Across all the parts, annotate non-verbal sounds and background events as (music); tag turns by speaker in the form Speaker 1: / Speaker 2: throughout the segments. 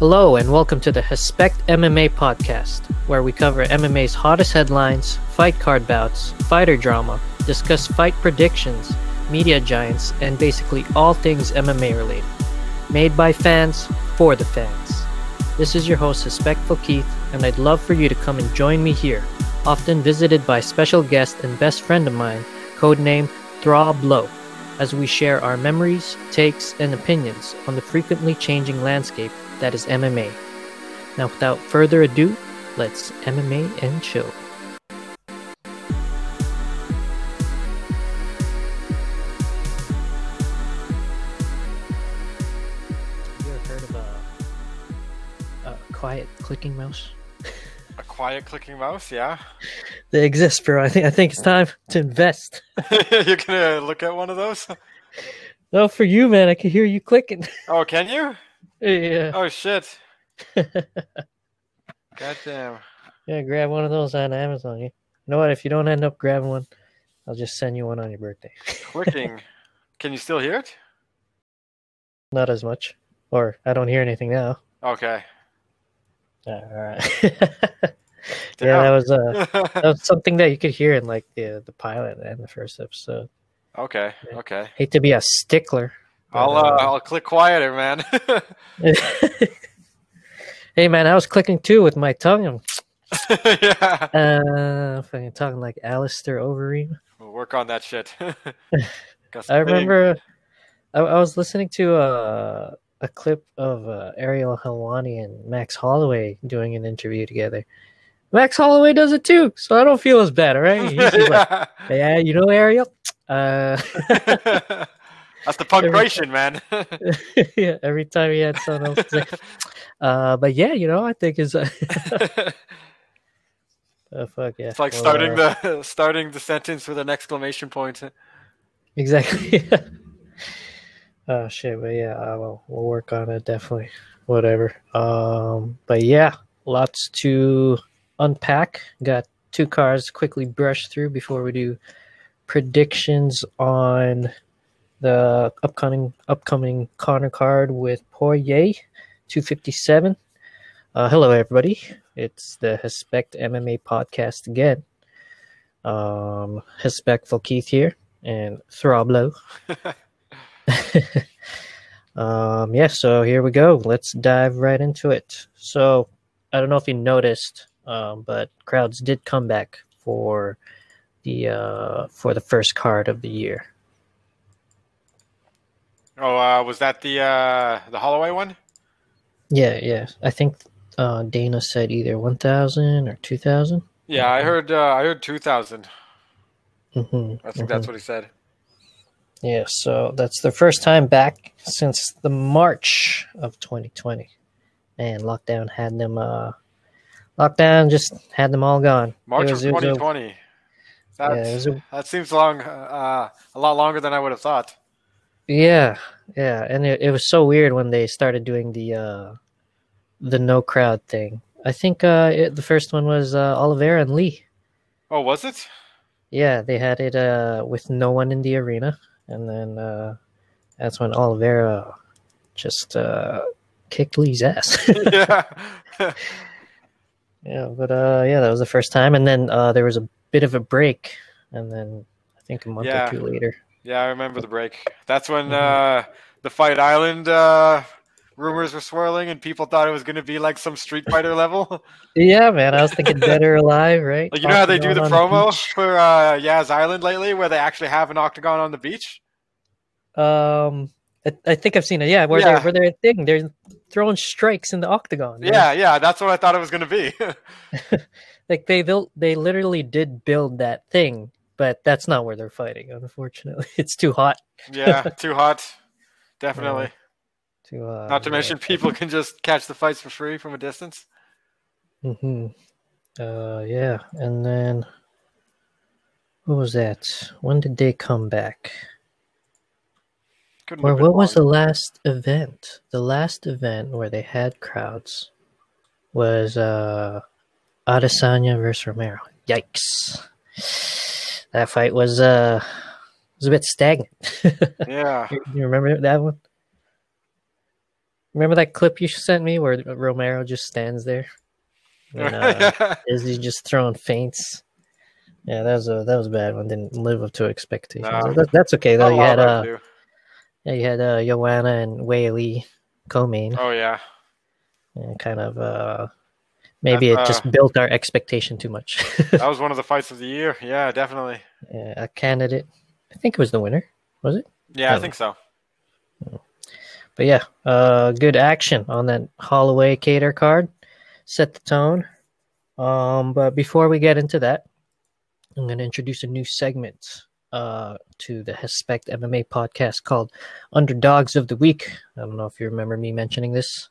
Speaker 1: Hello, and welcome to the Respect MMA podcast, where we cover MMA's hottest headlines, fight card bouts, fighter drama, discuss fight predictions, media giants, and basically all things MMA related. Made by fans, for the fans. This is your host, Respectful Keith, and I'd love for you to come and join me here, often visited by special guest and best friend of mine, codenamed Throb Low, as we share our memories, takes, and opinions on the frequently changing landscape that is MMA. Now, without further ado, let's MMA and chill. You ever heard of a, a quiet clicking mouse?
Speaker 2: Quiet clicking mouse, yeah.
Speaker 1: They exist, bro. I think I think it's time to invest. (laughs)
Speaker 2: You're gonna look at one of those?
Speaker 1: No, for you, man. I can hear you clicking.
Speaker 2: Oh, can you?
Speaker 1: yeah.
Speaker 2: Oh shit. (laughs) Goddamn.
Speaker 1: Yeah, grab one of those on Amazon. You know what? If you don't end up grabbing one, I'll just send you one on your birthday. (laughs)
Speaker 2: Clicking. Can you still hear it?
Speaker 1: Not as much, or I don't hear anything now.
Speaker 2: Okay.
Speaker 1: All right. Yeah, that was uh, that was (laughs) something that you could hear in like the the pilot and the first episode.
Speaker 2: okay. Okay.
Speaker 1: Hate to be a stickler. but,
Speaker 2: I'll uh, I'll click quieter, man. (laughs) (laughs)
Speaker 1: hey man, I was clicking too with my tongue.
Speaker 2: Yeah.
Speaker 1: uh, fucking talking like Alistair Overeem.
Speaker 2: We'll work on that shit.
Speaker 1: I remember I, I was listening to a a clip of uh, Ariel Helwani and Max Holloway doing an interview together. Max Holloway does it too, so I don't feel as bad, all right? Like, (laughs)
Speaker 2: yeah.
Speaker 1: you know Ariel. Uh, (laughs)
Speaker 2: That's the punctuation, man. (laughs)
Speaker 1: yeah, every time he had someone else, like, uh, but yeah, you know, I think is uh, oh, fuck yeah.
Speaker 2: it's like
Speaker 1: Well,
Speaker 2: starting
Speaker 1: uh,
Speaker 2: the starting the sentence with an exclamation point.
Speaker 1: Exactly. oh shit, but yeah, uh, well, we'll work on it definitely. Whatever. Um, but yeah, lots to unpack. Got two cars quickly brush through before we do predictions on the upcoming upcoming Connor card with Poirier, two fifty seven. Uh, hello everybody. It's the Respect MMA podcast again. Um, Respectful Keith here and Throblo. (laughs) um, yeah, so here we go. Let's dive right into it. So I don't know if you noticed, um, but crowds did come back for the uh, for the first card of the year.
Speaker 2: Oh, uh, was that the uh, the Holloway one?
Speaker 1: Yeah, yeah. I think uh, Dana said either one thousand or two thousand.
Speaker 2: Yeah, I heard. Uh, I heard two thousand.
Speaker 1: Mm-hmm,
Speaker 2: I think that's what he said.
Speaker 1: Yeah, so that's the first time back since the March of 2020. And lockdown had them uh lockdown just had them all gone.
Speaker 2: March of
Speaker 1: was- a-
Speaker 2: 2020.
Speaker 1: Yeah,
Speaker 2: That's,
Speaker 1: a-
Speaker 2: that seems long. Uh, a lot longer than I would have thought.
Speaker 1: Yeah, yeah, and it, it was so weird when they started doing the uh the no crowd thing. I think uh it, the first one was uh Oliveira and Lee.
Speaker 2: Oh, was it?
Speaker 1: Yeah, they had it uh with no one in the arena and then uh that's when Oliveira just uh kicked Lee's ass. (laughs)
Speaker 2: yeah. (laughs)
Speaker 1: Yeah, but uh, yeah, that was the first time, and then uh, there was a bit of a break, and then I think a month
Speaker 2: Yeah.
Speaker 1: or two later.
Speaker 2: yeah, I remember the break. That's when
Speaker 1: Mhm.
Speaker 2: uh, the Fight Island uh, rumors were swirling, and people thought it was going to be like some Street Fighter level. (laughs)
Speaker 1: Yeah, man, I was thinking or Alive, right?
Speaker 2: Like you know how they do the promo
Speaker 1: beach.
Speaker 2: for uh, Yas Island lately, where they actually have an octagon on the beach.
Speaker 1: Um, I, I think I've seen it. Yeah, where
Speaker 2: Yeah.
Speaker 1: they're where they're thing, they're throwing strikes in the octagon.
Speaker 2: Yeah, yeah, that's what I thought it was going to be. (laughs) (laughs)
Speaker 1: like they built, they literally did build that thing, but that's not where they're fighting. Unfortunately, (laughs) it's too hot.
Speaker 2: yeah, too hot. Definitely.
Speaker 1: To uh,
Speaker 2: Not to mention, people can just catch the fights for free from a distance.
Speaker 1: hmm Uh, yeah, and then what was that? When did they come back?
Speaker 2: Couldn't
Speaker 1: Or what was the last event? The last event where they had crowds was uh Adesanya versus Romero. Yikes. That fight was uh was a bit stagnant. (laughs)
Speaker 2: Yeah.
Speaker 1: you remember that one? Remember that clip you sent me where Romero just stands there? And, uh, (laughs) Izzy just throwing feints. Yeah, that was a that was a bad one. Didn't live up to expectations. That, that's okay though. You had uh. Yeah, you had uh, Joanna and Weili co-main.
Speaker 2: Oh yeah.
Speaker 1: and kind of uh, maybe it just
Speaker 2: uh,
Speaker 1: built our expectation too much. (laughs)
Speaker 2: That was one of the fights of the year. Yeah, definitely.
Speaker 1: Yeah, a candidate, I think it was the winner, was it?
Speaker 2: Yeah, I
Speaker 1: Oh.
Speaker 2: think so.
Speaker 1: But yeah, uh, good action on that Holloway Kattar card. Set the tone. Um, but before we get into that, I'm going to introduce a new segment uh, to the Hespect MMA podcast called Underdogs of the Week. I don't know if you remember me mentioning this.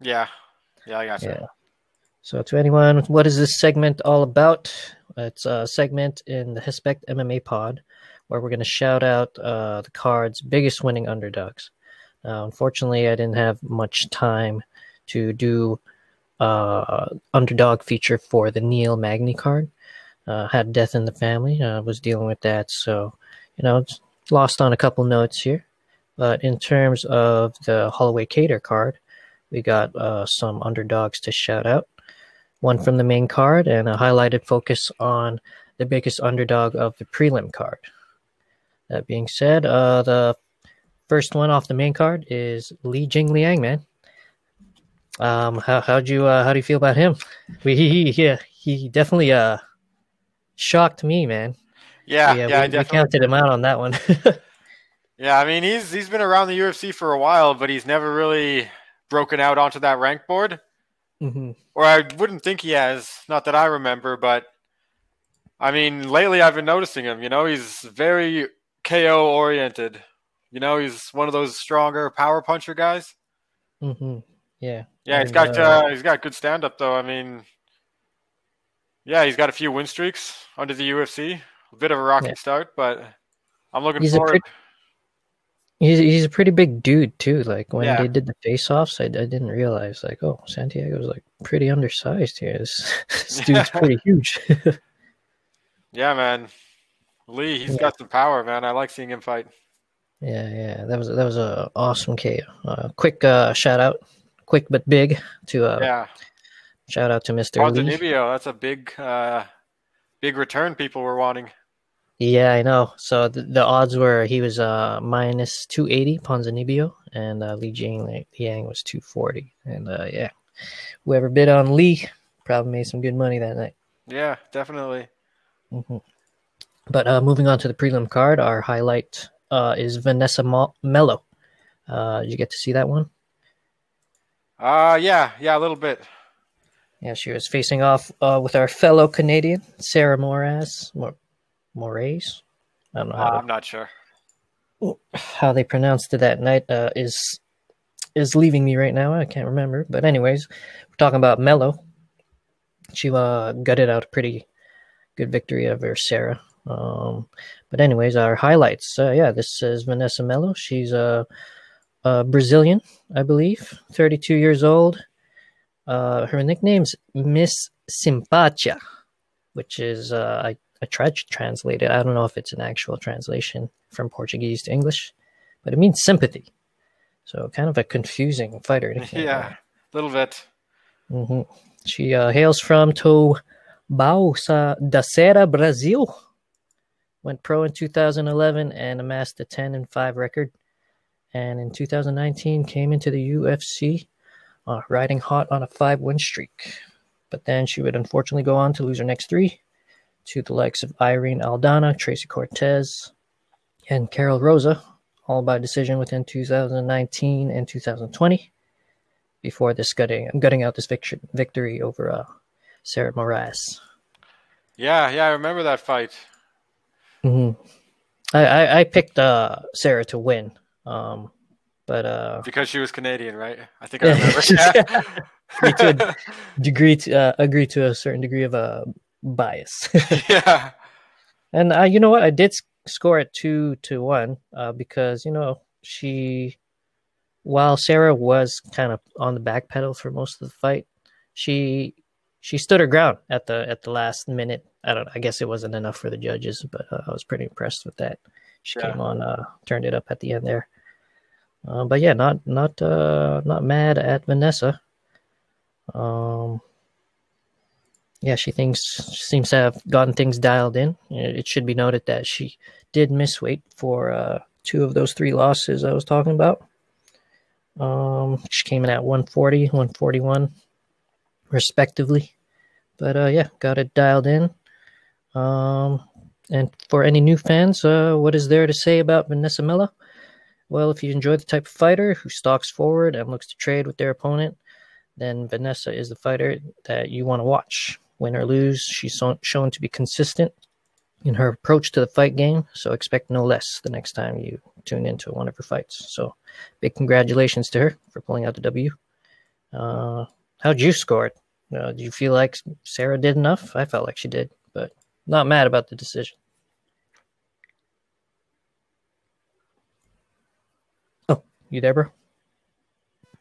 Speaker 2: Yeah. Yeah, I got.
Speaker 1: Yeah. So, to anyone, what is this segment all about? It's a segment in the Hespect MMA pod where we're going to shout out uh, the card's biggest winning underdogs. Now, unfortunately, I didn't have much time to do uh, underdog feature for the Neil Magny card. Uh, had death in the family. I was dealing with that, so you know, lost on a couple notes here. But in terms of the Holloway Kattar card, we got uh, some underdogs to shout out. One from the main card and a highlighted focus on the biggest underdog of the prelim card. That being said, uh, the first one off the main card is Li Jing Liang, man. Um, how how'd you uh, how do you feel about him? (laughs) We he, he yeah he definitely uh shocked me, man.
Speaker 2: Yeah,
Speaker 1: yeah,
Speaker 2: yeah, I
Speaker 1: we, we counted him out on that one. (laughs)
Speaker 2: Yeah, I mean he's he's been around the UFC for a while, but he's never really broken out onto that rank board.
Speaker 1: hmm
Speaker 2: Or I wouldn't think he has, not that I remember, but I mean lately I've been noticing him, you know, he's very KO oriented. You know, he's one of those stronger power puncher guys.
Speaker 1: hmm Yeah.
Speaker 2: Yeah, he's got
Speaker 1: uh,
Speaker 2: he's got good stand up though. I mean Yeah, he's got a few win streaks under the UFC. A bit of a rocky
Speaker 1: Yeah.
Speaker 2: start, but I'm looking
Speaker 1: He's a
Speaker 2: forward.
Speaker 1: pretty- He's he's a pretty big dude too. Like when
Speaker 2: Yeah.
Speaker 1: they did the face offs, I, I didn't realize like oh Santiago's like pretty undersized here. This, (laughs) this dude's (laughs) pretty huge. (laughs)
Speaker 2: Yeah, man. Lee, he's
Speaker 1: Yeah.
Speaker 2: got some power, man. I like seeing him fight.
Speaker 1: yeah, yeah. That was that was a awesome KO. Uh, quick uh, shout out, quick but big to uh,
Speaker 2: yeah.
Speaker 1: Shout out to Lee.
Speaker 2: Ponzinibbio, that's a big uh big return people were wanting.
Speaker 1: Yeah, I know. So the, the odds were he was uh minus two eighty Ponzinibbio, and uh, Li Jing Liang was two forty. And uh, yeah, whoever bid on Lee probably made some good money that night.
Speaker 2: Yeah, definitely.
Speaker 1: Mm-hmm. But uh, moving on to the prelim card, our highlight uh, is Vanessa Melo. Uh, did you get to see that one?
Speaker 2: Uh yeah, yeah, a little bit.
Speaker 1: Yeah, she was facing off uh, with our fellow Canadian Sarah Moraz. Mor- Moraes. I don't know
Speaker 2: Uh,
Speaker 1: how,
Speaker 2: I'm not sure.
Speaker 1: how they pronounced it that night. Uh, is is leaving me right now. I can't remember. But anyways, we're talking about Melo. She uh, gutted out a pretty good victory over Sarah. Um, but anyways, our highlights. Uh, yeah, this is Vanessa Melo. She's a, a Brazilian, I believe, 32 years old. Uh, her nickname's Miss Simpatia, which is uh, I I tried to translate it. I don't know if it's an actual translation from Portuguese to English, but it means sympathy. So kind of a confusing fighter. (laughs)
Speaker 2: Yeah, a little bit.
Speaker 1: hmm She uh, hails from Taboão da Serra, Brazil. Went pro in 2011 and amassed a 10 and 5 record. And in 2019 came into the UFC, uh, riding hot on a five win streak. But then she would unfortunately go on to lose her next three to the likes of Irene Aldana, Tracy Cortez, and Karol Rosa, all by decision within 2019 and 2020 before this gutting gutting out this victory victory over uh, Sarah Moraes.
Speaker 2: Yeah, yeah, I remember that fight.
Speaker 1: hmm I, I I picked uh, Sarah to win, um, but uh,
Speaker 2: Because she was Canadian, right? I think I (laughs) remember. Yeah.
Speaker 1: to a degree to uh, agree to a certain degree of uh, bias. (laughs)
Speaker 2: yeah.
Speaker 1: and uh, you know what? I did score it two to one uh, because you know she, while Sarah was kind of on the back pedal for most of the fight, she she stood her ground at the at the last minute. I don't. I guess it wasn't enough for the judges, but uh, I was pretty impressed with that. She
Speaker 2: Yeah.
Speaker 1: came on, uh, turned it up at the end there. Uh, but yeah, not not uh, not mad at Vanessa. Um, yeah, she thinks seems to have gotten things dialed in. It should be noted that she did miss weight for uh, two of those three losses I was talking about. Um, she came in at 140, 141, respectively. But uh, yeah, got it dialed in. Um, and for any new fans, uh, what is there to say about Vanessa Melo? Well, if you enjoy the type of fighter who stalks forward and looks to trade with their opponent, then Vanessa is the fighter that you want to watch. Win or lose, she's shown to be consistent in her approach to the fight game, so expect no less the next time you tune into one of her fights. So, big congratulations to her for pulling out the W. Uh, how'd you score it? Uh, do you feel like Sarah did enough? I felt like she did, but not mad about the decision. Oh, you there, bro?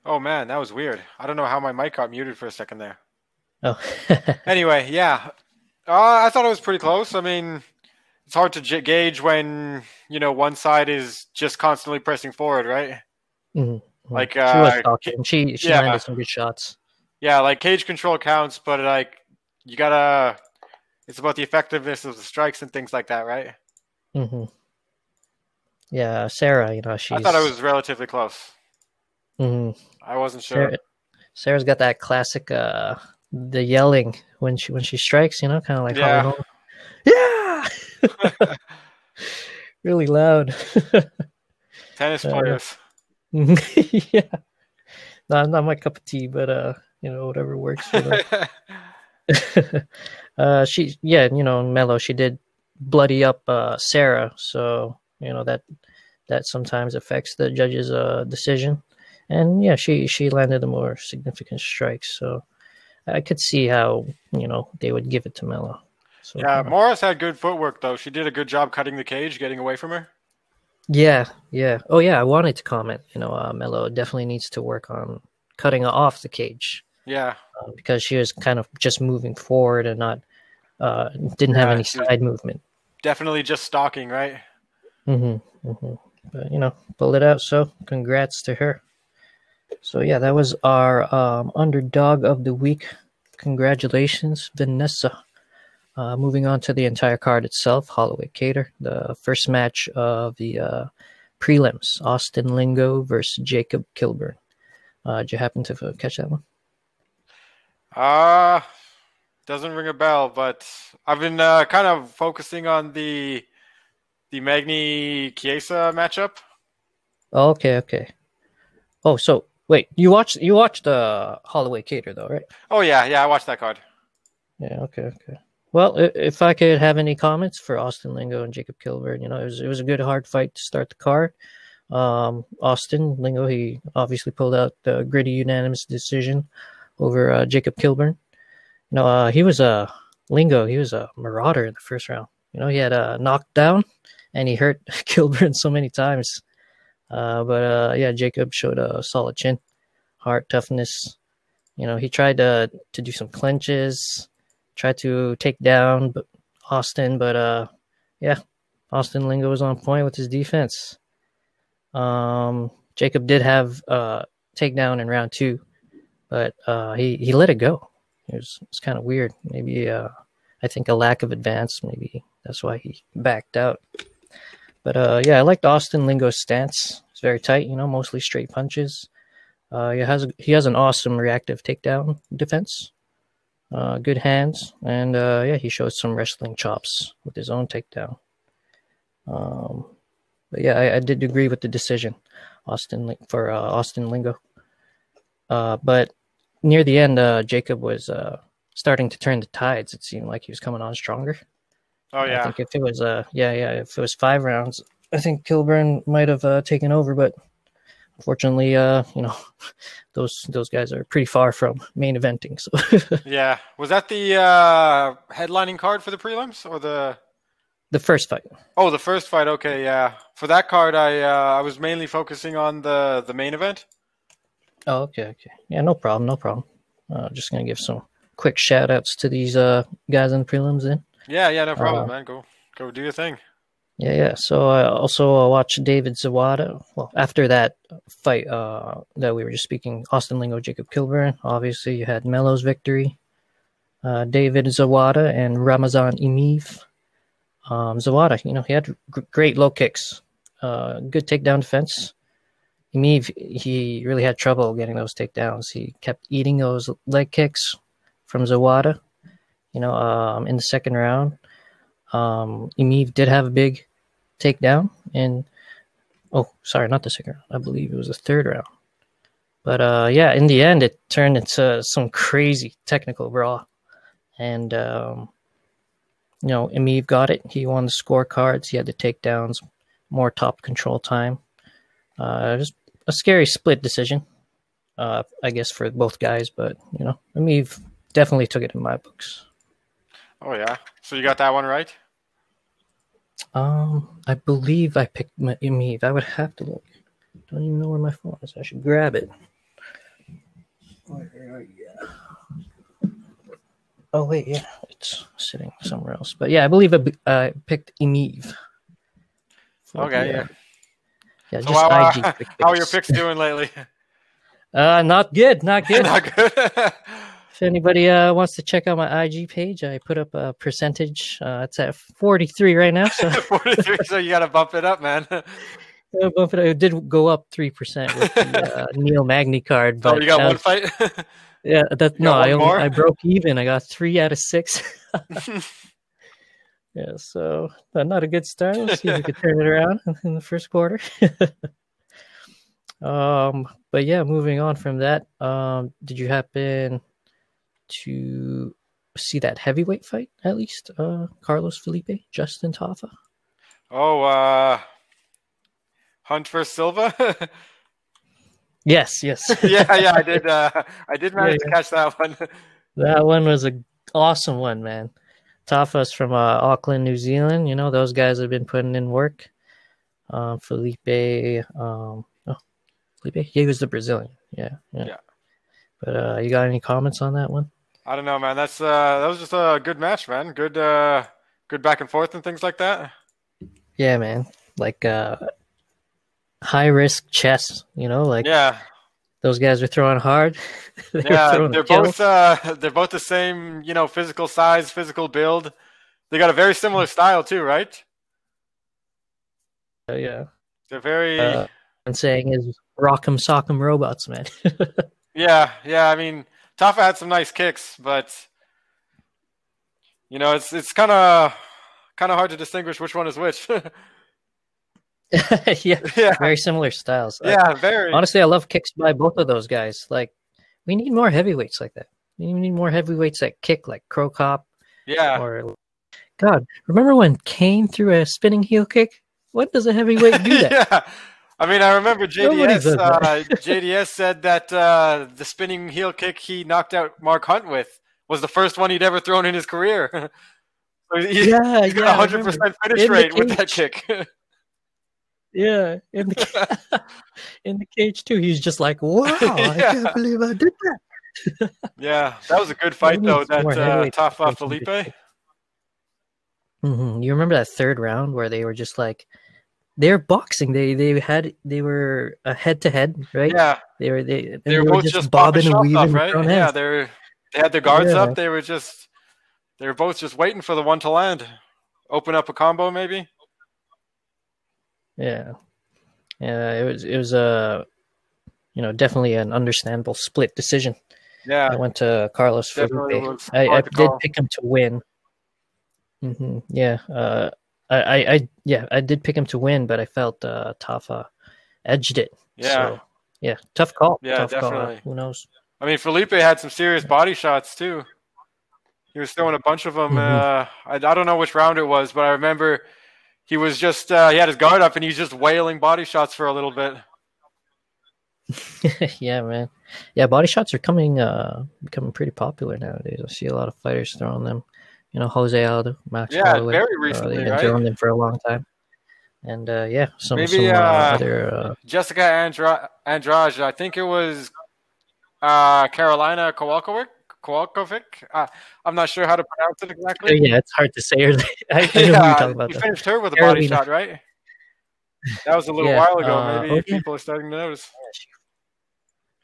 Speaker 2: Oh man, that was weird. I don't know how my mic got muted for a second there.
Speaker 1: Oh. (laughs)
Speaker 2: anyway, yeah. Uh, I thought it was pretty close. I mean, it's hard to j- gauge when you know one side is just constantly pressing forward, right?
Speaker 1: Mm-hmm.
Speaker 2: Like
Speaker 1: she
Speaker 2: uh,
Speaker 1: was talking. She she
Speaker 2: yeah.
Speaker 1: landed some good shots.
Speaker 2: Yeah, like cage control counts, but like you gotta. It's about the effectiveness of the strikes and things like that, right?
Speaker 1: Mm-hmm. Yeah, Sarah. You know, she's.
Speaker 2: I thought I was relatively close.
Speaker 1: Mm-hmm.
Speaker 2: I wasn't sure.
Speaker 1: Sarah, Sarah's got that classic, uh, the yelling when she when she strikes. You know, kind of like
Speaker 2: Yeah.
Speaker 1: yeah, (laughs) really loud. (laughs)
Speaker 2: Tennis
Speaker 1: Uh,
Speaker 2: players. (laughs)
Speaker 1: yeah, not not my cup of tea, but uh, you know, whatever works for them. uh, she, yeah, you know, Melo, she did bloody up uh, Sarah, so you know that that sometimes affects the judge's uh, decision. And yeah, she she landed the more significant strikes, so I could see how you know they would give it to Melo. So,
Speaker 2: yeah,
Speaker 1: uh,
Speaker 2: Morris had good footwork though. She did a good job cutting the cage, getting away from her.
Speaker 1: yeah, yeah. Oh yeah, I wanted to comment. You know, uh, Melo definitely needs to work on cutting off the cage.
Speaker 2: Yeah,
Speaker 1: uh, because she was kind of just moving forward and not uh, didn't have
Speaker 2: Yeah,
Speaker 1: any side movement.
Speaker 2: definitely just stalking, right?
Speaker 1: Hmm hmm But you know, pulled it out. So congrats to her. So yeah, that was our um, underdog of the week. Congratulations, Vanessa. Uh, moving on to the entire card itself, Holloway Kattar, the first match of the uh, prelims, Austin Lingo versus Jacob Kilburn. Uh, did you happen to catch that one?
Speaker 2: Uh doesn't ring a bell, but I've been uh, kind of focusing on the the Magny Chiesa matchup.
Speaker 1: Oh, okay, okay. Oh, so wait, you watched you watched uh, Holloway Kattar though, right?
Speaker 2: Oh yeah, yeah, I watched that card.
Speaker 1: Yeah, okay, okay. Well, if I could have any comments for Austin Lingo and Jacob Kilburn, you know, it was it was a good hard fight to start the card. Um, Austin Lingo, he obviously pulled out the gritty unanimous decision over uh, Jacob Kilburn. You know, uh, he was a Lingo, he was a marauder in the first round. You know, he had a knockdown and he hurt (laughs) Kilburn so many times. Uh, but uh, yeah, Jacob showed a solid chin, heart toughness. You know, he tried to to do some clenches, tried to take down Austin, but uh, yeah, Austin Lingo was on point with his defense. Um, Jacob did have uh takedown in round two, but uh, he he let it go. It was was kind of weird. Maybe uh, I think a lack of advance. Maybe that's why he backed out. But uh, yeah, I liked Austin Lingo's stance. It's very tight, you know, mostly straight punches. Uh, he has he has an awesome reactive takedown defense. Uh, good hands, and uh, yeah, he showed some wrestling chops with his own takedown. Um, but yeah, I, I did agree with the decision, Austin for uh, Austin Lingo. Uh, but near the end, Jacob was starting to turn the tides. It seemed like he was coming on stronger.
Speaker 2: Oh
Speaker 1: I
Speaker 2: yeah,
Speaker 1: think if it was uh yeah yeah if it was five rounds, I think Kilburn might have uh, taken over, but unfortunately, uh you know (laughs) those those guys are pretty far from main eventing. So (laughs)
Speaker 2: yeah. Was that the uh, headlining card for the prelims or the?
Speaker 1: the first fight,
Speaker 2: Oh, the first fight. Okay, yeah. For that card, I uh, I was mainly focusing on the the main event.
Speaker 1: oh okay okay yeah no problem no problem. Uh, just gonna give some quick shout outs to these uh guys in the prelims then.
Speaker 2: Yeah, yeah, no problem,
Speaker 1: Uh,
Speaker 2: man. Go go do your thing.
Speaker 1: Yeah, yeah. So I also uh, watched David Zawada. Well, after that fight uh, that we were just speaking, Austin Lingo, Jacob Kilburn. Obviously, you had Melo's victory. Uh, David Zawada and Ramazan Emeev. Um, Zawada, you know, he had g- great low kicks, uh, good takedown defense. Emeev, he really had trouble getting those takedowns. He kept eating those leg kicks from Zawada. You know, um, in the second round, um, Emeev did have a big takedown, and oh, sorry, not the second round. I believe it was the third round. But uh, yeah, in the end, it turned into some crazy technical brawl, and um, you know, Emeev got it. He won the scorecards. He had the takedowns, more top control time. Uh, just a scary split decision, uh, I guess, for both guys. But you know, Emeev definitely took it in my books.
Speaker 2: Oh yeah. So you got that one right.
Speaker 1: Um, I believe I picked my Emeev. I would have to look. Don't even know where my phone is. I should grab it. Oh wait, yeah, it's sitting somewhere else. But yeah, I believe I, I picked Emeev.
Speaker 2: Okay,
Speaker 1: the,
Speaker 2: yeah.
Speaker 1: uh, Yeah,
Speaker 2: So
Speaker 1: just
Speaker 2: how, uh, (laughs) how are your
Speaker 1: picks.
Speaker 2: picks doing lately? (laughs)
Speaker 1: Uh, not good, not (laughs) good.
Speaker 2: Not good.
Speaker 1: If anybody uh, wants to check out my IG page, I put up a percentage. Uh, it's at 43 right now, so (laughs)
Speaker 2: Forty-three. So you got to bump it up, man. (laughs)
Speaker 1: bump it- it did go up three percent with the uh, (laughs) Neil Magny card.
Speaker 2: So
Speaker 1: But
Speaker 2: you got one fight.
Speaker 1: yeah, that
Speaker 2: you
Speaker 1: no, I only. I broke even. I got three out of six. yeah, so not a good start. Let's see if we could turn it around in the first quarter. um, but yeah, moving on from that, um, did you happen to see that heavyweight fight at least? Uh, Carlos Felipe, Justin Tafa.
Speaker 2: oh, uh, Hunt for Silva. (laughs)
Speaker 1: Yes, yes. (laughs)
Speaker 2: yeah, yeah, I did. (laughs) Uh, I did manage
Speaker 1: Yeah,
Speaker 2: to catch that one.
Speaker 1: That one was a awesome one, man. Tafa's from uh, Auckland, New Zealand. You know those guys have been putting in work. Um, Felipe, um, oh, Felipe, he was the Brazilian. Yeah, yeah.
Speaker 2: Yeah.
Speaker 1: But uh, you got any comments on that one?
Speaker 2: I don't know, man. That's uh, that was just a good match, man. Good, uh, good back and forth and things like that.
Speaker 1: Yeah, man. Like uh, high risk chess. You know, like
Speaker 2: Yeah,
Speaker 1: those guys are throwing hard. (laughs) They're
Speaker 2: yeah.
Speaker 1: throwing
Speaker 2: They're both uh, they're both the same, you know, physical size, physical build. They got a very similar style too, right?
Speaker 1: Uh, yeah.
Speaker 2: They're very.
Speaker 1: Uh, I'm saying is rock'em sock'em robots, man. (laughs)
Speaker 2: Yeah, yeah. I mean, Tafa had some nice kicks, but you know, it's it's kind of kind of hard to distinguish which one is which. (laughs) (laughs)
Speaker 1: yeah,
Speaker 2: yeah,
Speaker 1: very similar styles. I-
Speaker 2: yeah, very.
Speaker 1: Honestly, I love kicks by both of those guys. Like, we need more heavyweights like that. We need more heavyweights that kick, like Cro Cop
Speaker 2: Yeah,
Speaker 1: or. God, remember when Cain threw a spinning heel kick? What does a heavyweight do (laughs) that?
Speaker 2: yeah. I mean, I remember JDS. Uh. JDS (laughs) said that uh, the spinning heel kick he knocked out Mark Hunt with was the first one he'd ever thrown in his career. (laughs) so he,
Speaker 1: yeah,
Speaker 2: he's got
Speaker 1: yeah,
Speaker 2: 100% finish
Speaker 1: In
Speaker 2: rate with that kick.
Speaker 1: Yeah, in the (laughs) in the cage too. He's just like, "Wow, I
Speaker 2: Yeah.
Speaker 1: can't believe I did that."
Speaker 2: yeah, that was a good fight though. That uh, Tafa Felipe.
Speaker 1: good hmm You remember that third round where they were just like, they were boxing. They they had they were a head to head, right?
Speaker 2: Yeah,
Speaker 1: They were they,
Speaker 2: they were both just,
Speaker 1: bobbing and weaving,
Speaker 2: off, right? Yeah, they were. They had their guards
Speaker 1: Yeah.
Speaker 2: up. They were just. They were both just waiting for the one to land. Open up a combo, maybe.
Speaker 1: Yeah, yeah. It was it was a, you know, definitely an understandable split decision.
Speaker 2: Yeah,
Speaker 1: I went to Carlos Felipe. I, I did pick him to win. hmm Yeah, uh, I, I, I, yeah, I did pick him to win, but I felt uh, Tafa edged it.
Speaker 2: yeah.
Speaker 1: So, yeah, tough call.
Speaker 2: Yeah,
Speaker 1: tough Call.
Speaker 2: definitely.
Speaker 1: Who knows?
Speaker 2: I mean, Felipe had some serious body shots too. He was throwing a bunch of them.
Speaker 1: Mhm.
Speaker 2: Uh, I, I don't know which round it was, but I remember he was just uh, he had his guard up and he was just wailing body shots for a little bit. (laughs)
Speaker 1: yeah, man. Yeah, body shots are coming, uh, becoming pretty popular nowadays. I see a lot of fighters throwing them. You know, Jose Aldo, Max
Speaker 2: Yeah,
Speaker 1: Holloway.
Speaker 2: very
Speaker 1: uh,
Speaker 2: recently,
Speaker 1: they've been
Speaker 2: right?
Speaker 1: throwing them for a long time. And uh, yeah, some,
Speaker 2: Maybe,
Speaker 1: some uh,
Speaker 2: uh,
Speaker 1: other. Uh,
Speaker 2: Jessica Andra- Andrade, I think it was uh, Karolina. Kowalkovic. Uh, I'm not sure how to pronounce it
Speaker 1: Oh,
Speaker 2: exactly.
Speaker 1: yeah, it's hard to say. her- (laughs) I, I know
Speaker 2: Yeah,
Speaker 1: talking about. though.
Speaker 2: finished her with a body shot, right? That was a little
Speaker 1: Yeah,
Speaker 2: while ago.
Speaker 1: uh,
Speaker 2: Maybe
Speaker 1: oh, yeah.
Speaker 2: people are starting to notice.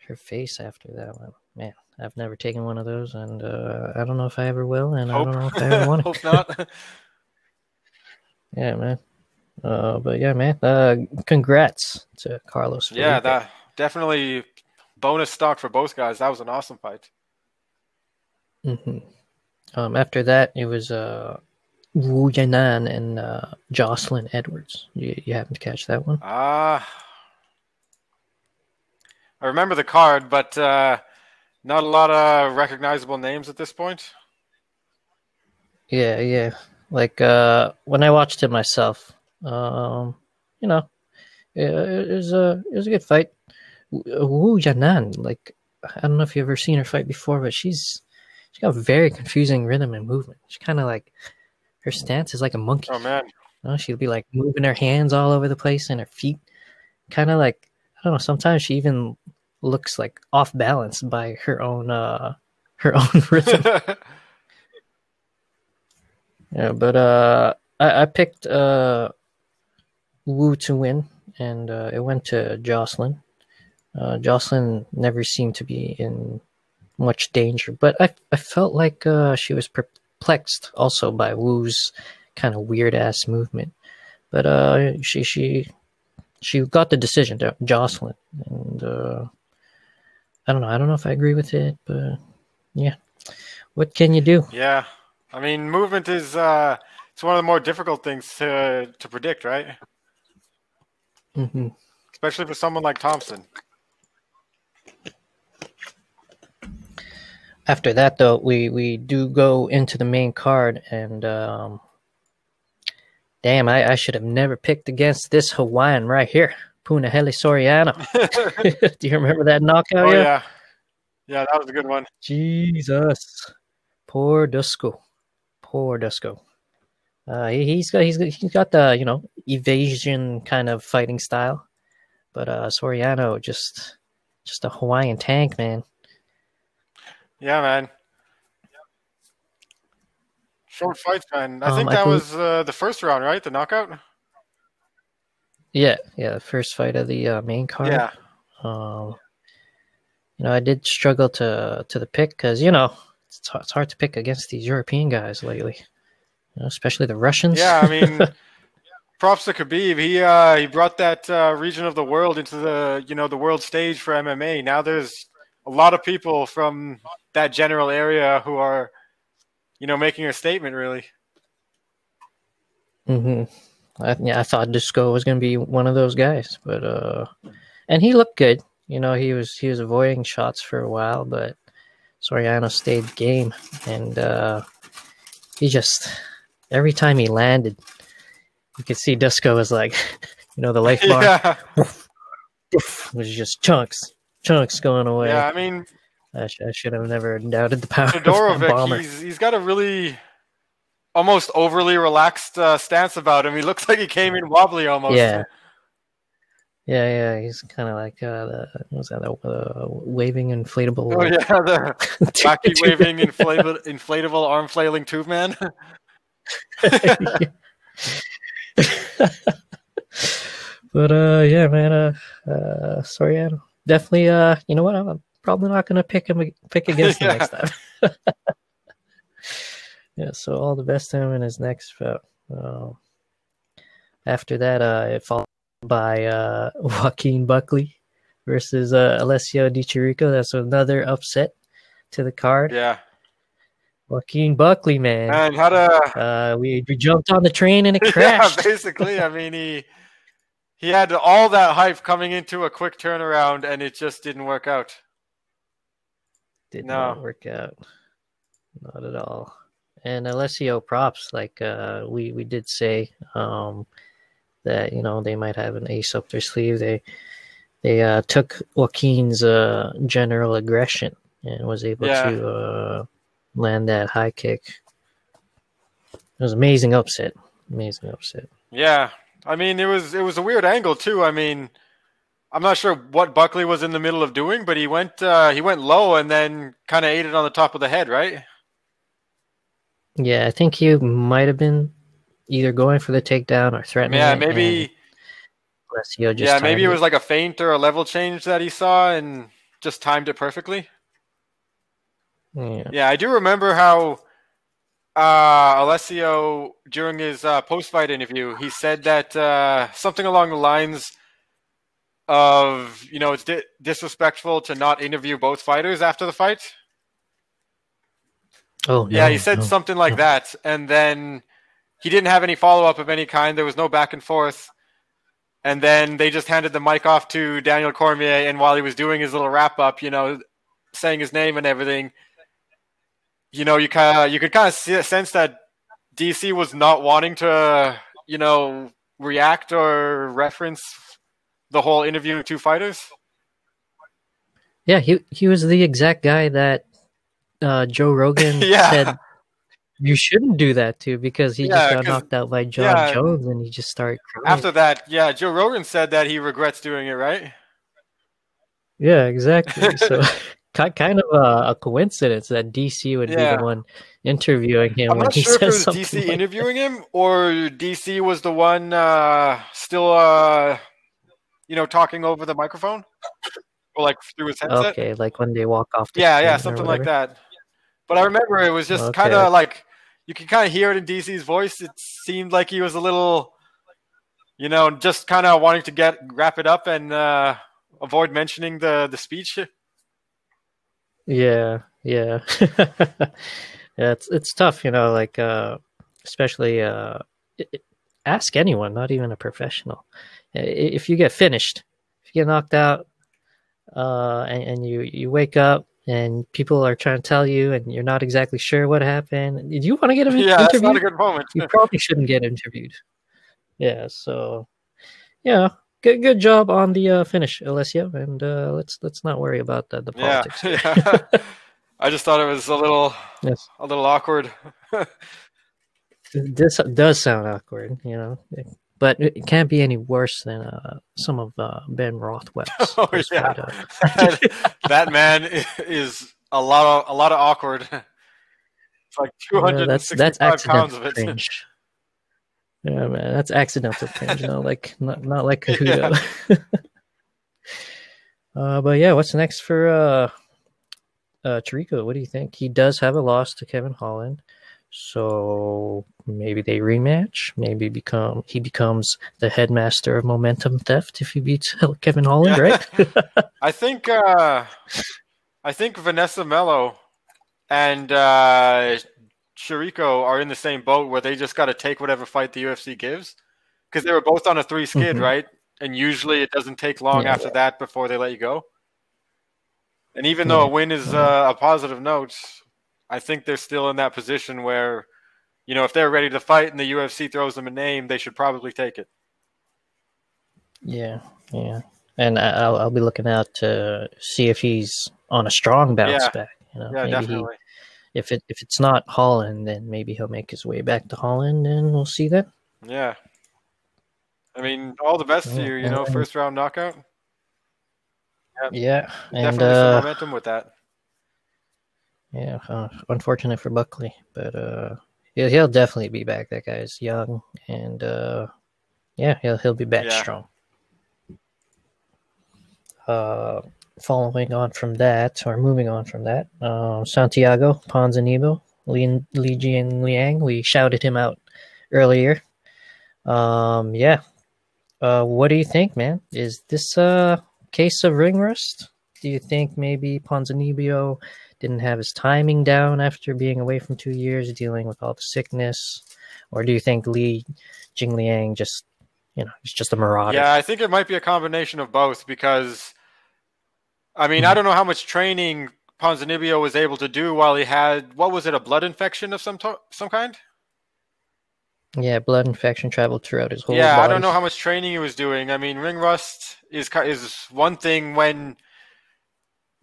Speaker 1: Her face after that one, man. I've never taken one of those, and uh, I don't know if I ever will, and I don't know if I ever want (laughs)
Speaker 2: hope not. (laughs)
Speaker 1: Yeah, man. Uh, but yeah, man. Uh, congrats to Carlos.
Speaker 2: yeah,
Speaker 1: Felipe.
Speaker 2: that definitely bonus stock for both guys. That was an awesome fight.
Speaker 1: hmm Um, after that, it was uh, Wu Yanan and uh, Jocelyn Edwards. You, you happen to catch that one?
Speaker 2: Ah, I remember the card, but uh, not a lot of recognizable names at this point.
Speaker 1: Yeah, yeah. Like uh, when I watched it myself, um, you know, it, it was a it was a good fight. Wu Yanan, like I don't know if you've ever seen her fight before, but she's she got very confusing rhythm and movement. She kind of like her stance is like a monkey.
Speaker 2: Oh man,
Speaker 1: You know, she'll be like moving her hands all over the place and her feet, kind of like I don't know. Sometimes she even looks like off balance by her own uh her (laughs) own rhythm. (laughs) yeah, but uh, I, I picked uh Wu to win, and uh, it went to Jocelyn. Uh, Jocelyn never seemed to be in much danger, but I I felt like uh, she was perplexed also by Wu's kind of weird ass movement. But uh, she she she got the decision Jocelyn, and uh, I don't know. I don't know if I agree with it, but yeah, what can you do?
Speaker 2: yeah. I mean, movement is uh, it's one of the more difficult things to to predict, right?
Speaker 1: hmm
Speaker 2: Especially for someone like Thompson.
Speaker 1: After that, though, we we do go into the main card, and um, damn, I, I should have never picked against this Hawaiian right here, Punahele Soriano. (laughs) (laughs) do you remember that knockout?
Speaker 2: oh
Speaker 1: yeah?
Speaker 2: yeah, yeah, that was a good one.
Speaker 1: Jesus, poor Dusko, poor Dusko. Uh, he, he's got he's got, he's got the you know evasion kind of fighting style, but uh, Soriano just just a Hawaiian tank, man.
Speaker 2: Yeah, man. Short fights, man. I
Speaker 1: Um,
Speaker 2: think
Speaker 1: I
Speaker 2: that was uh, the first round, right? The knockout.
Speaker 1: Yeah, yeah, the first fight of the uh, main card.
Speaker 2: Yeah,
Speaker 1: Um, you know, I did struggle to to the pick because you know it's, it's hard to pick against these European guys lately, you know, especially the Russians.
Speaker 2: yeah. I (laughs) mean, props to Khabib. He uh, he brought that uh, region of the world into the you know the world stage for MMA. Now there's a lot of people from that general area who are you know making a statement. Really.
Speaker 1: hmm I, yeah, I thought Dusko was going to be one of those guys, but uh, and he looked good. You know, he was he was avoiding shots for a while, but Soriano stayed game, and uh, he just every time he landed, you could see Dusko was like, (laughs) you know, the life bar
Speaker 2: Yeah, (laughs)
Speaker 1: was just chunks, chunks going away.
Speaker 2: yeah. I mean,
Speaker 1: I, sh- I should have never doubted the power of
Speaker 2: Todorovic,
Speaker 1: bomber.
Speaker 2: he's he's got a really almost overly relaxed uh, stance about him. He looks like he came in wobbly almost.
Speaker 1: Yeah. Yeah, yeah, he's kind of like uh, the that the uh, waving inflatable?
Speaker 2: Oh yeah, the (laughs) wacky waving inflatable inflatable arm flailing tube man. (laughs)
Speaker 1: but uh, yeah, man. Uh, uh, sorry, I definitely. Uh, you know what? I'm probably not gonna pick him pick against him (laughs)
Speaker 2: Yeah.
Speaker 1: next time. Yeah. So all the best to him in his next bout. Um, after that, uh, it followed by uh (laughs) Joaquin Buckley versus uh Alessio Di Chirico. That's another upset to the card.
Speaker 2: yeah,
Speaker 1: Joaquin Buckley, man.
Speaker 2: and had a
Speaker 1: Uh, we we jumped on the train and it (laughs) crashed.
Speaker 2: yeah, (laughs) basically. I mean, he he had all that hype coming into a quick turnaround, and it just didn't work out.
Speaker 1: Did
Speaker 2: No.
Speaker 1: not work out. Not at all. And Alessio props, like uh, we we did say um, that you know they might have an ace up their sleeve. They they uh, took Joaquin's uh, general aggression and was able
Speaker 2: Yeah.
Speaker 1: to uh, land that high kick. It was amazing upset. Amazing upset.
Speaker 2: Yeah, I mean, it was it was a weird angle too. I mean, I'm not sure what Buckley was in the middle of doing, but he went uh, he went low and then kind of ate it on the top of the head, right?
Speaker 1: Yeah, I think he might have been either going for the takedown or threatening.
Speaker 2: Yeah, maybe.
Speaker 1: Alessio just
Speaker 2: Yeah, maybe it
Speaker 1: timed
Speaker 2: was like a feint or a level change that he saw and just timed it perfectly.
Speaker 1: Yeah.
Speaker 2: Yeah, I do remember how uh, Alessio during his uh, post-fight interview, he said that uh, something along the lines of, you know, it's di- disrespectful to not interview both fighters after the fight.
Speaker 1: Oh
Speaker 2: Yeah,
Speaker 1: no,
Speaker 2: he said
Speaker 1: no.
Speaker 2: something like that, and then he didn't have any follow-up of any kind. There was no back and forth. And then they just handed the mic off to Daniel Cormier, and while he was doing his little wrap-up, you know, saying his name and everything, you know, you kind of you could kind of sense that DC was not wanting to, you know, react or reference the whole interviewing two fighters.
Speaker 1: Yeah, he he was the exact guy that uh, Joe Rogan (laughs)
Speaker 2: Yeah.
Speaker 1: said you shouldn't do that too because he
Speaker 2: Yeah,
Speaker 1: just got knocked out by John
Speaker 2: yeah.
Speaker 1: Jones and he just started crying.
Speaker 2: After that, yeah, Joe Rogan said that he regrets doing it, right?
Speaker 1: Yeah, exactly. (laughs) So (laughs) kind of a, a coincidence that DC would be the one interviewing him
Speaker 2: I'm
Speaker 1: when
Speaker 2: not
Speaker 1: he
Speaker 2: sure if it was. DC
Speaker 1: like-
Speaker 2: interviewing him or DC was the one uh, still, uh, you know, talking over the microphone or like through his headset.
Speaker 1: okay, like when they walk off. The
Speaker 2: Yeah, yeah, something like that. But I remember it was just
Speaker 1: Okay.
Speaker 2: kind of like you can kind of hear it in DC's voice. It seemed like he was a little, you know, just kind of wanting to get wrap it up and uh, avoid mentioning the the speech.
Speaker 1: Yeah, yeah, (laughs) yeah. It's it's tough, you know. Like uh, especially uh, i- i- ask anyone, not even a professional. If you get finished, if you get knocked out, uh, and, and you you wake up and people are trying to tell you, and you're not exactly sure what happened. Did you want to get (laughs) an
Speaker 2: yeah, that's
Speaker 1: interview?
Speaker 2: not a good moment.
Speaker 1: you probably shouldn't get interviewed. Yeah, so yeah, good good job on the uh, finish, Alessio, and uh, let's let's not worry about the, the
Speaker 2: yeah,
Speaker 1: politics. (laughs)
Speaker 2: yeah. (laughs) I just thought it was a little
Speaker 1: Yes.
Speaker 2: a little awkward.
Speaker 1: This does sound awkward, you know, but it can't be any worse than uh, some of uh, Ben Rothwell's. (laughs)
Speaker 2: Oh, yeah. that, (laughs) that man is a lot of a lot of awkward. (laughs) It's like two
Speaker 1: yeah, that's that's
Speaker 2: pounds
Speaker 1: accidental
Speaker 2: of
Speaker 1: cringe. Yeah, man, that's accidental cringe. You know, like not not like Cahuto. uh, but yeah, what's next for uh, uh, Chirico? What do you think? He does have a loss to Kevin Holland, so maybe they rematch. Maybe become he becomes the headmaster of momentum theft if he beats (laughs) Kevin Holland,
Speaker 2: Yeah.
Speaker 1: right? (laughs)
Speaker 2: I think uh, I think Vanessa Melo and uh, Chirico are in the same boat where they just got to take whatever fight the UFC gives because they were both on a three skid,
Speaker 1: Mhm.
Speaker 2: right? And usually it doesn't take long
Speaker 1: Yeah.
Speaker 2: after that before they let you go. And even though a win is uh, a positive note, I think they're still in that position where, you know, if they're ready to fight and the UFC throws them a name, they should probably take it.
Speaker 1: Yeah, yeah, and I'll I'll be looking out to see if he's on a strong bounce
Speaker 2: Yeah.
Speaker 1: back. You know,
Speaker 2: Yeah,
Speaker 1: maybe
Speaker 2: definitely.
Speaker 1: he if it if it's not Holland, then maybe he'll make his way back to Holland, and we'll see that.
Speaker 2: Yeah. I mean, all the best to
Speaker 1: Yeah,
Speaker 2: you. You know, first round knockout.
Speaker 1: Yeah, and
Speaker 2: Definitely some
Speaker 1: uh,
Speaker 2: momentum with that.
Speaker 1: yeah, uh, unfortunate for Buckley, but uh, he'll he'll definitely be back. That guy's young, and uh, yeah, he'll he'll be back
Speaker 2: Yeah.
Speaker 1: strong. Uh, following on from that, or moving on from that, uh, Santiago Ponzinibbio, Li, Li Jing Liang, we shouted him out earlier. Um, yeah. Uh, what do you think, man? Is this a case of ring rust? Do you think maybe Ponzinibbio didn't have his timing down after being away from two years, dealing with all the sickness, or do you think Li Jingliang just, you know, he's just a marauder?
Speaker 2: Yeah, I think it might be a combination of both because, I mean, I mm-hmm. don't know how much training Ponzinibbio was able to do while he had what was it, a blood infection of some to- some kind?
Speaker 1: Yeah, blood infection traveled throughout his whole
Speaker 2: yeah, I don't know how much training he was doing. I mean, ring rust is is one thing when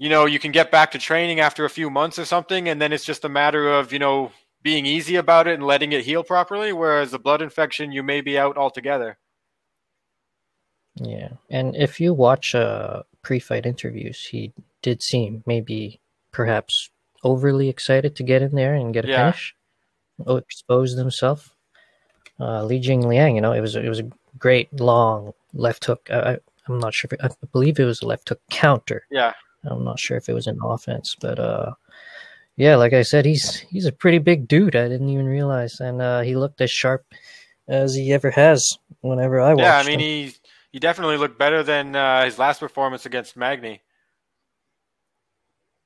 Speaker 2: you know you can get back to training after a few months or something, and then it's just a matter of you know being easy about it and letting it heal properly. Whereas a blood infection, you may be out altogether.
Speaker 1: Yeah, and if you watch uh, pre-fight interviews, he did seem maybe perhaps overly excited to get in there and get a
Speaker 2: Yeah.
Speaker 1: finish, oh, expose himself. Uh, Li Jing Liang, you know, it was it was a great long left hook. I, I'm not sure. If it, I believe it was a left hook counter.
Speaker 2: Yeah,
Speaker 1: I'm not sure if it was an offense, but uh, yeah, like I said, he's he's a pretty big dude. I didn't even realize, and uh, he looked as sharp as he ever has. Whenever I watched
Speaker 2: yeah. I mean,
Speaker 1: him.
Speaker 2: he he definitely looked better than uh, his last performance against Magny.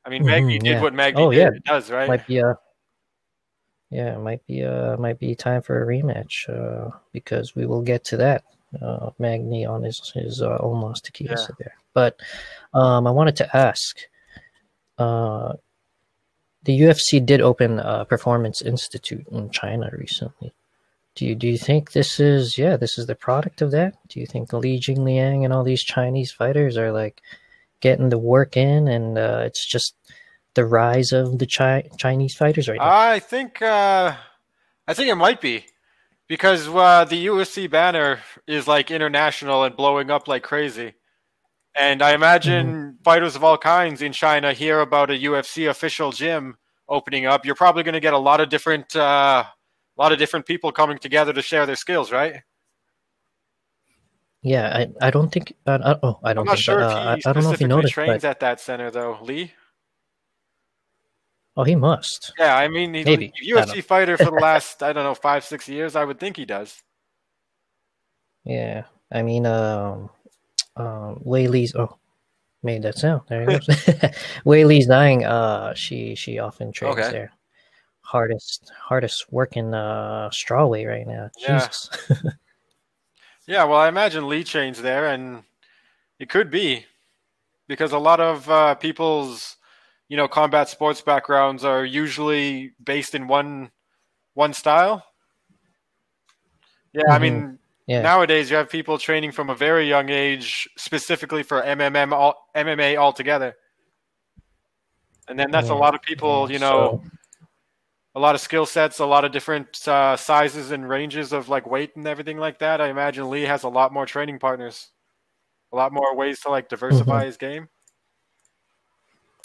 Speaker 2: I mean, Magny
Speaker 1: Mhm,
Speaker 2: did
Speaker 1: yeah.
Speaker 2: what Magny
Speaker 1: Oh,
Speaker 2: did,
Speaker 1: yeah.
Speaker 2: does, right?
Speaker 1: might be a yeah, it might be uh might be time for a rematch uh, because we will get to that. Uh, Magny on his his uh, own loss to Chiesa there, but um, I wanted to ask. Uh, the UFC did open a performance institute in China recently. Do you do you think this is yeah this is the product of that? Do you think Li Jing Liang and all these Chinese fighters are like getting the work in, and uh, it's just the rise of the chi- Chinese fighters right now?
Speaker 2: I think uh, I think it might be because uh, the UFC banner is like international and blowing up like crazy. And I imagine
Speaker 1: Mm-hmm.
Speaker 2: fighters of all kinds in China hear about a UFC official gym opening up. You're probably going to get a lot of different, uh, a lot of different people coming together to share their skills, right?
Speaker 1: Yeah, I, I don't think uh, oh I
Speaker 2: I'm
Speaker 1: don't
Speaker 2: not
Speaker 1: think
Speaker 2: sure
Speaker 1: uh,
Speaker 2: if he
Speaker 1: I, I don't know if
Speaker 2: specifically
Speaker 1: noticed,
Speaker 2: trains
Speaker 1: but
Speaker 2: at that center though. Lee?
Speaker 1: oh he must.
Speaker 2: Yeah, I mean, he's
Speaker 1: Maybe.
Speaker 2: a UFC fighter for the last, I don't know, five, six years. I would think he does. (laughs)
Speaker 1: Yeah, I mean um Wei oh made that sound there he goes. Wei dying. Uh, she she often trains
Speaker 2: Okay.
Speaker 1: there. Hardest hardest working uh strawweight right now.
Speaker 2: Yeah.
Speaker 1: Jesus. (laughs)
Speaker 2: Yeah, well, I imagine Lee trains there, and it could be because a lot of uh, people's, you know, combat sports backgrounds are usually based in one one style. Yeah, I
Speaker 1: Mhm.
Speaker 2: mean,
Speaker 1: yeah.
Speaker 2: nowadays you have people training from a very young age specifically for MMM all, MMA altogether, and then that's a lot of people,
Speaker 1: yeah,
Speaker 2: you know,
Speaker 1: so-
Speaker 2: a lot of skill sets, a lot of different uh, sizes and ranges of like weight and everything like that. I imagine Lee has a lot more training partners, a lot more ways to like diversify his game.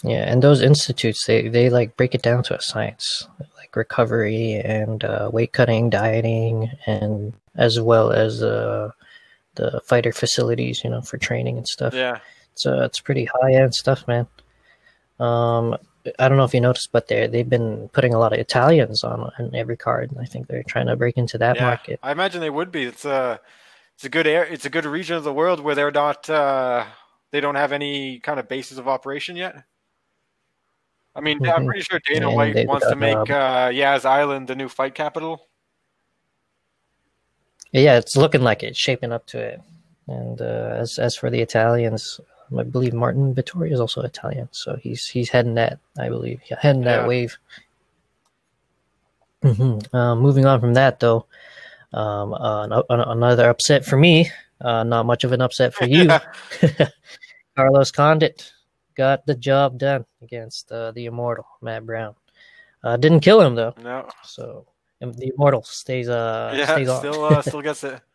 Speaker 1: Yeah, and those institutes they they like break it down to a science, like recovery and uh, weight cutting, dieting, and as well as uh, the fighter facilities, you know, for training and stuff.
Speaker 2: Yeah,
Speaker 1: It's uh, it's pretty high end stuff, man. Um, I don't know if you noticed, but they they've been putting a lot of Italians on on every card. and I think they're trying to break into that
Speaker 2: yeah.
Speaker 1: market.
Speaker 2: I imagine they would be. It's a it's a good air. It's a good region of the world where they're not. Uh, they don't have any kind of bases of operation yet. I mean, I'm
Speaker 1: Mhm.
Speaker 2: pretty sure Dana
Speaker 1: And
Speaker 2: White wants to make uh, Yas Island the new fight capital.
Speaker 1: Yeah, it's looking like it, shaping up to it. And uh, as as for the Italians, I believe Marvin Vettori is also Italian, so he's he's heading that. I believe yeah, heading
Speaker 2: Yeah.
Speaker 1: that wave. hmm Uh, moving on from that, though, um, uh, an- an- another upset for me. Uh, not much of an upset for you. (laughs) (laughs) Carlos Condit got the job done against uh, the immortal Matt Brown. Uh, didn't kill him though,
Speaker 2: no,
Speaker 1: so the immortal stays uh
Speaker 2: yeah,
Speaker 1: stays
Speaker 2: still uh, still gets it. (laughs)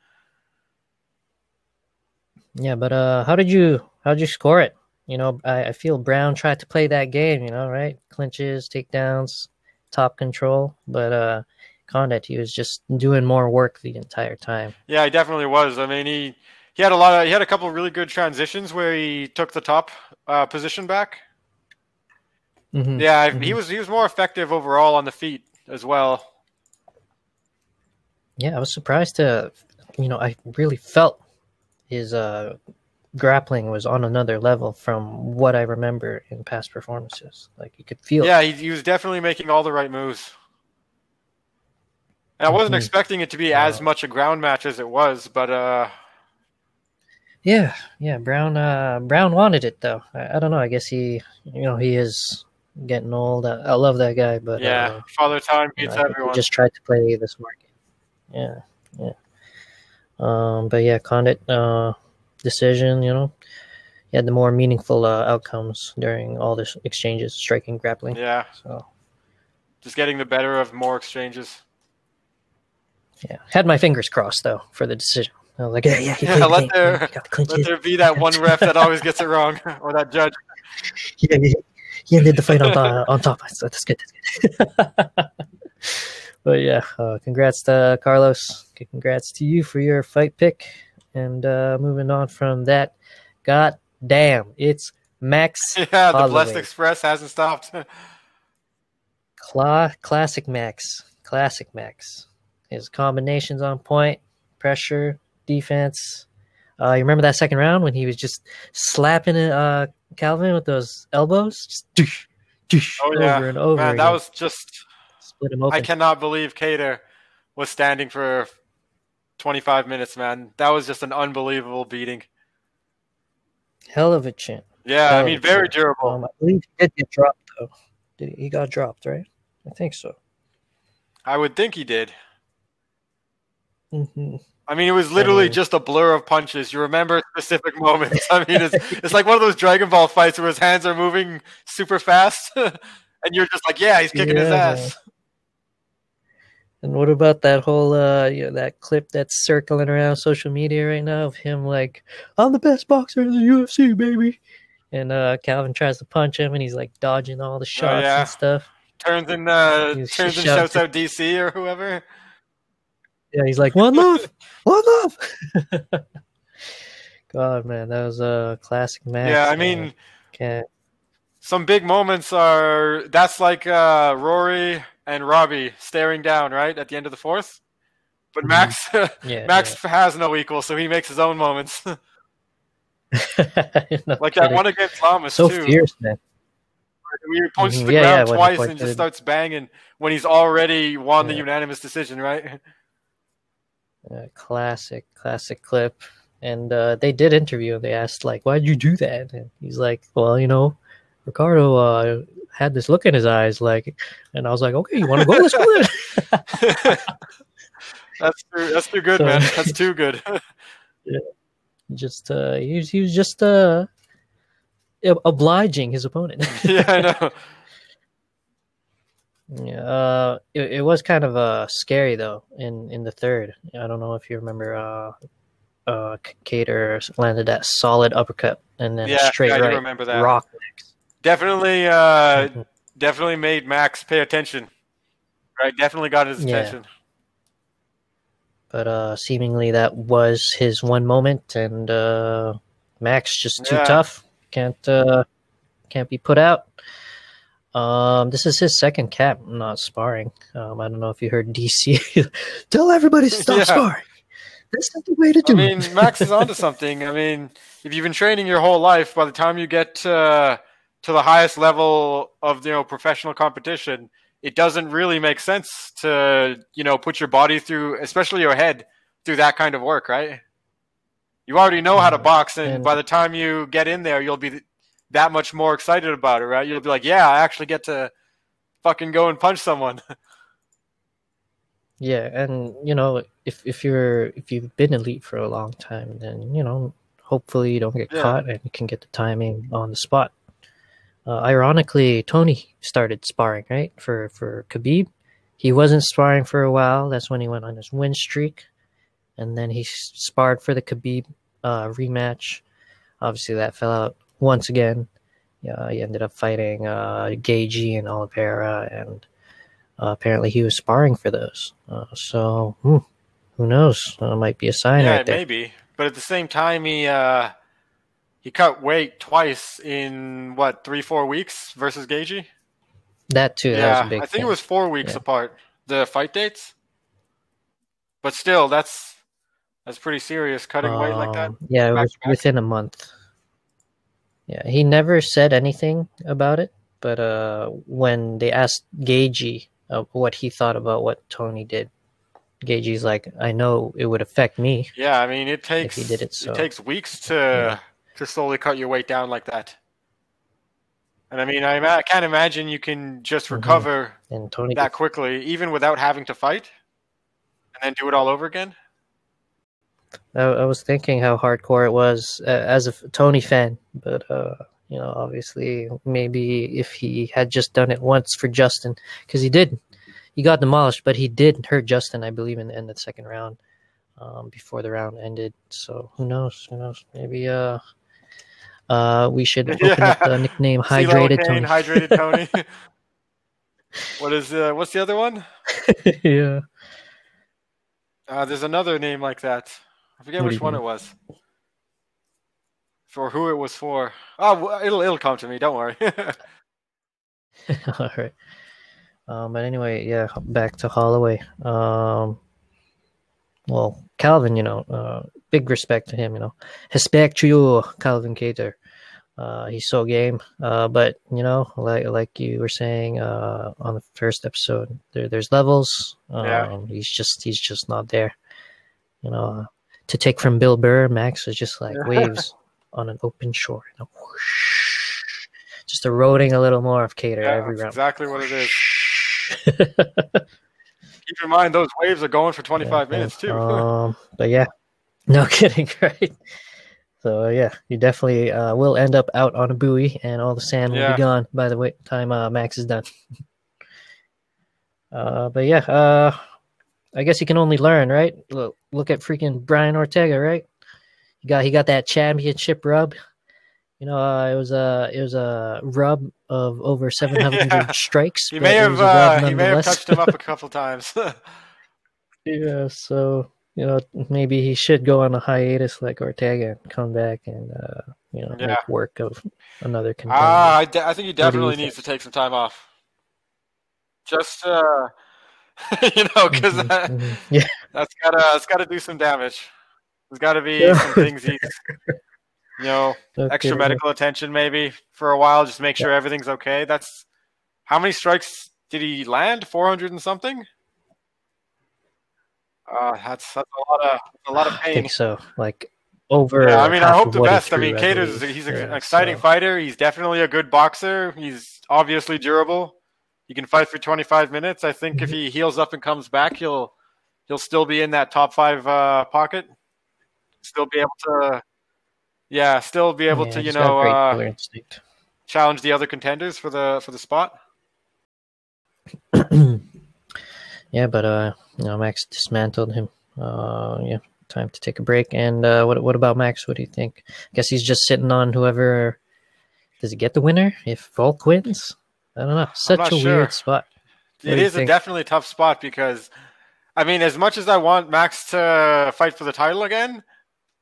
Speaker 1: Yeah, but uh, how did you how did you score it? You know, I, I feel Brown tried to play that game. You know, right? Clinches, takedowns, top control, but uh, Condit he was just doing more work the entire time.
Speaker 2: Yeah, he definitely was. I mean, he he had a lot of he had a couple of really good transitions where he took the top uh, position back.
Speaker 1: Mhm.
Speaker 2: Yeah, I- he was he was more effective overall on the feet as well.
Speaker 1: Yeah, I was surprised to, you know, I really felt his uh grappling was on another level from what I remember in past performances. Like you could feel.
Speaker 2: Yeah, he, he was definitely making all the right moves. And I wasn't
Speaker 1: Mhm.
Speaker 2: expecting it to be as much a ground match as it was, but uh,
Speaker 1: Yeah, yeah. Brown, uh, Brown wanted it though. I, I don't know. I guess he, you know, he is getting old. I, I love that guy, but
Speaker 2: yeah,
Speaker 1: uh,
Speaker 2: Father Time
Speaker 1: you know,
Speaker 2: beats everyone.
Speaker 1: just tried to play this market. Yeah, yeah. Um, but yeah, Condit uh, decision. You know, he had the more meaningful uh, outcomes during all this exchanges, striking, grappling.
Speaker 2: Yeah,
Speaker 1: So
Speaker 2: just getting the better of more exchanges.
Speaker 1: yeah, had my fingers crossed though for the decision. I was like, yeah, yeah,
Speaker 2: Yeah, let there-
Speaker 1: the. (laughs)
Speaker 2: Let there be that one ref that always gets it wrong, (laughs) or that judge.
Speaker 1: Yeah, he, he ended the fight on top. on top. So that's good. That's good. (laughs) but yeah, uh, congrats to Carlos. Congrats to you for your fight pick. And uh, moving on from that, god damn, it's Max
Speaker 2: Yeah, the Blessed Express hasn't stopped.
Speaker 1: Cla- Classic Max. Classic Max. His combinations on point, pressure, defense. Uh, you remember that second round when he was just slapping uh, Calvin with those elbows? Just doosh, doosh,
Speaker 2: Oh
Speaker 1: over
Speaker 2: yeah,
Speaker 1: and over.
Speaker 2: man, that was just.
Speaker 1: split him open.
Speaker 2: I cannot believe Kattar was standing for 25 minutes, man. That was just an unbelievable beating.
Speaker 1: Hell of a chin.
Speaker 2: Yeah,
Speaker 1: Hell
Speaker 2: I mean, very
Speaker 1: chin.
Speaker 2: durable.
Speaker 1: Um, I believe he did get dropped though. Did he, he got dropped, right? I think so.
Speaker 2: I would think he did.
Speaker 1: hmm
Speaker 2: I mean, it was literally
Speaker 1: mean-
Speaker 2: just a blur of punches. You remember specific moments. (laughs) I mean, it's it's like one of those Dragon Ball fights where his hands are moving super fast, (laughs) and you're just like, yeah, he's kicking his ass.
Speaker 1: And what about that whole uh you know, that clip that's circling around social media right now of him like, I'm the best boxer in the UFC, baby. And uh Calvin tries to punch him and he's like dodging all the shots
Speaker 2: Oh, yeah.
Speaker 1: and stuff.
Speaker 2: Turns and uh, turns and
Speaker 1: shouts
Speaker 2: out DC or whoever.
Speaker 1: Yeah, he's like, One love! One love! (laughs) God man, that was a classic match.
Speaker 2: yeah, I
Speaker 1: man.
Speaker 2: mean,
Speaker 1: Can't
Speaker 2: some big moments are that's like uh, Rory and Robbie staring down right at the end of the fourth. But
Speaker 1: Mhm.
Speaker 2: Max, (laughs)
Speaker 1: yeah,
Speaker 2: Max has no equal, so he makes his own moments. (laughs)
Speaker 1: No
Speaker 2: like that one against Lamas
Speaker 1: so
Speaker 2: too.
Speaker 1: fierce, man.
Speaker 2: We punched
Speaker 1: Mhm.
Speaker 2: the
Speaker 1: Yeah, yeah,
Speaker 2: ground
Speaker 1: when
Speaker 2: twice
Speaker 1: punched
Speaker 2: and just
Speaker 1: it.
Speaker 2: starts banging when he's already won the unanimous decision, right?
Speaker 1: Uh, classic, classic clip. And uh, they did interview him. They asked, like, why'd you do that? And he's like, well, you know, Ricardo uh, had this look in his eyes, like, and I was like, okay, you want to go? Let's go (laughs) (laughs)
Speaker 2: that's too, that's too good,
Speaker 1: So-
Speaker 2: man. (laughs) That's too good.
Speaker 1: just, uh, he was, he was just uh, obliging his opponent.
Speaker 2: yeah, I know.
Speaker 1: Yeah, uh, it, it was kind of uh scary though in in the third. I don't know if you remember. Uh, uh, Kattar landed that solid uppercut and then
Speaker 2: Yeah,
Speaker 1: straight
Speaker 2: I do
Speaker 1: right
Speaker 2: remember that.
Speaker 1: rock.
Speaker 2: Definitely, uh,
Speaker 1: Mhm.
Speaker 2: definitely made Max pay attention. Right, definitely got his
Speaker 1: Yeah.
Speaker 2: attention.
Speaker 1: but uh, seemingly that was his one moment, and uh, Max just too
Speaker 2: Yeah.
Speaker 1: tough. Can't uh, can't be put out. Um, this is his second cap not sparring. Um, I don't know if you heard DC (laughs) tell everybody to stop (laughs)
Speaker 2: Yeah.
Speaker 1: sparring. This is the way to do.
Speaker 2: I mean,
Speaker 1: it.
Speaker 2: Max is onto (laughs) something. I mean, if you've been training your whole life, by the time you get uh, to the highest level of you know professional competition, it doesn't really make sense to you know put your body through, especially your head, through that kind of work, right? You already know how to
Speaker 1: Mhm.
Speaker 2: box, and,
Speaker 1: And-
Speaker 2: by the time you get in there, you'll be that much more excited about it, right? You'll be like, "Yeah, I actually get to fucking go and punch someone." (laughs)
Speaker 1: Yeah, and you know, if if you're if you've been elite for a long time, then you know, hopefully you don't get
Speaker 2: Yeah.
Speaker 1: caught and you can get the timing on the spot. Uh, ironically, Tony started sparring right for for Khabib. He wasn't sparring for a while. That's when he went on his win streak, and then he sparred for the Khabib uh, rematch. Obviously, that fell out once again. Yeah, he ended up fighting uh, Gaethje and Oliveira, and uh, apparently he was sparring for those. Uh, so hmm, who knows? Uh, might be a sign
Speaker 2: yeah,
Speaker 1: right there.
Speaker 2: maybe. But at the same time, he uh, he cut weight twice in what three, four weeks versus Gaethje.
Speaker 1: That too. that was
Speaker 2: yeah,
Speaker 1: a big
Speaker 2: I think
Speaker 1: thing.
Speaker 2: it was four weeks
Speaker 1: Yeah.
Speaker 2: apart the fight dates. But still, that's that's pretty serious cutting weight like that.
Speaker 1: Um, Yeah, it was
Speaker 2: back?
Speaker 1: within a month. Yeah, he never said anything about it, but uh, when they asked Gaethje uh, what he thought about what Tony did, Gaethje's like, "I know it would affect me."
Speaker 2: Yeah, I mean it takes
Speaker 1: he did it, so-
Speaker 2: takes weeks to
Speaker 1: Yeah.
Speaker 2: to slowly cut your weight down like that. And I mean, I, I can't imagine you can just
Speaker 1: Mhm.
Speaker 2: recover
Speaker 1: Tony,
Speaker 2: that quickly, even without having to fight, and then do it all over again.
Speaker 1: I, I was thinking how hardcore it was uh, as a Tony fan, but uh, you know, obviously, maybe if he had just done it once for Justin, because he did, he got demolished, but he did hurt Justin, I believe, in the end of the second round. um, before the round ended. So who knows? Who knows? Maybe uh, uh, we should (laughs) open
Speaker 2: Yeah.
Speaker 1: up the nickname Hydrated Tony.
Speaker 2: Hydrated Tony. (laughs) what is uh, what's the other one? (laughs)
Speaker 1: yeah.
Speaker 2: Uh, there's another name like that. I forget
Speaker 1: What
Speaker 2: which one
Speaker 1: mean?
Speaker 2: it was. For who it was for. Oh, it'll it'll come to me. Don't worry. (laughs) (laughs)
Speaker 1: All right. Um, but anyway, yeah, back to Holloway. Um, well, Calvin, you know, uh, big respect to him, you know. Respect to you, Calvin Kattar. Uh, he's so game. Uh, but you know, like like you were saying uh, on the first episode, there there's levels. Um,
Speaker 2: Yeah.
Speaker 1: He's just he's just not there. You know, uh, to take from Bill Burr, Max was just like waves (laughs) on an open shore. You know, whoosh, just eroding a little more of Kattar
Speaker 2: yeah,
Speaker 1: every round.
Speaker 2: exactly what it is. (laughs) Keep in mind those waves are going for 25
Speaker 1: Yeah,
Speaker 2: minutes too.
Speaker 1: Um, (laughs) but yeah, no kidding, right? So uh, yeah, you definitely uh, will end up out on a buoy, and all the sand will
Speaker 2: Yeah.
Speaker 1: be gone by the way, time uh, Max is done. uh, but yeah, uh, I guess you can only learn, right? Look, look at freaking Brian Ortega, right? He got he got that championship rub. You know, uh, it was a it was a rub of over seven hundred
Speaker 2: Yeah. (laughs)
Speaker 1: strikes.
Speaker 2: he may have uh, he may have touched him up a (laughs) couple times. (laughs)
Speaker 1: Yeah, so you know maybe he should go on a hiatus like Ortega and come back and uh, you know
Speaker 2: Yeah.
Speaker 1: make work of another contender.
Speaker 2: Ah, I, de- I think he
Speaker 1: What do you
Speaker 2: definitely
Speaker 1: think?
Speaker 2: needs to take some time off. Just uh, (laughs) you know, because
Speaker 1: Mhm,
Speaker 2: that,
Speaker 1: mhm. (laughs) Yeah,
Speaker 2: that's gotta that's gotta do some damage. There's got to be
Speaker 1: Yeah.
Speaker 2: some things he's, you know, (laughs) extra medical attention maybe for a while, just make sure everything's okay. That's how many strikes did he land? Four hundred and something. Uh, that's that's a lot of a lot of
Speaker 1: I
Speaker 2: pain.
Speaker 1: think so. Like over.
Speaker 2: Yeah, I mean, I hope the best. I mean,
Speaker 1: Kattar's
Speaker 2: he's an
Speaker 1: Yeah,
Speaker 2: exciting
Speaker 1: so-
Speaker 2: fighter. He's definitely a good boxer. He's obviously durable. He can fight for 25 minutes. I think
Speaker 1: Mm-hmm.
Speaker 2: if he heals up and comes back, he'll he'll still be in that top five uh, pocket. Still be able to, yeah, still be able
Speaker 1: Yeah,
Speaker 2: to you know uh, challenge the other contenders for the for the spot. (clears throat)
Speaker 1: yeah, but uh, you know, Max dismantled him. Uh, yeah, time to take a break. And uh, what what about Max? What do you think? I guess he's just sitting on whoever. Does he get the winner if Volk wins? I don't know. Such a
Speaker 2: sure.
Speaker 1: weird spot. What
Speaker 2: It
Speaker 1: do
Speaker 2: a definitely tough spot because, I mean, as much as I want Max to fight for the title again,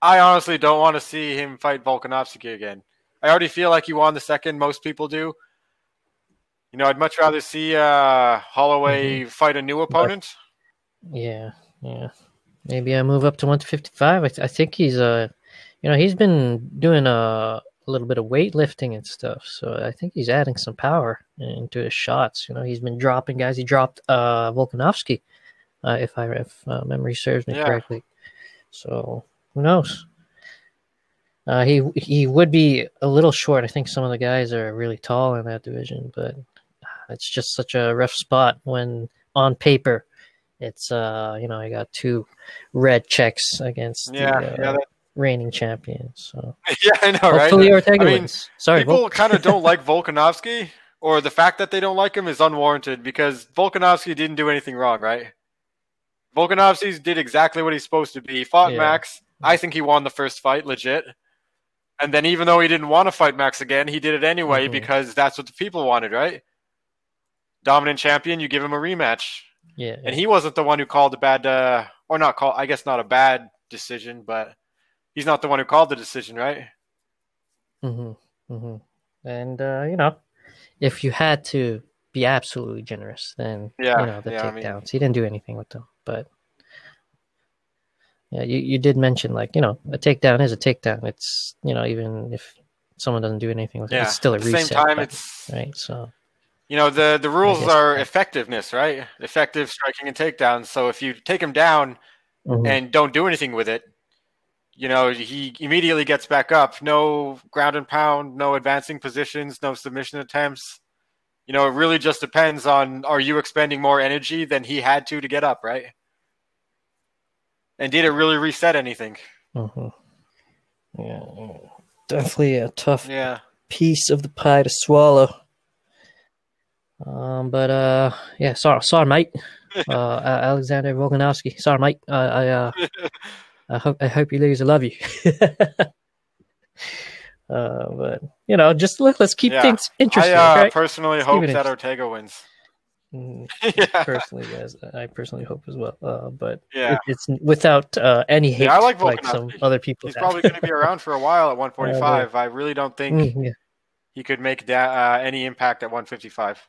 Speaker 2: I honestly don't want to see him fight Volkanovski again. I already feel like he won the second. Most people do. You know, I'd much rather see uh, Holloway
Speaker 1: Mm-hmm.
Speaker 2: fight a new opponent.
Speaker 1: Yeah, yeah. Maybe I move up to 155. I, th- I think he's uh, you know, he's been doing uh, a little bit of weightlifting and stuff. So I think he's adding some power into his shots. You know, he's been dropping guys. He dropped uh Volkanovski, uh, if I if uh, memory serves me
Speaker 2: Yeah.
Speaker 1: correctly. So who knows? Uh, he he would be a little short. I think some of the guys are really tall in that division, but it's just such a rough spot when on paper it's uh you know I got two red checks against
Speaker 2: Yeah,
Speaker 1: the uh,
Speaker 2: yeah, that-
Speaker 1: reigning champions. So (laughs)
Speaker 2: yeah, I know, right?
Speaker 1: hopefully Ortega
Speaker 2: I mean,
Speaker 1: wins. Sorry,
Speaker 2: People
Speaker 1: Volk.
Speaker 2: kind of don't like (laughs) Volkanovski, or the fact that they don't like him is unwarranted because Volkanovski didn't do anything wrong, right? Volkanovski did exactly what he's supposed to be. He fought
Speaker 1: Yeah.
Speaker 2: Max. I think he won the first fight, legit. And then, even though he didn't want to fight Max again, he did it anyway
Speaker 1: Mhm.
Speaker 2: because that's what the people wanted, right? Dominant champion, you give him a rematch.
Speaker 1: yeah,
Speaker 2: And he wasn't the one who called a bad, uh, or not call. I guess not a bad decision, but he's not the one who called the decision, right?
Speaker 1: Mm hmm Mm hmm And uh, you know, if you had to be absolutely generous, then
Speaker 2: Yeah,
Speaker 1: you know the
Speaker 2: yeah, I
Speaker 1: takedowns.
Speaker 2: mean-
Speaker 1: he didn't do anything with them, but yeah, you, you did mention like you know a takedown is a takedown. It's you know even if someone doesn't do anything with it, it's still a
Speaker 2: At the
Speaker 1: reset.
Speaker 2: same time,
Speaker 1: button,
Speaker 2: it's
Speaker 1: right. So
Speaker 2: You know, the, the rules are effectiveness, right? Effective striking and takedowns. So if you take him down
Speaker 1: mhm.
Speaker 2: and don't do anything with it, you know, he immediately gets back up. No ground and pound, no advancing positions, no submission attempts. You know, it really just depends on are you expending more energy than he had to to get up, right? And did it really reset anything?
Speaker 1: Mhm. yeah, definitely a tough
Speaker 2: Yeah.
Speaker 1: piece of the pie to swallow. Um, but uh, yeah, sorry, sorry, mate. (laughs) uh, Alexander Volkanovski. Sorry, mate. Uh, I uh, (laughs) I hope I hope you lose. I love you. (laughs) uh, but you know, just let, us keep
Speaker 2: Yeah.
Speaker 1: things interesting.
Speaker 2: I uh,
Speaker 1: right?
Speaker 2: personally
Speaker 1: Let's
Speaker 2: hope that. Ortega wins.
Speaker 1: Mm, (laughs)
Speaker 2: yeah.
Speaker 1: personally, yes, I personally hope as well. Uh, but
Speaker 2: Yeah.
Speaker 1: it, it's without uh, any hate,
Speaker 2: Yeah, I like
Speaker 1: like some other people.
Speaker 2: He's
Speaker 1: have.
Speaker 2: probably going to be around for a while at (laughs) 145. I really don't think
Speaker 1: Mm, yeah.
Speaker 2: he could make uh, any impact at 155.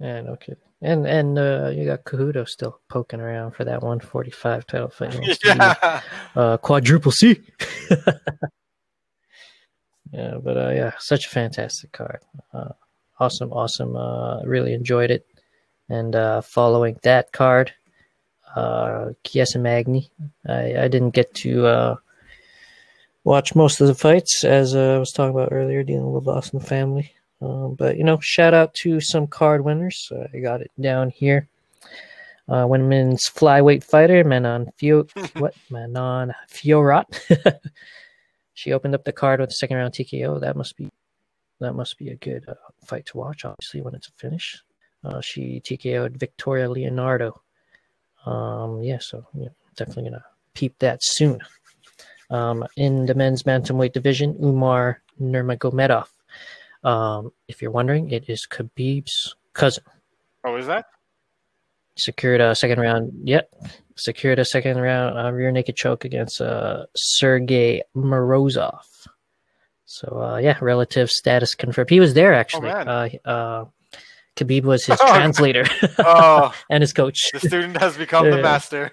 Speaker 1: Yeah, no kidding. And and uh, you got Cejudo still poking around for that 145 title fight. He wants (laughs) to be,
Speaker 2: yeah.
Speaker 1: uh, quadruple C. (laughs) yeah, but uh, yeah, such a fantastic card. Uh, awesome, awesome. Uh, really enjoyed it. And uh, following that card, uh, Chiesa Magny. I, I didn't get to uh, watch most of the fights, as uh, I was talking about earlier, dealing with loss in the family. Um, but you know, shout out to some card winners. Uh, I got it down here. Uh, women's flyweight fighter Manon Fio (laughs) what Manon Fiorot. (laughs) she opened up the card with a second round TKO. That must be that must be a good uh, fight to watch. Obviously, when it's a finish, uh, she TKO'd Victoria Leonardo. Um, yeah, so yeah, definitely gonna peep that soon. Um, in the men's bantamweight division, Umar Nurmagomedov. Um, if you're wondering, it is Khabib's cousin.
Speaker 2: Oh, is that?
Speaker 1: Secured a second round. Yep, secured a second round uh, rear naked choke against uh, Sergey Morozov. So uh, yeah, relative status confirmed. He was there actually.
Speaker 2: man.
Speaker 1: uh, uh, Khabib was his (laughs)
Speaker 2: Oh,
Speaker 1: translator (laughs)
Speaker 2: Oh, (laughs)
Speaker 1: and his coach.
Speaker 2: the student has become the master.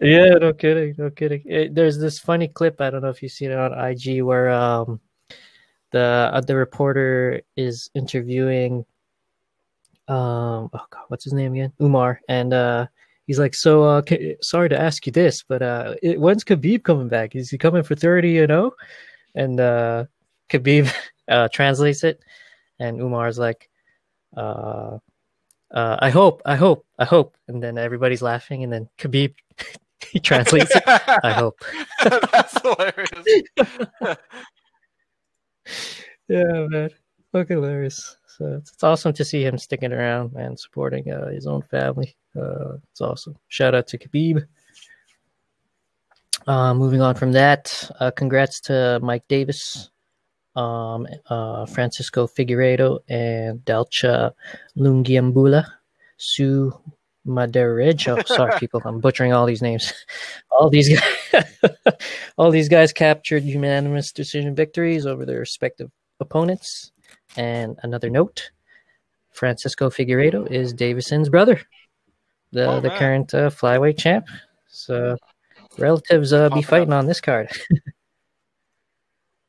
Speaker 1: Yeah, no kidding, no kidding. It, there's this funny clip. I don't know if you've seen it on IG where um the uh, the reporter is interviewing um oh god what's his name again? Umar. And uh he's like so uh ca- sorry to ask you this but uh it, when's Khabib coming back? Is he coming for 30 you know? And uh Khabib (laughs) uh translates it. And Umar's like uh uh I hope I hope I hope. And then everybody's laughing. And then Khabib (laughs) he translates it I hope. (laughs)
Speaker 2: That's hilarious. (laughs)
Speaker 1: Yeah, man. Fucking hilarious. So it's, it's awesome to see him sticking around and supporting uh, his own family. Uh, it's awesome. Shout out to Khabib. Uh, moving on from that, uh, congrats to Mike Davis, um, uh, Francisco Figueiredo, and Dalcha Lungiambula, Sue Maderejo. Oh, (laughs) sorry, people, I'm butchering all these names. (laughs) All these guys, (laughs) all these guys captured unanimous decision victories over their respective opponents. And another note: Francisco Figueiredo is Deiveson's brother, the
Speaker 2: Oh,
Speaker 1: the
Speaker 2: man.
Speaker 1: current uh, flyweight champ. So relatives uh, be fighting on this card.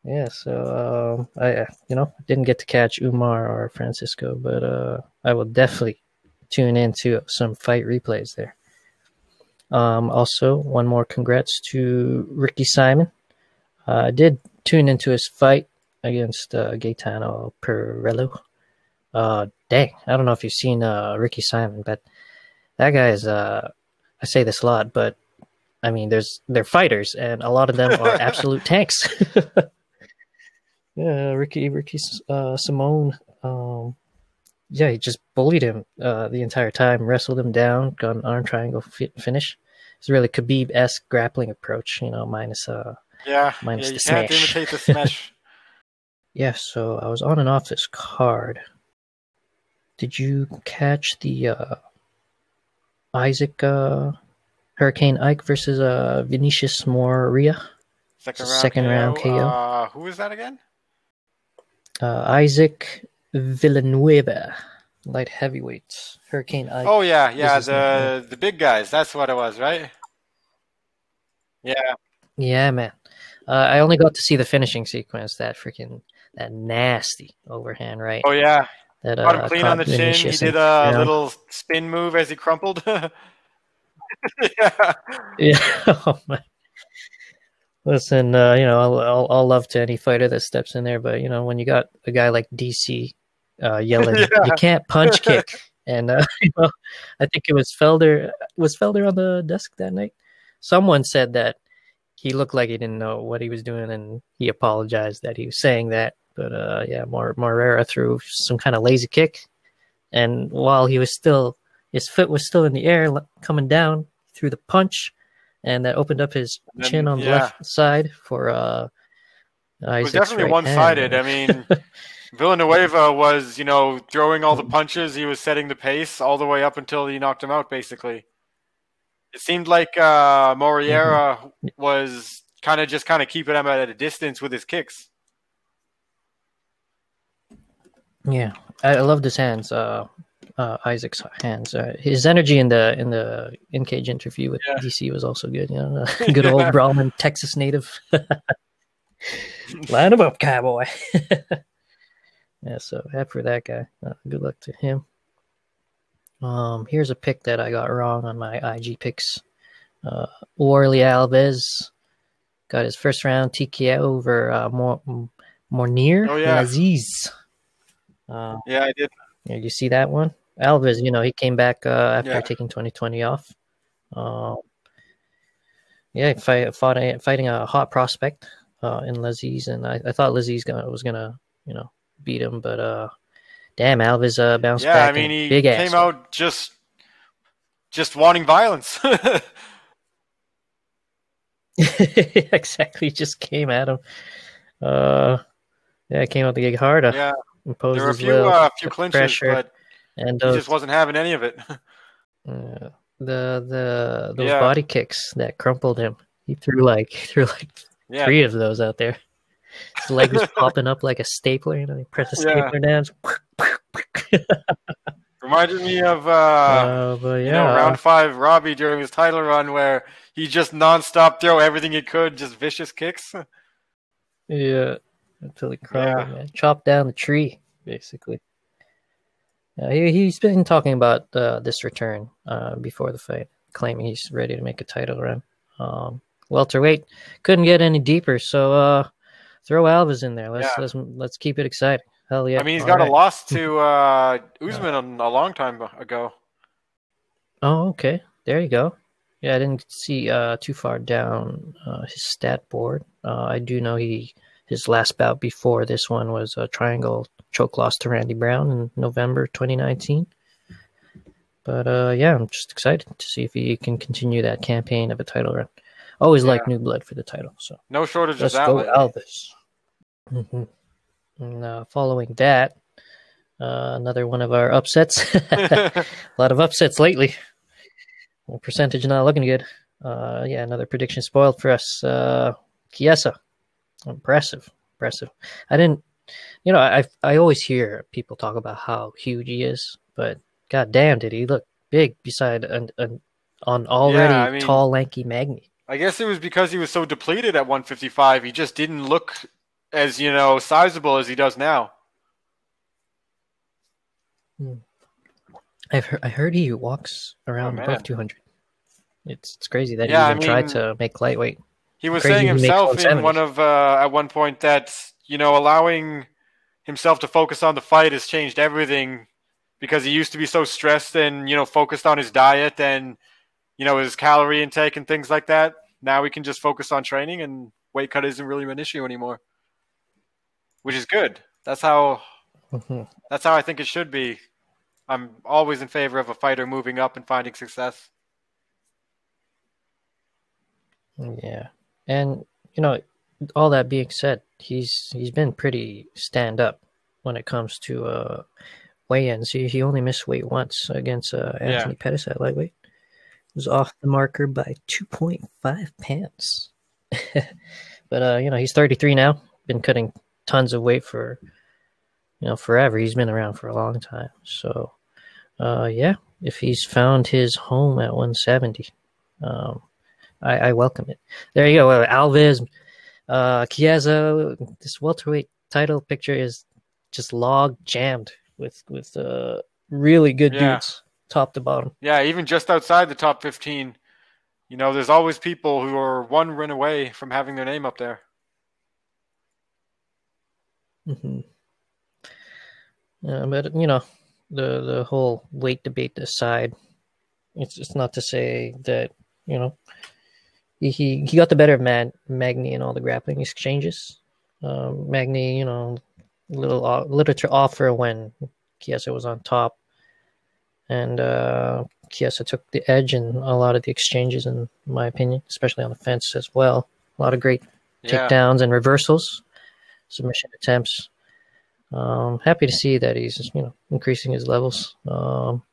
Speaker 1: yeah, so um, I you know didn't get to catch Umar or Francisco, but uh, I will definitely tune into some fight replays there. Um, also, one more congrats to Ricky Simon. Uh, I did tune into his fight against uh, Gaetano Pirrello. Uh, dang, I don't know if you've seen uh, Ricky Simon, but that guy is. Uh, I say this a lot, but I mean, there's they're fighters, and a lot of them are (laughs) absolute tanks. (laughs) yeah, Ricky Ricky uh, Simone. Um, yeah, he just bullied him uh, the entire time, wrestled him down, got an arm triangle fi- finish. It's really Khabib esque grappling approach, you know, minus uh
Speaker 2: Yeah,
Speaker 1: Minus
Speaker 2: yeah,
Speaker 1: the
Speaker 2: you can't
Speaker 1: smash.
Speaker 2: imitate the (laughs) smash.
Speaker 1: yeah, so I was on and off this card. Did you catch the uh Isaac uh Hurricane Ike versus uh Vinicius Moreira?
Speaker 2: Second round,
Speaker 1: second
Speaker 2: KO.
Speaker 1: round KO.
Speaker 2: Uh, who is that again?
Speaker 1: Uh Isaac Villanueva, light heavyweight. Hurricane Ike.
Speaker 2: Oh yeah, yeah,
Speaker 1: his name,
Speaker 2: the the big guys. That's what it was, right? Yeah,
Speaker 1: Yeah, man. Uh, I only got to see the finishing sequence. That freaking that nasty overhand right.
Speaker 2: Oh yeah,
Speaker 1: that
Speaker 2: got
Speaker 1: uh,
Speaker 2: clean on the chin. He did a
Speaker 1: yeah.
Speaker 2: little spin move as he crumpled. (laughs) yeah,
Speaker 1: Yeah. (laughs) Oh, man. Listen, uh, you know, I'll, I'll, I'll love to any fighter that steps in there, but you know, when you got a guy like DC uh, (laughs) yelling,
Speaker 2: Yeah.
Speaker 1: you can't punch (laughs) kick, and uh, (laughs) you know, I think it was Felder. Was Felder on the desk that night? Someone said that he looked like he didn't know what he was doing, and he apologized that he was saying that But uh, yeah, Mor- Moreira threw some kind of lazy kick, and while he was still, his foot was still in the air, coming down, threw the punch, and that opened up his
Speaker 2: Then,
Speaker 1: chin on the left side for uh.
Speaker 2: It was definitely
Speaker 1: right
Speaker 2: one sided. I mean, Villanueva was, you know, throwing all the punches. He was setting the pace all the way up until he knocked him out, basically. It seemed like uh, Moreira
Speaker 1: Mm-hmm.
Speaker 2: was kind of just kind of keeping him at a distance with his kicks.
Speaker 1: Yeah, I, love loved his hands. Uh, uh, Isaac's hands. Uh, his energy in the in the in cage interview with
Speaker 2: Yeah.
Speaker 1: DC was also good. You know, (laughs) (laughs) good old Brahman, Texas native. (laughs) Line him up, cowboy. Yeah, so happy for that guy. Uh, good luck to him. Um, here's a pick that I got wrong on my IG picks. Uh, Warley Alves got his first round TKO over uh, Mor- Mornir
Speaker 2: Oh, yeah.
Speaker 1: Laziz. Uh,
Speaker 2: Yeah, I did.
Speaker 1: yeah, you see that one? Alves, you know, he came back uh, after
Speaker 2: Yeah.
Speaker 1: taking 2020 off. Um, yeah, fight, fought a, fighting a hot prospect uh, in Lazzez, and I, I thought Lazzez gonna, was gonna, you know, beat him, but uh, damn, Alves uh, bounced
Speaker 2: Yeah,
Speaker 1: back.
Speaker 2: I mean, he
Speaker 1: big
Speaker 2: came
Speaker 1: ass.
Speaker 2: out just just wanting violence. (laughs) (laughs)
Speaker 1: exactly, just came at him. Uh, yeah, came out to get harder.
Speaker 2: yeah,
Speaker 1: imposed
Speaker 2: there were a few
Speaker 1: will,
Speaker 2: uh, few clinches,
Speaker 1: pressure,
Speaker 2: but
Speaker 1: and
Speaker 2: he just wasn't having any of it. (laughs)
Speaker 1: the the those
Speaker 2: Yeah.
Speaker 1: body kicks that crumpled him. He threw like he threw like
Speaker 2: Yeah,
Speaker 1: three of those out there. His leg was (laughs) popping up like a stapler. You know, he pressed the
Speaker 2: Yeah.
Speaker 1: stapler down. (laughs)
Speaker 2: reminded me of uh,
Speaker 1: Uh, yeah,
Speaker 2: you know round five Robbie during his title run where he just nonstop throw everything he could, just vicious kicks. (laughs)
Speaker 1: yeah, until he crumbled, man. Chopped down the tree, basically. Yeah, he he's been talking about uh, this return uh, before the fight, claiming he's ready to make a title run. Um, welterweight couldn't get any deeper, so uh, throw Alves in there. Let's
Speaker 2: Yeah.
Speaker 1: let's let's keep it exciting. Hell yeah!
Speaker 2: I mean, he's
Speaker 1: All
Speaker 2: got
Speaker 1: right.
Speaker 2: a loss to (laughs) uh, Usman a long time ago.
Speaker 1: Oh, okay. There you go. Yeah, I didn't see uh, too far down uh, his stat board. Uh, I do know he his last bout before this one was a triangle choke loss to Randy Brown in November 2019. But uh, yeah, I'm just excited to see if he can continue that campaign of a title run. Always
Speaker 2: Yeah.
Speaker 1: like new blood for the title. So
Speaker 2: No shortage
Speaker 1: let's
Speaker 2: of that.
Speaker 1: go,
Speaker 2: lately.
Speaker 1: Alves. hmm And uh, following that, uh, another one of our upsets. (laughs) a lot of upsets lately. Well, percentage not looking good. Uh, yeah, another prediction spoiled for us. Uh, Chiesa, impressive, impressive. I didn't, you know, I I always hear people talk about how huge he is, but god damn, did he look big beside an, an on already
Speaker 2: I mean-
Speaker 1: tall, lanky Magny.
Speaker 2: I guess it was because he was so depleted at 155. He just didn't look as you know sizable as he does now.
Speaker 1: I've heard, I heard he walks around
Speaker 2: Oh,
Speaker 1: above
Speaker 2: 200.
Speaker 1: It's it's crazy that
Speaker 2: Yeah,
Speaker 1: he even tried
Speaker 2: mean-
Speaker 1: to make lightweight.
Speaker 2: He was
Speaker 1: Crazy
Speaker 2: saying himself in one of uh, at one point that you know allowing himself to focus on the fight has changed everything because he used to be so stressed and you know focused on his diet and you know his calorie intake and things like that. Now he can just focus on training and weight cut isn't really an issue anymore, which is good. That's how
Speaker 1: Mhm.
Speaker 2: that's how I think it should be. I'm always in favor of a fighter moving up and finding success.
Speaker 1: Yeah, and you know, all that being said, he's he's been pretty stand up when it comes to uh weigh-ins. He he only missed weight once against uh,
Speaker 2: Yeah.
Speaker 1: Anthony Pettis at lightweight. He was off the marker by two point five pounds. (laughs) but uh, you know, he's thirty three now. Been cutting tons of weight for you know forever. He's been around for a long time. So uh, yeah, if he's found his home at one seventy, um, I, I welcome it. There you go. Uh, Alves, uh, Chiesa. This welterweight title picture is just log jammed with with uh, really good
Speaker 2: Yeah.
Speaker 1: dudes, top to bottom.
Speaker 2: Yeah, even just outside the top 15, you know, there's always people who are one win away from having their name up there.
Speaker 1: Hmm Uh, but you know, the the whole weight debate aside, it's it's not to say that you know he he, he got the better of Man, Magny in all the grappling exchanges. Um, Magny, you know, little uh, little offer when Chiesa was on top, and uh, Chiesa took the edge in a lot of the exchanges, in my opinion, especially on the fence as well. A lot of great
Speaker 2: Yeah.
Speaker 1: takedowns and reversals, submission attempts. Um, happy to see that he's you know increasing his levels. Um,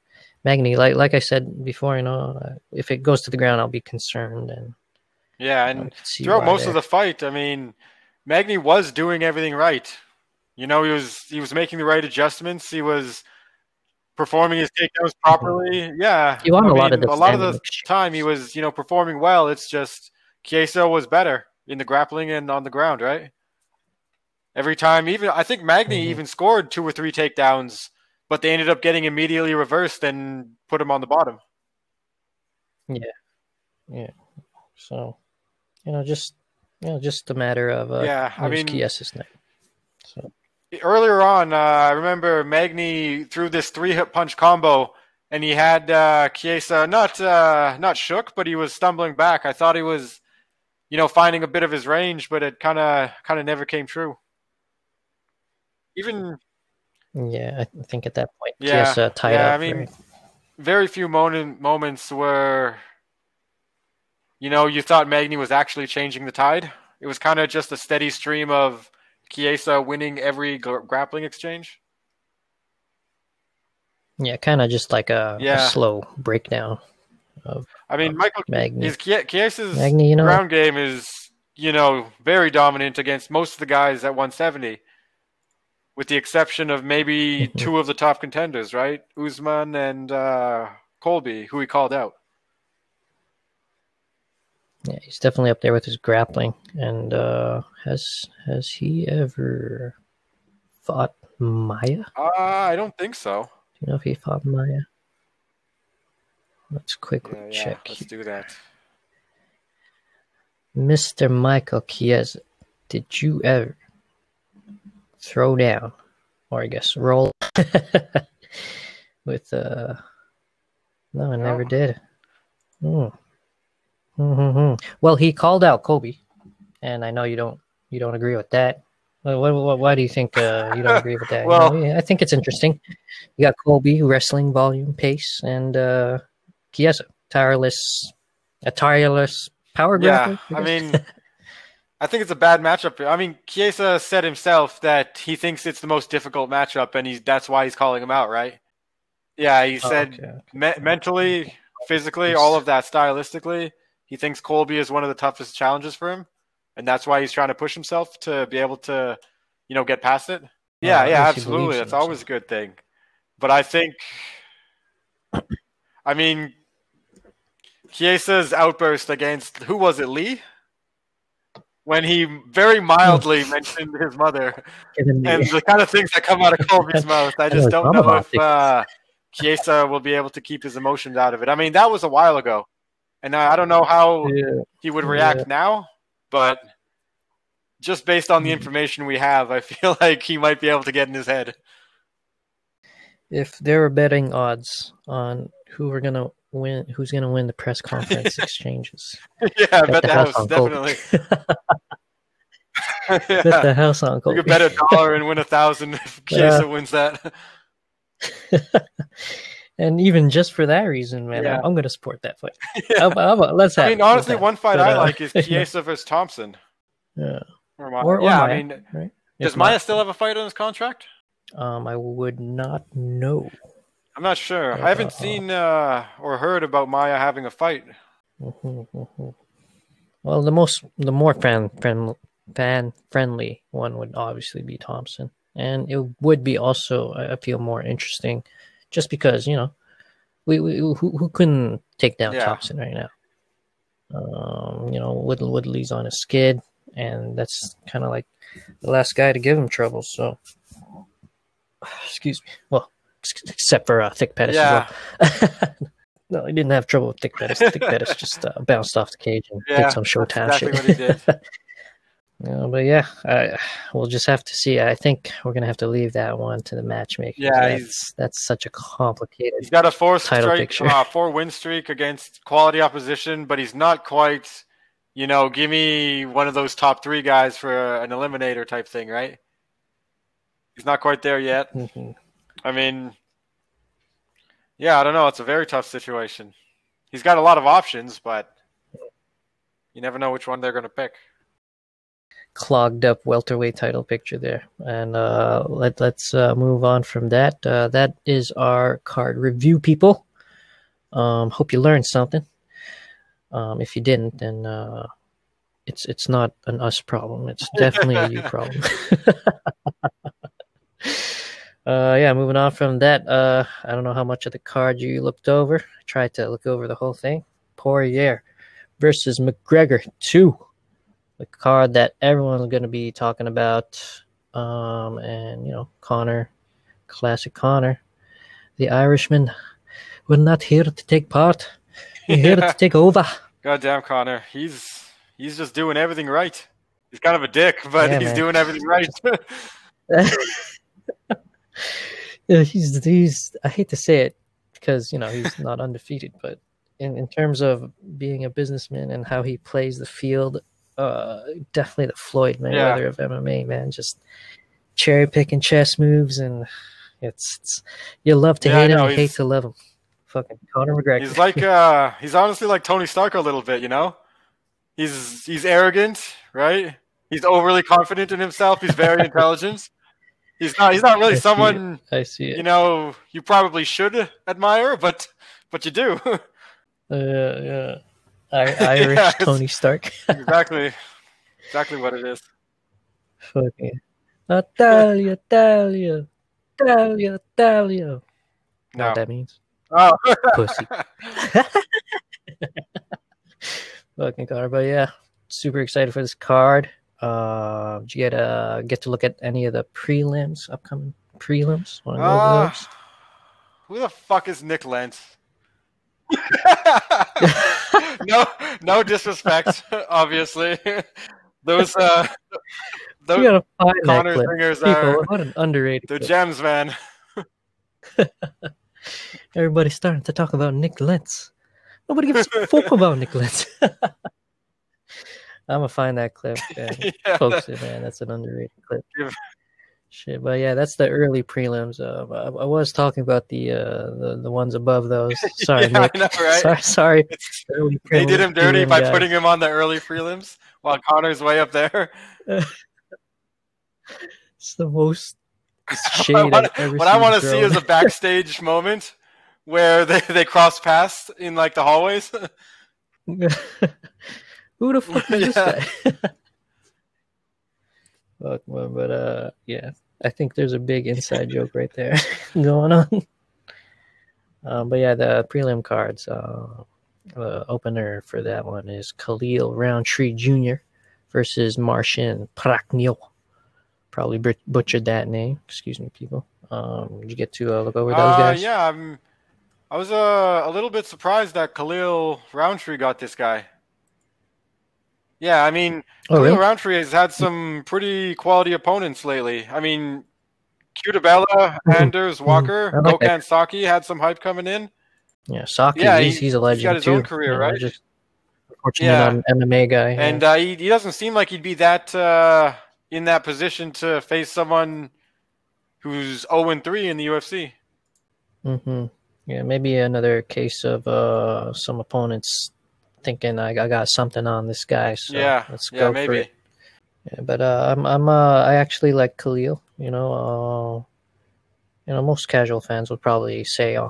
Speaker 1: Magny, like like I said before, you know, uh, if it goes to the ground, I'll be concerned, and
Speaker 2: Yeah, and throughout most of the fight, I mean, Magny was doing everything right. You know, he was he was making the right adjustments. He was performing his takedowns properly. Yeah,
Speaker 1: He won
Speaker 2: I
Speaker 1: a lot of the
Speaker 2: a lot of the time he was you know performing well. It's just Chiesa was better in the grappling and on the ground, right? Every time, even I think Magny
Speaker 1: Mhm.
Speaker 2: even scored two or three takedowns, but they ended up getting immediately reversed and put him on the bottom. Yeah, yeah.
Speaker 1: So, you know, just you know, just a matter of uh,
Speaker 2: Yeah, I mean-
Speaker 1: Chiesa's night. So
Speaker 2: earlier on, uh, I remember Magny threw this three hit punch combo, and he had uh, Chiesa not uh, not shook, but he was stumbling back. I thought he was, you know, finding a bit of his range, but it kind of kind of never came true. Even
Speaker 1: yeah, I think at that point,
Speaker 2: Yeah,
Speaker 1: uh, tied
Speaker 2: yeah,
Speaker 1: up.
Speaker 2: I mean,
Speaker 1: right?
Speaker 2: very few moment, moments where, you know, you thought Magny was actually changing the tide. It was kind of just a steady stream of Chiesa winning every gr- grappling exchange.
Speaker 1: yeah, kind of just like a, a slow breakdown of
Speaker 2: I mean, Michael
Speaker 1: Magny.
Speaker 2: His Chiesa's
Speaker 1: Magny, you know,
Speaker 2: ground game is, you know, very dominant against most of the guys at 170, with the exception of maybe (laughs) two of the top contenders, right? Usman and uh, Colby, who he called out.
Speaker 1: yeah, he's definitely up there with his grappling. And uh, has has he ever fought Maia?
Speaker 2: Uh, I don't think so.
Speaker 1: Do you know if he fought Maia? Let's quickly
Speaker 2: Yeah, yeah,
Speaker 1: check.
Speaker 2: let's do that.
Speaker 1: Mr. Michael Chiesa, did you ever throw down, or I guess roll (laughs) with uh? No, I never
Speaker 2: No.
Speaker 1: did. Hmm. Hmm. Well, he called out Colby, and I know you don't you don't agree with that. Why, why, why do you think uh, you don't agree with that? (laughs) You
Speaker 2: Well-
Speaker 1: know, yeah, I think it's interesting. You got Colby wrestling volume, pace, and uh, Chiesa tireless, a tireless power
Speaker 2: Yeah. I
Speaker 1: guess?
Speaker 2: mean, (laughs) I think it's a bad matchup. I mean, Chiesa said himself that he thinks it's the most difficult matchup, and he's that's why he's calling him out, right? Yeah, he
Speaker 1: Oh,
Speaker 2: said
Speaker 1: okay.
Speaker 2: me- mentally, physically, all of that stylistically, he thinks Colby is one of the toughest challenges for him, and that's why he's trying to push himself to be able to, you know, get past it. Yeah,
Speaker 1: at
Speaker 2: yeah, absolutely. That's always a good thing. But I think, I mean, Chiesa's outburst against who was it, Lee? When he very mildly (laughs) mentioned his mother and the kind of things that come out of Colby's (laughs) mouth, I just don't know if uh, (laughs) Chiesa will be able to keep his emotions out of it. I mean, that was a while ago, and I don't know how
Speaker 1: Yeah.
Speaker 2: he would react
Speaker 1: Yeah.
Speaker 2: now, but just based on the
Speaker 1: Mhm.
Speaker 2: information we have, I feel like he might be able to get in his head.
Speaker 1: If there were betting odds on who we're gonna win, who's gonna win the press conference (laughs) exchanges,
Speaker 2: yeah, I bet the house, definitely. (laughs) (laughs)
Speaker 1: bet the house on
Speaker 2: You could bet a dollar and win a thousand if Chiesa wins that.
Speaker 1: and even just for that reason, man,
Speaker 2: Yeah.
Speaker 1: I'm gonna support that fight. About, how about- let's have.
Speaker 2: I mean,
Speaker 1: let's
Speaker 2: honestly, one fight
Speaker 1: But,
Speaker 2: I
Speaker 1: uh,
Speaker 2: like is Chiesa versus Thompson.
Speaker 1: Yeah.
Speaker 2: Or Ma-
Speaker 1: Or, or
Speaker 2: yeah,
Speaker 1: Maia,
Speaker 2: I mean,
Speaker 1: right?
Speaker 2: does
Speaker 1: If Maia
Speaker 2: still have a fight on his contract?
Speaker 1: Um, I would not know.
Speaker 2: I'm not sure. I haven't
Speaker 1: uh,
Speaker 2: seen uh, or heard about Maia having a fight.
Speaker 1: Mhm, mhm. Well, the most, the more fan friend, fan friendly one would obviously be Thompson, and it would be also, I feel, more interesting, just because you know, we, we who who couldn't take down
Speaker 2: Yeah.
Speaker 1: Thompson right now. Um, you know, Wood, Woodley's on a skid, and that's kind of like the last guy to give him trouble. So, (sighs) excuse me. Well, except for uh, Thick Pettis
Speaker 2: Yeah.
Speaker 1: as well. (laughs) no, he didn't have trouble with Thick Pettis. Thick Pettis just uh, bounced off the cage and
Speaker 2: Yeah,
Speaker 1: did some Showtime
Speaker 2: that's exactly
Speaker 1: shit.
Speaker 2: what he did.
Speaker 1: Yeah, (laughs) but yeah, I, we'll just have to see. I think we're gonna have to leave that one to the matchmaking.
Speaker 2: Yeah,
Speaker 1: that's, that's such a complicated.
Speaker 2: He's got a four
Speaker 1: Title
Speaker 2: strike, uh, four win streak against quality opposition, but he's not quite, you know, give me one of those top three guys for an eliminator type thing, right? He's not quite there yet.
Speaker 1: Mhm.
Speaker 2: I mean, yeah, I don't know. It's a very tough situation. He's got a lot of options, but you never know which one they're going to pick.
Speaker 1: clogged up welterweight title picture there. And uh, let let's uh, move on from that. Uh, that is our card review, people. Um, hope you learned something. Um, if you didn't, then uh, it's it's not an us problem. It's definitely a you (laughs) problem. (laughs) uh, yeah, moving on from that. Uh, I don't know how much of the card you looked over. I tried to look over the whole thing. Poirier versus McGregor two the card that everyone's going to be talking about. Um, and, you know, Conor, classic Conor, the Irishman, we're not here to take part. We're here to (laughs) take over.
Speaker 2: Goddamn, Conor. He's he's just doing everything right. He's kind of a dick, but
Speaker 1: Yeah,
Speaker 2: he's
Speaker 1: man.
Speaker 2: doing everything right. (laughs) (laughs)
Speaker 1: yeah, he's, he's, I hate to say it because, you know, he's (laughs) not undefeated, but in, in terms of being a businessman and how he plays the field, uh, definitely the Floyd Mayweather of MMA, man. Just cherry picking chess moves, and it's, it's you love to
Speaker 2: Yeah,
Speaker 1: hate him, you hate to love him. Fucking Conor McGregor.
Speaker 2: he's like uh he's honestly like Tony Stark a little bit, you know? He's he's arrogant, right? He's overly confident in himself. He's very (laughs) intelligent. He's not he's not
Speaker 1: I
Speaker 2: really
Speaker 1: see
Speaker 2: someone
Speaker 1: I see it.
Speaker 2: you know you probably should admire, but but you do. (laughs)
Speaker 1: uh, yeah. I, (laughs) Irish
Speaker 2: Yeah,
Speaker 1: Tony Stark. (laughs)
Speaker 2: exactly. Exactly what it is.
Speaker 1: Fucking Natalia, Talia, Talia, Talia. Know what that means?
Speaker 2: Oh.
Speaker 1: Pussy. Fucking card, but yeah, super excited for this card. Uh, did you get uh get to look at any of the prelims, upcoming prelims? Wanna go over
Speaker 2: Uh, who the fuck is Nik Lentz? (laughs) (laughs) no, no disrespect, (laughs) obviously. Those uh, those
Speaker 1: Conor
Speaker 2: singers
Speaker 1: People,
Speaker 2: are
Speaker 1: what an underrated.
Speaker 2: the
Speaker 1: clip.
Speaker 2: gems, man.
Speaker 1: Everybody's starting to talk about Nik Lentz. Nobody gives a fuck about Nik Lentz. I'm gonna find that clip and (laughs)
Speaker 2: Yeah,
Speaker 1: post it, man. That's an underrated clip. Shit, but yeah, that's the early prelims. Uh, I, I was talking about the uh the, the ones above those. (laughs) Sorry,
Speaker 2: Yeah, I
Speaker 1: Nick.
Speaker 2: know, right?
Speaker 1: Sorry, sorry.
Speaker 2: they did him dirty by putting him on the early prelims while Conor's way up there. (laughs)
Speaker 1: It's the most shade
Speaker 2: What I wanna- what I want to see is a backstage moment where they, they cross paths in like the hallways.
Speaker 1: Who the fuck is (laughs)
Speaker 2: Yeah.
Speaker 1: this guy? (laughs) Fuck, man, but uh, yeah, I think there's a big inside (laughs) joke right there going on. Um, but yeah, the prelim cards. Uh, the opener for that one is Khalil Rountree Jr. versus Martian Prachnio. Probably but- butchered that name. Excuse me, people. Um, did you get to uh, look over those
Speaker 2: Uh,
Speaker 1: guys?
Speaker 2: yeah, I'm, I was uh, a little bit surprised that Khalil Rountree got this guy. Yeah, I mean,
Speaker 1: Oh,
Speaker 2: Khalil
Speaker 1: really?
Speaker 2: Roundtree has had some pretty quality opponents lately. I mean, Cutelaba, Anders, Walker,
Speaker 1: I like that.
Speaker 2: Saki had some hype coming in.
Speaker 1: Yeah, Saki.
Speaker 2: Yeah,
Speaker 1: he's,
Speaker 2: he-
Speaker 1: he's a
Speaker 2: he's
Speaker 1: legend
Speaker 2: got his
Speaker 1: too.
Speaker 2: own career,
Speaker 1: you know,
Speaker 2: right?
Speaker 1: Just unfortunate
Speaker 2: Yeah.
Speaker 1: not an MMA guy. yeah.
Speaker 2: And uh, he, he doesn't seem like he'd be that uh, in that position to face someone who's 0 3 in the UFC.
Speaker 1: hmm Yeah, maybe another case of uh, some opponents thinking I, I got something on this guy. So
Speaker 2: yeah,
Speaker 1: let's
Speaker 2: yeah,
Speaker 1: go for it. Yeah, but uh, I'm I'm uh, I actually like Khalil. You know, uh, you know, most casual fans would probably say, uh,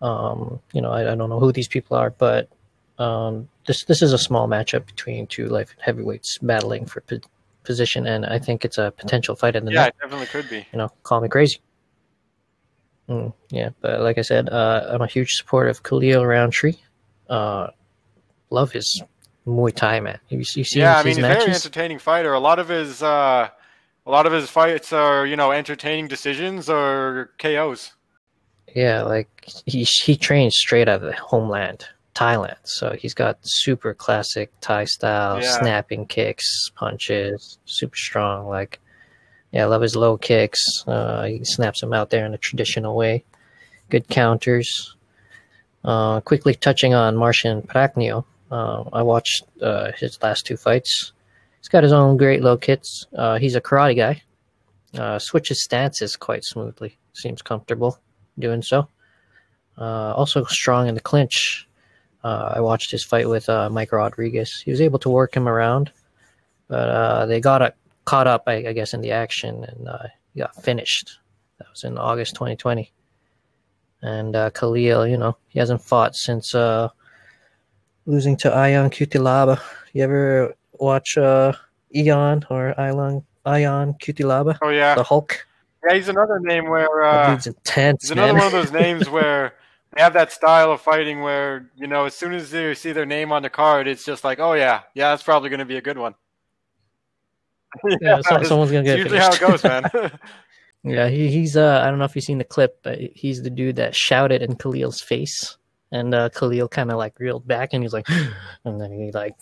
Speaker 1: um, you know, I, I don't know who these people are, but um, this this is a small matchup between two light heavyweights battling for po- position, and I think it's a potential fight in the
Speaker 2: Yeah,
Speaker 1: night
Speaker 2: it definitely could be.
Speaker 1: you know, call me crazy. Mm, yeah, but like I said, uh, I'm a huge supporter of Khalil Rountree. Uh, love his Muay Thai, man. You, you see
Speaker 2: yeah, I mean, he's a very entertaining fighter. A lot of his, uh, a lot of his fights are, you know, entertaining decisions or KOs.
Speaker 1: Yeah, like he he trains straight out of the homeland, Thailand. So he's got super classic Thai style,
Speaker 2: Yeah.
Speaker 1: snapping kicks, punches, super strong. Like, yeah, I love his low kicks. Uh, he snaps them out there in a traditional way. Good counters. Uh, quickly touching on Martian Prachnio, uh, I watched uh, his last two fights. He's got his own great low kicks. Uh, he's a karate guy. Uh, switches stances quite smoothly. Seems comfortable doing so. Uh, also strong in the clinch. Uh, I watched his fight with Mike Rodriguez. He was able to work him around, but they got caught up, I, I, guess, in the action and he got finished. That was in August 2020. And Khalil, you know, he hasn't fought since losing to Ion Cutelaba. You ever watch uh, Ion or Ion Ion Cutelaba?
Speaker 2: Oh yeah,
Speaker 1: the Hulk.
Speaker 2: Yeah, he's another name where uh,
Speaker 1: he's intense.
Speaker 2: He's another
Speaker 1: man.
Speaker 2: one of those names where (laughs) they have that style of fighting where you know as soon as they see their name on the card, it's just like, oh yeah, yeah, that's probably going to be a good one.
Speaker 1: yeah, yeah (laughs) so, someone's gonna get.
Speaker 2: Usually finished. how it goes, man. (laughs)
Speaker 1: yeah, he, he's. Uh, I don't know if you've seen the clip, but he's the dude that shouted in Khalil's face, and uh, Khalil kind of like reeled back, and he's like, (gasps) and then he like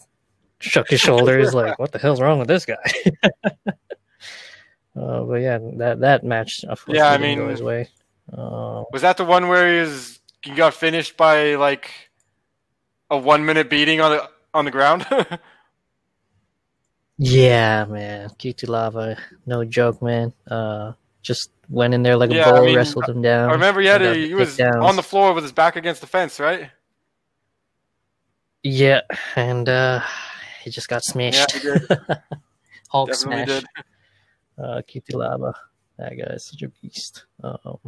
Speaker 1: shook his shoulders, (laughs) like, what the hell's wrong with this guy? (laughs) uh, but yeah, that that match,
Speaker 2: yeah, I mean,
Speaker 1: his way. Uh,
Speaker 2: was that the one where he was he got finished by like a one minute beating on the on the ground? (laughs)
Speaker 1: yeah, man, Cutelaba, no joke, man. Uh, just went in there like
Speaker 2: yeah,
Speaker 1: a bull,
Speaker 2: I mean,
Speaker 1: wrestled him down.
Speaker 2: I remember he had a, he was downs. on the floor with his back against the fence, right?
Speaker 1: Yeah, and uh, he just got smashed.
Speaker 2: Yeah. (laughs)
Speaker 1: Hulk
Speaker 2: Definitely
Speaker 1: smash.
Speaker 2: did.
Speaker 1: Uh, Cutelaba, that guy is such a beast. Um,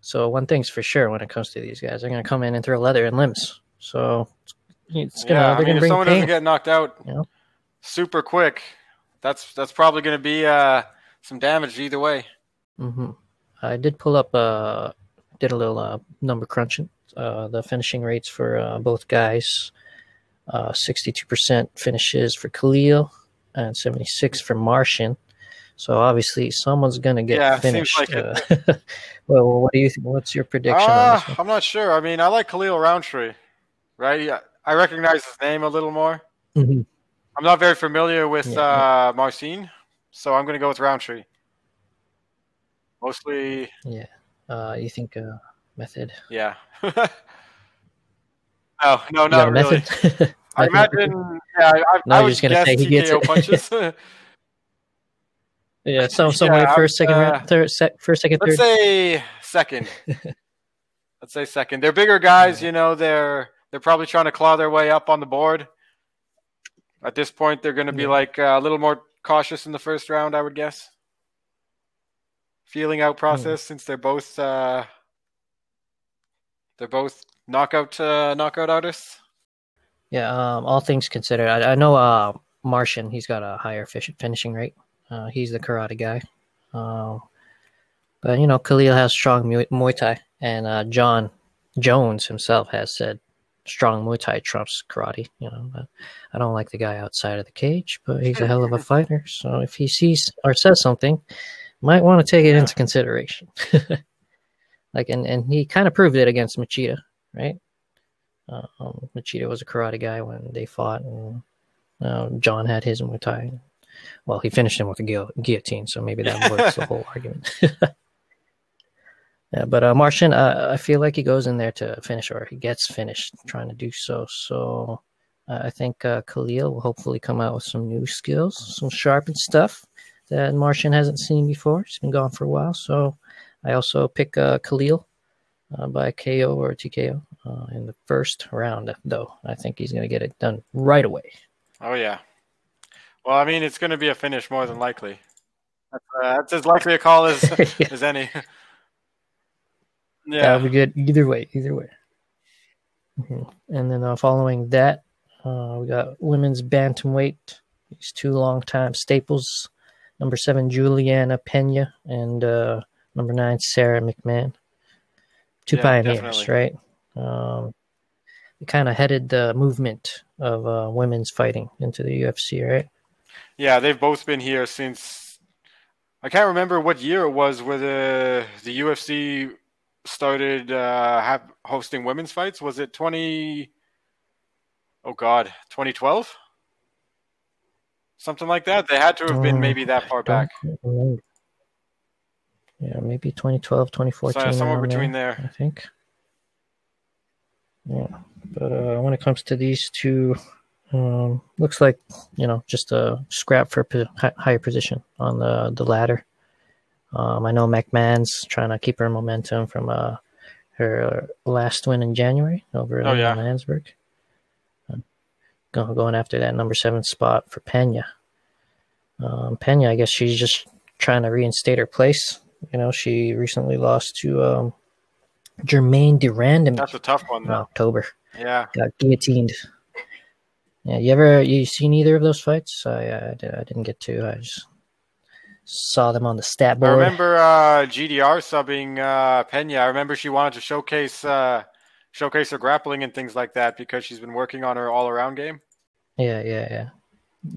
Speaker 1: so one thing's for sure when it comes to these guys, they're gonna come in and throw leather and limbs. So it's gonna.
Speaker 2: Yeah, I mean, if someone
Speaker 1: pain.
Speaker 2: doesn't get knocked out
Speaker 1: you know?
Speaker 2: super quick, that's that's probably gonna be uh, some damage either way.
Speaker 1: Mm-hmm. I did pull up, uh, did a little uh, number crunching. Uh, the finishing rates for uh, both guys. Uh, 62% finishes for Khalil and 76 for Martian. So obviously someone's gonna get
Speaker 2: yeah,
Speaker 1: finished.
Speaker 2: Like uh, (laughs)
Speaker 1: well, what do you? Think, what's your prediction?
Speaker 2: Uh, I'm not sure. I mean, I like Khalil Rountree, right? I recognize his name a little more.
Speaker 1: Mm-hmm.
Speaker 2: I'm not very familiar with
Speaker 1: yeah.
Speaker 2: uh, Marcin, so I'm gonna go with Rountree. Mostly.
Speaker 1: Yeah. Uh, you think uh, method?
Speaker 2: Yeah. no, (laughs) no, not really.
Speaker 1: Method? (laughs) (laughs)
Speaker 2: I imagine. Yeah, I,
Speaker 1: no,
Speaker 2: I
Speaker 1: you're just gonna say he gets it.
Speaker 2: punches.
Speaker 1: Yeah, so somewhere
Speaker 2: Yeah,
Speaker 1: first, second,
Speaker 2: uh,
Speaker 1: round, third, sec, first, second,
Speaker 2: Let's
Speaker 1: third.
Speaker 2: say second. Let's say second. They're bigger guys, you know. They're they're probably trying to claw their way up on the board. At this point, they're going to be
Speaker 1: Yeah.
Speaker 2: like uh, a little more cautious in the first round, I would guess. Feeling out process since they're both uh, they're both knockout uh, knockout artists.
Speaker 1: Yeah, um, all things considered, I, I know uh, Martian. He's got a higher fish, finishing rate. Uh, he's the karate guy. Uh, but you know, Khalil has strong Muay, Muay Thai, and uh, Jon Jones himself has said strong Muay Thai trumps karate. You know, but I don't like the guy outside of the cage, but he's a hell of a (laughs) fighter. So if he sees or says something, might want to take it into consideration. (laughs) like, and and he kind of proved it against Machida, right? Um, Machida was a karate guy when they fought, and uh, Jon had his Muay Thai. Well, he finished him with a guil- guillotine, so maybe that works the (laughs) whole argument. Yeah, but uh, Martian, uh, I feel like he goes in there to finish, or he gets finished trying to do so. So uh, I think uh, Khalil will hopefully come out with some new skills, some sharpened stuff that Martian hasn't seen before. He's been gone for a while, so I also pick uh, Khalil uh, by KO or TKO uh, in the first round. Though I think he's going to get it done right away.
Speaker 2: Oh yeah. Well, I mean, it's going to be a finish more than likely. That's, uh, that's as likely a call as (laughs)
Speaker 1: Yeah.
Speaker 2: as any.
Speaker 1: That'll
Speaker 2: Yeah.
Speaker 1: be good either way. Either way. Mhm. And then uh, following that, uh, we got women's bantamweight. These two long-time staples: number seven Juliana Pena and uh, number nine Sara McMann. Two
Speaker 2: Yeah,
Speaker 1: pioneers,
Speaker 2: definitely.
Speaker 1: right? Um, they kind of headed the movement of uh, women's fighting into the UFC, right?
Speaker 2: Yeah, they've both been here since I can't remember what year it was where the the UFC started uh, have, hosting women's fights. Was it twenty? Oh God, twenty twelve, something like that. They had to have been maybe that far back,
Speaker 1: remember. Yeah, maybe 2012, 2014.
Speaker 2: so, somewhere between
Speaker 1: there.
Speaker 2: there.
Speaker 1: I think. Yeah, but uh, when it comes to these two, um, looks like you know just a scrap for hi- higher position on the the ladder. Um, I know McMann's trying to keep her momentum from uh, her last win in January over
Speaker 2: Oh, yeah.
Speaker 1: Länsberg. Uh, going after that number seven spot for Pena. Um, Pena, I guess she's just trying to reinstate her place. You know, she recently lost to um, Germaine de Randamie
Speaker 2: That's a tough one,
Speaker 1: in
Speaker 2: though.
Speaker 1: October.
Speaker 2: Yeah.
Speaker 1: Got guillotined. Yeah, you ever you seen either of those fights? I I, I didn't get to. I just saw them on the stat board.
Speaker 2: I remember uh, GDR subbing uh, Pena. I remember she wanted to showcase uh, showcase her grappling and things like that because she's been working on her all around game.
Speaker 1: Yeah, yeah, yeah.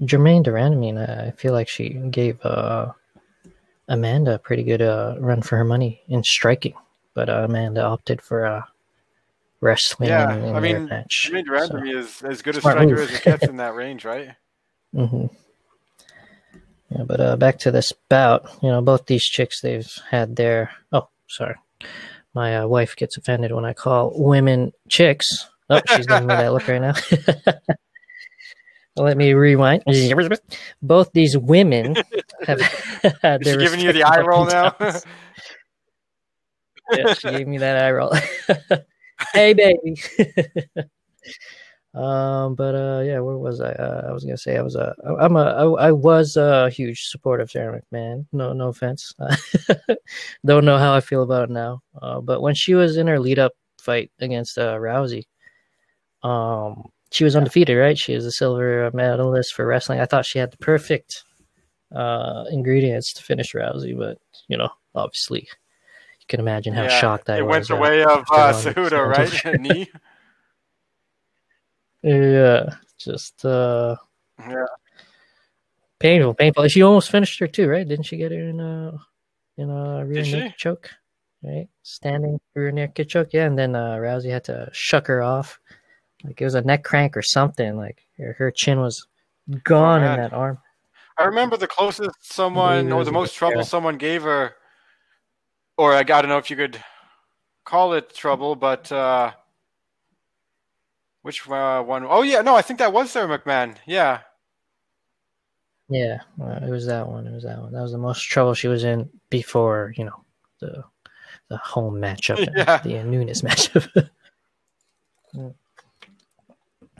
Speaker 1: Germaine de Randamie, uh, I feel like she gave uh, Amanda a pretty good uh, run for her money in striking, but uh, Amanda opted for uh, wrestling
Speaker 2: Yeah,
Speaker 1: in, in
Speaker 2: I mean,
Speaker 1: match.
Speaker 2: Germaine de Randamie is as good a striker
Speaker 1: move.
Speaker 2: as it gets in that range, right? (laughs)
Speaker 1: hmm Yeah, but uh, back to this bout. You know, both these chicks, they've had their. Oh, sorry. My uh, wife gets offended when I call women chicks. Oh, she's giving me that look right now. (laughs) Let me rewind. (laughs) Both these women have (laughs) had their
Speaker 2: giving you the eye roll now?
Speaker 1: yeah, she gave me that eye roll. hey, baby. Um, but uh, yeah, where was I? Uh, I was gonna say I was a, I'm a, I, I was a huge supporter of Sara McMann. No, no offense. (laughs) Don't know how I feel about it now. Uh, but when she was in her lead up fight against uh, Rousey, um, she was undefeated, right? She was a silver medalist for wrestling. I thought she had the perfect uh ingredients to finish Rousey, but you know, obviously, you can imagine how
Speaker 2: Yeah,
Speaker 1: shocked I
Speaker 2: it
Speaker 1: was.
Speaker 2: went the way of uh, Cejudo, (laughs) right? (laughs) Knee.
Speaker 1: Yeah, just uh
Speaker 2: Yeah.
Speaker 1: painful, painful. She almost finished her too, right? Didn't she get her in a in a rear
Speaker 2: Did
Speaker 1: naked
Speaker 2: she?
Speaker 1: choke? Right, standing rear naked choke. Yeah, and then uh, Rousey had to shuck her off. Like it was a neck crank or something. Like her, her chin was gone in that arm.
Speaker 2: I remember the closest someone or the most trouble
Speaker 1: yeah.
Speaker 2: someone gave her, or I, I don't know if you could call it trouble, but uh, which uh, one? Oh yeah, no, I think that was Sara McMann. Yeah,
Speaker 1: Yeah, uh, it was that one. It was that one. That was the most trouble she was in before, you know, the the home matchup, (laughs)
Speaker 2: Yeah.
Speaker 1: the Nunes matchup. (laughs)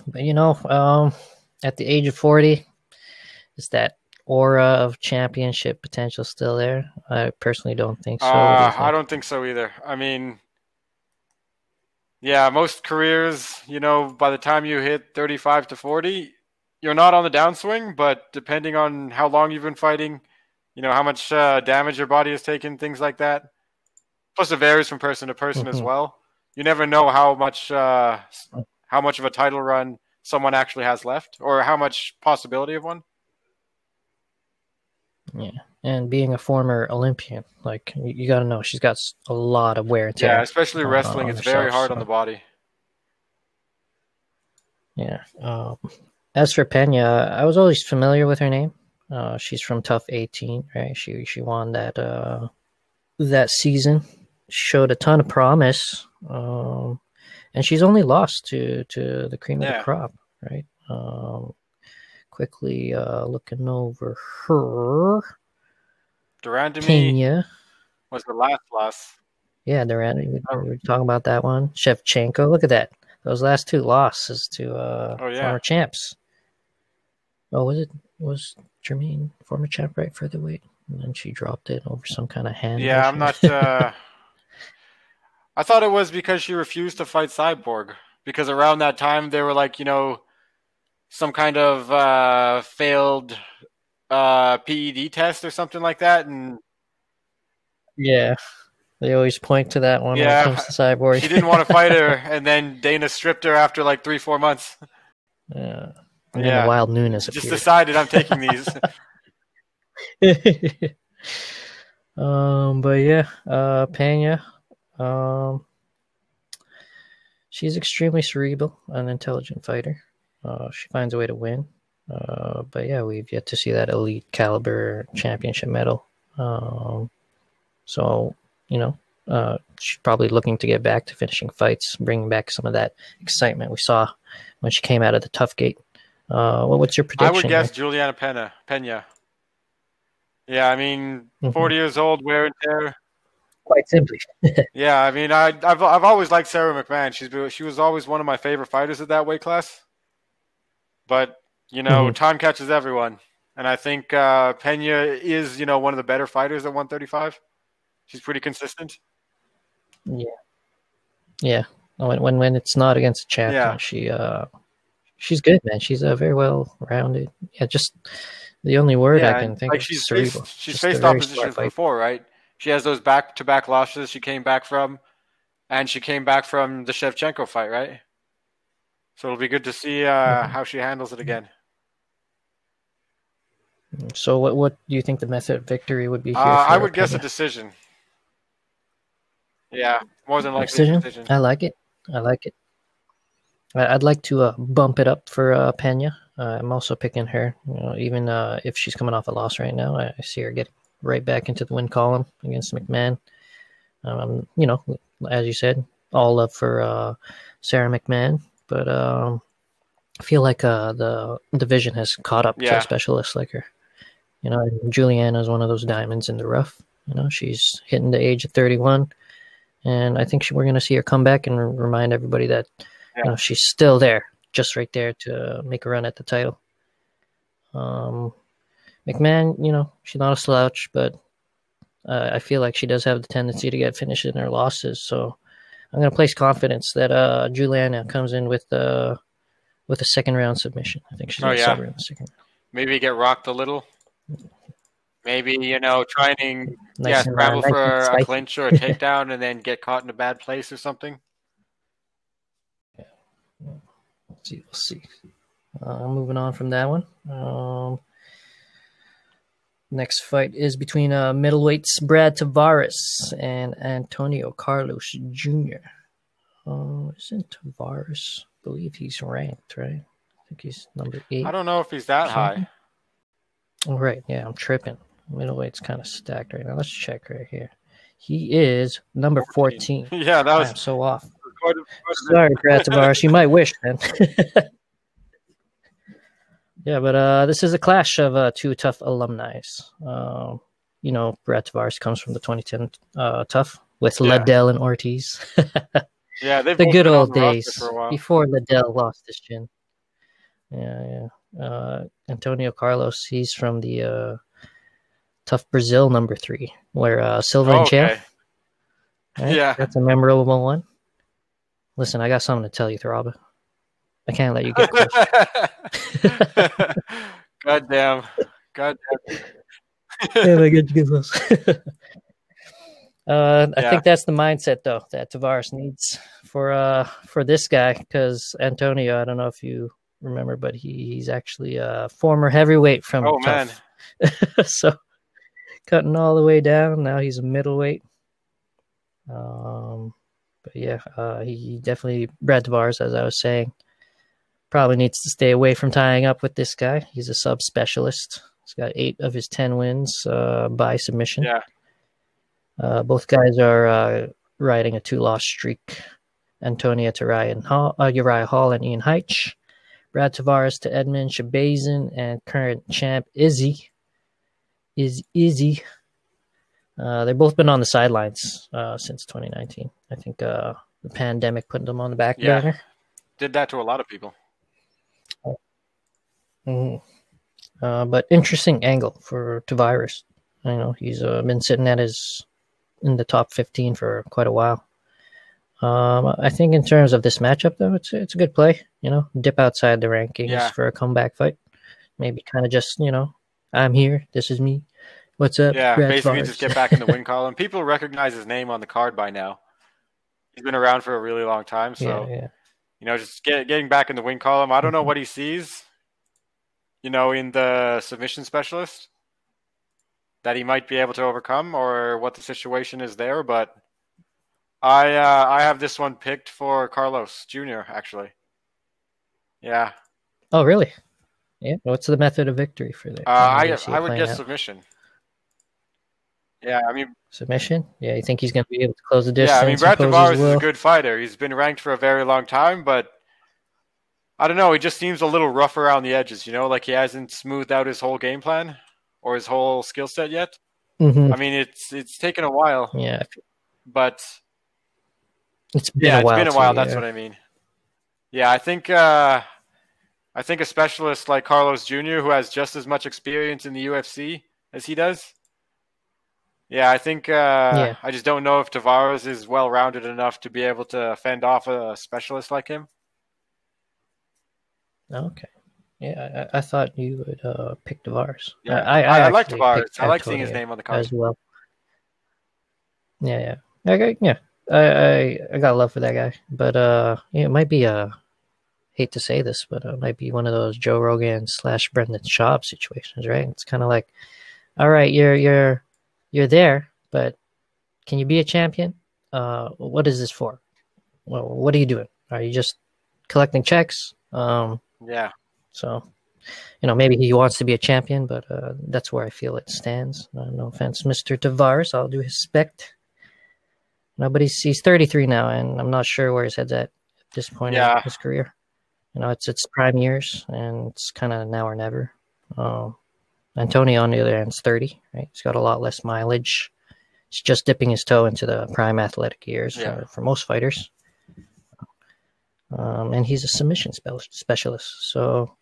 Speaker 1: But you know, um, at the age of forty, is that aura of championship potential still there? I personally don't think so. What do you
Speaker 2: uh, I don't think so either. I mean, yeah, most careers, you know, by the time you hit thirty-five to forty, you're not on the downswing, but depending on how long you've been fighting, you know, how much uh, damage your body has taken, things like that. Plus, it varies from person to person as
Speaker 1: Mhm.
Speaker 2: well. You never know how much uh, how much of a title run someone actually has left, or how much possibility of one.
Speaker 1: Yeah, and being a former Olympian, like you, you got to know, she's got a lot of wear and tear.
Speaker 2: Yeah, especially
Speaker 1: uh,
Speaker 2: wrestling,
Speaker 1: on
Speaker 2: it's very hard
Speaker 1: so-
Speaker 2: on the body.
Speaker 1: Yeah. Um, as for Pena, I was always familiar with her name. Uh, she's from TUF 18, right? She she won that uh, that season. Showed a ton of promise, um, and she's only lost to to the cream of the crop, right? Um, quickly uh, looking over her,
Speaker 2: Durand
Speaker 1: Pena.
Speaker 2: was the last loss.
Speaker 1: Yeah, Durant. We, we were talking about that one. Shevchenko. Look at that. Those last two losses to uh,
Speaker 2: Oh, yeah.
Speaker 1: former champs. Oh, was it was Jermaine former champ right for the weight? and then she dropped it over some kind of hand.
Speaker 2: Yeah, I'm not. Uh, (laughs) I thought it was because she refused to fight Cyborg because around that time they were like, you know, some kind of uh, failed uh, PED test or something like that, and
Speaker 1: yeah, they always point to that one
Speaker 2: Yeah,
Speaker 1: when it comes to Cyborg.
Speaker 2: she didn't want to (laughs) fight her, and then Dana stripped her after like three, four months.
Speaker 1: yeah. And
Speaker 2: Yeah.
Speaker 1: the wild Nunes
Speaker 2: Just
Speaker 1: appeared.
Speaker 2: decided I'm taking these. (laughs)
Speaker 1: um, but yeah, uh, Pena, um, she's extremely cerebral, an intelligent fighter. Uh, she finds a way to win. Uh, but yeah, we've yet to see that elite caliber championship medal. Um, so you know, uh, she's probably looking to get back to finishing fights, bringing back some of that excitement we saw when she came out of the TUF gate. Uh, what, what's your prediction?
Speaker 2: I would guess? Juliana Pena. Pena. Yeah, I mean,
Speaker 1: Mhm.
Speaker 2: 40 years old, wear and tear.
Speaker 1: Quite simply. (laughs)
Speaker 2: Yeah, I mean, I, I've I've always liked Sara McMann. She's she was always one of my favorite fighters at that weight class. But you know,
Speaker 1: Mhm.
Speaker 2: time catches everyone, and I think uh, Pena is you know one of the better fighters at 135. She's pretty consistent.
Speaker 1: Yeah. When when when it's not against a champion,
Speaker 2: Yeah.
Speaker 1: she uh she's good, man. She's uh, very well rounded. Yeah, just the only word
Speaker 2: yeah,
Speaker 1: I can think
Speaker 2: like
Speaker 1: of
Speaker 2: she's
Speaker 1: is cerebral.
Speaker 2: faced, she's
Speaker 1: Just
Speaker 2: faced opposition before, right? She has those back to back losses she came back from, and she came back from the Shevchenko fight, right? So it'll be good to see uh,
Speaker 1: Mhm.
Speaker 2: how she handles it again.
Speaker 1: So what what do you think the method of victory would be here?
Speaker 2: Uh, I would guess a decision. Yeah, more than likely
Speaker 1: decision.
Speaker 2: a decision.
Speaker 1: I like it. I like it. I'd like to uh, bump it up for uh, Pena. Uh, I'm also picking her. You know, even uh, if she's coming off a loss right now, I I see her get right back into the win column against McMann. Um, you know, as you said, all up for uh, Sara McMann, but um, I feel like uh, the division has caught up to
Speaker 2: Yeah.
Speaker 1: a specialist like her. You know, Juliana is one of those diamonds in the rough. You know, she's hitting the age of 31, and I think she, we're going to see her come back and r- remind everybody that
Speaker 2: Yeah.
Speaker 1: you know she's still there, just right there to make a run at the title. Um, McMann, you know, she's not a slouch, but uh, I feel like she does have the tendency to get finished in her losses. So I'm going to place confidence that uh, Juliana comes in with uh, with a second round submission. I think she's
Speaker 2: Oh,
Speaker 1: going to
Speaker 2: yeah.
Speaker 1: sub in the second. round.
Speaker 2: Maybe get rocked a little. Maybe you know, trying
Speaker 1: Nice
Speaker 2: yeah,
Speaker 1: uh,
Speaker 2: scramble for a clinch or a (laughs) takedown, and then get caught in a bad place or something.
Speaker 1: Let's see, we'll see. Uh, I'm moving on from that one. Um, next fight is between uh, middleweights Brad Tavares and Antonio Carlos Jr. Uh, isn't Tavares? I believe he's ranked, right? I think he's number eight.
Speaker 2: I don't know if he's that high.
Speaker 1: Oh, right. Yeah, I'm tripping. Middleweight's kind of stacked right now. Let's check right here. He is number 14. (laughs)
Speaker 2: yeah, that was
Speaker 1: am so off.
Speaker 2: quite a, quite a
Speaker 1: Sorry, Brad Tavares. You might wish, man. (laughs) yeah, but uh, this is a clash of uh, two TUF alumni. Um, you know, Brad Tavares comes from the 2010 uh, TUF with
Speaker 2: Yeah.
Speaker 1: Liddell and Ortiz. (laughs)
Speaker 2: Yeah, they've
Speaker 1: the good old days
Speaker 2: for a while.
Speaker 1: before Liddell lost his chin. Yeah, yeah. Uh, Antonio Carlos, he's from the uh, TUF Brazil number three, where uh, Silva and
Speaker 2: okay.
Speaker 1: Right?
Speaker 2: Yeah.
Speaker 1: that's a memorable one. Listen, I got something to tell you, Throba. I can't let you get close. (laughs)
Speaker 2: God damn. God damn.
Speaker 1: yeah, I get you get close. (laughs) uh, I
Speaker 2: Yeah.
Speaker 1: think that's the mindset though that Tavares needs for uh for this guy because Antonio. I don't know if you remember, but he, he's actually a former heavyweight from
Speaker 2: Oh man. (laughs)
Speaker 1: So cutting all the way down. Now he's a middleweight. Um, but yeah, uh, he, he definitely Brad Tavares, as I was saying, probably needs to stay away from tying up with this guy. He's a sub specialist. He's got eight of his ten wins uh, by submission.
Speaker 2: Yeah.
Speaker 1: Uh, both guys are uh, riding a two-loss streak. Antonia to Ryan Hall, uh, Uriah Hall and Ian Heitch. Brad Tavares to Edmen Shahbazyan and current champ Izzy. Is Izzy. Uh, they've both been on the sidelines uh, since 2019. I think uh, the pandemic put them on the back
Speaker 2: Yeah.
Speaker 1: burner.
Speaker 2: Did that to a lot of people.
Speaker 1: Mhm. Uh, but interesting angle for Tavares. I know he's uh, been sitting at his in the top 15 for quite a while. Um, I think in terms of this matchup, though, it's it's a good play. You know, dip outside the rankings
Speaker 2: Yeah.
Speaker 1: for a comeback fight. Maybe kind of just you know, I'm here. This is me. What's up?
Speaker 2: Yeah,
Speaker 1: Brad
Speaker 2: basically
Speaker 1: Tavares?
Speaker 2: just get back in the win (laughs) column. People recognize his name on the card by now. He's been around for a really long time, so
Speaker 1: yeah, yeah.
Speaker 2: you know, just get, getting back in the win column. I don't know what he sees, you know, in the submission specialist that he might be able to overcome, or what the situation is there. But I, uh, I have this one picked for Carlos Jr. Actually, yeah,
Speaker 1: Oh, really? Yeah. What's the method of victory for that?
Speaker 2: uh, I,
Speaker 1: you see it
Speaker 2: I would guess
Speaker 1: out?
Speaker 2: submission. Yeah, I mean,
Speaker 1: submission. Yeah, you think he's going to be able to close the distance?
Speaker 2: Yeah, I mean, Brad Tavares is a good fighter. He's been ranked for a very long time, but I don't know. He just seems a little rough around the edges, you know, like he hasn't smoothed out his whole game plan or his whole skill set yet.
Speaker 1: hmm
Speaker 2: I mean, it's it's taken a while,
Speaker 1: Yeah,
Speaker 2: but
Speaker 1: it's been
Speaker 2: yeah,
Speaker 1: a while.
Speaker 2: it's been a
Speaker 1: too,
Speaker 2: while. That's
Speaker 1: yeah.
Speaker 2: what I mean. Yeah, I think uh, I think a specialist like Carlos Jr., who has just as much experience in the UFC as he does. Yeah, I think uh,
Speaker 1: Yeah.
Speaker 2: I just don't know if Tavares is well rounded enough to be able to fend off a specialist like him.
Speaker 1: Okay. Yeah, I, I thought you would uh, pick Tavares.
Speaker 2: Yeah,
Speaker 1: I,
Speaker 2: I, I, like Tavares. I like seeing his name on the card.
Speaker 1: as well. Yeah, yeah, okay, yeah. I, I I got love for that guy, but uh, yeah, it might be a hate to say this, but it might be one of those Joe Rogan slash Brendan Schaub situations, right? It's kind of like, all right, you're you're you're there, but can you be a champion? Uh, what is this for? Well, what are you doing? Are you just collecting checks? Um,
Speaker 2: Yeah,
Speaker 1: so, you know, maybe he wants to be a champion, but uh, that's where I feel it stands. Uh, no offense, Mr. Tavares. I'll do his respect. No, but he's, he's 33 now, and I'm not sure where his head's at at this point
Speaker 2: Yeah.
Speaker 1: in his career. You know, it's its prime years, and it's kind of now or never. Um, Antonio, on the other hand, is 30, right? He's got a lot less mileage. He's just dipping his toe into the prime athletic years
Speaker 2: Yeah.
Speaker 1: uh, for most fighters. Um, and he's a submission spe- specialist. So,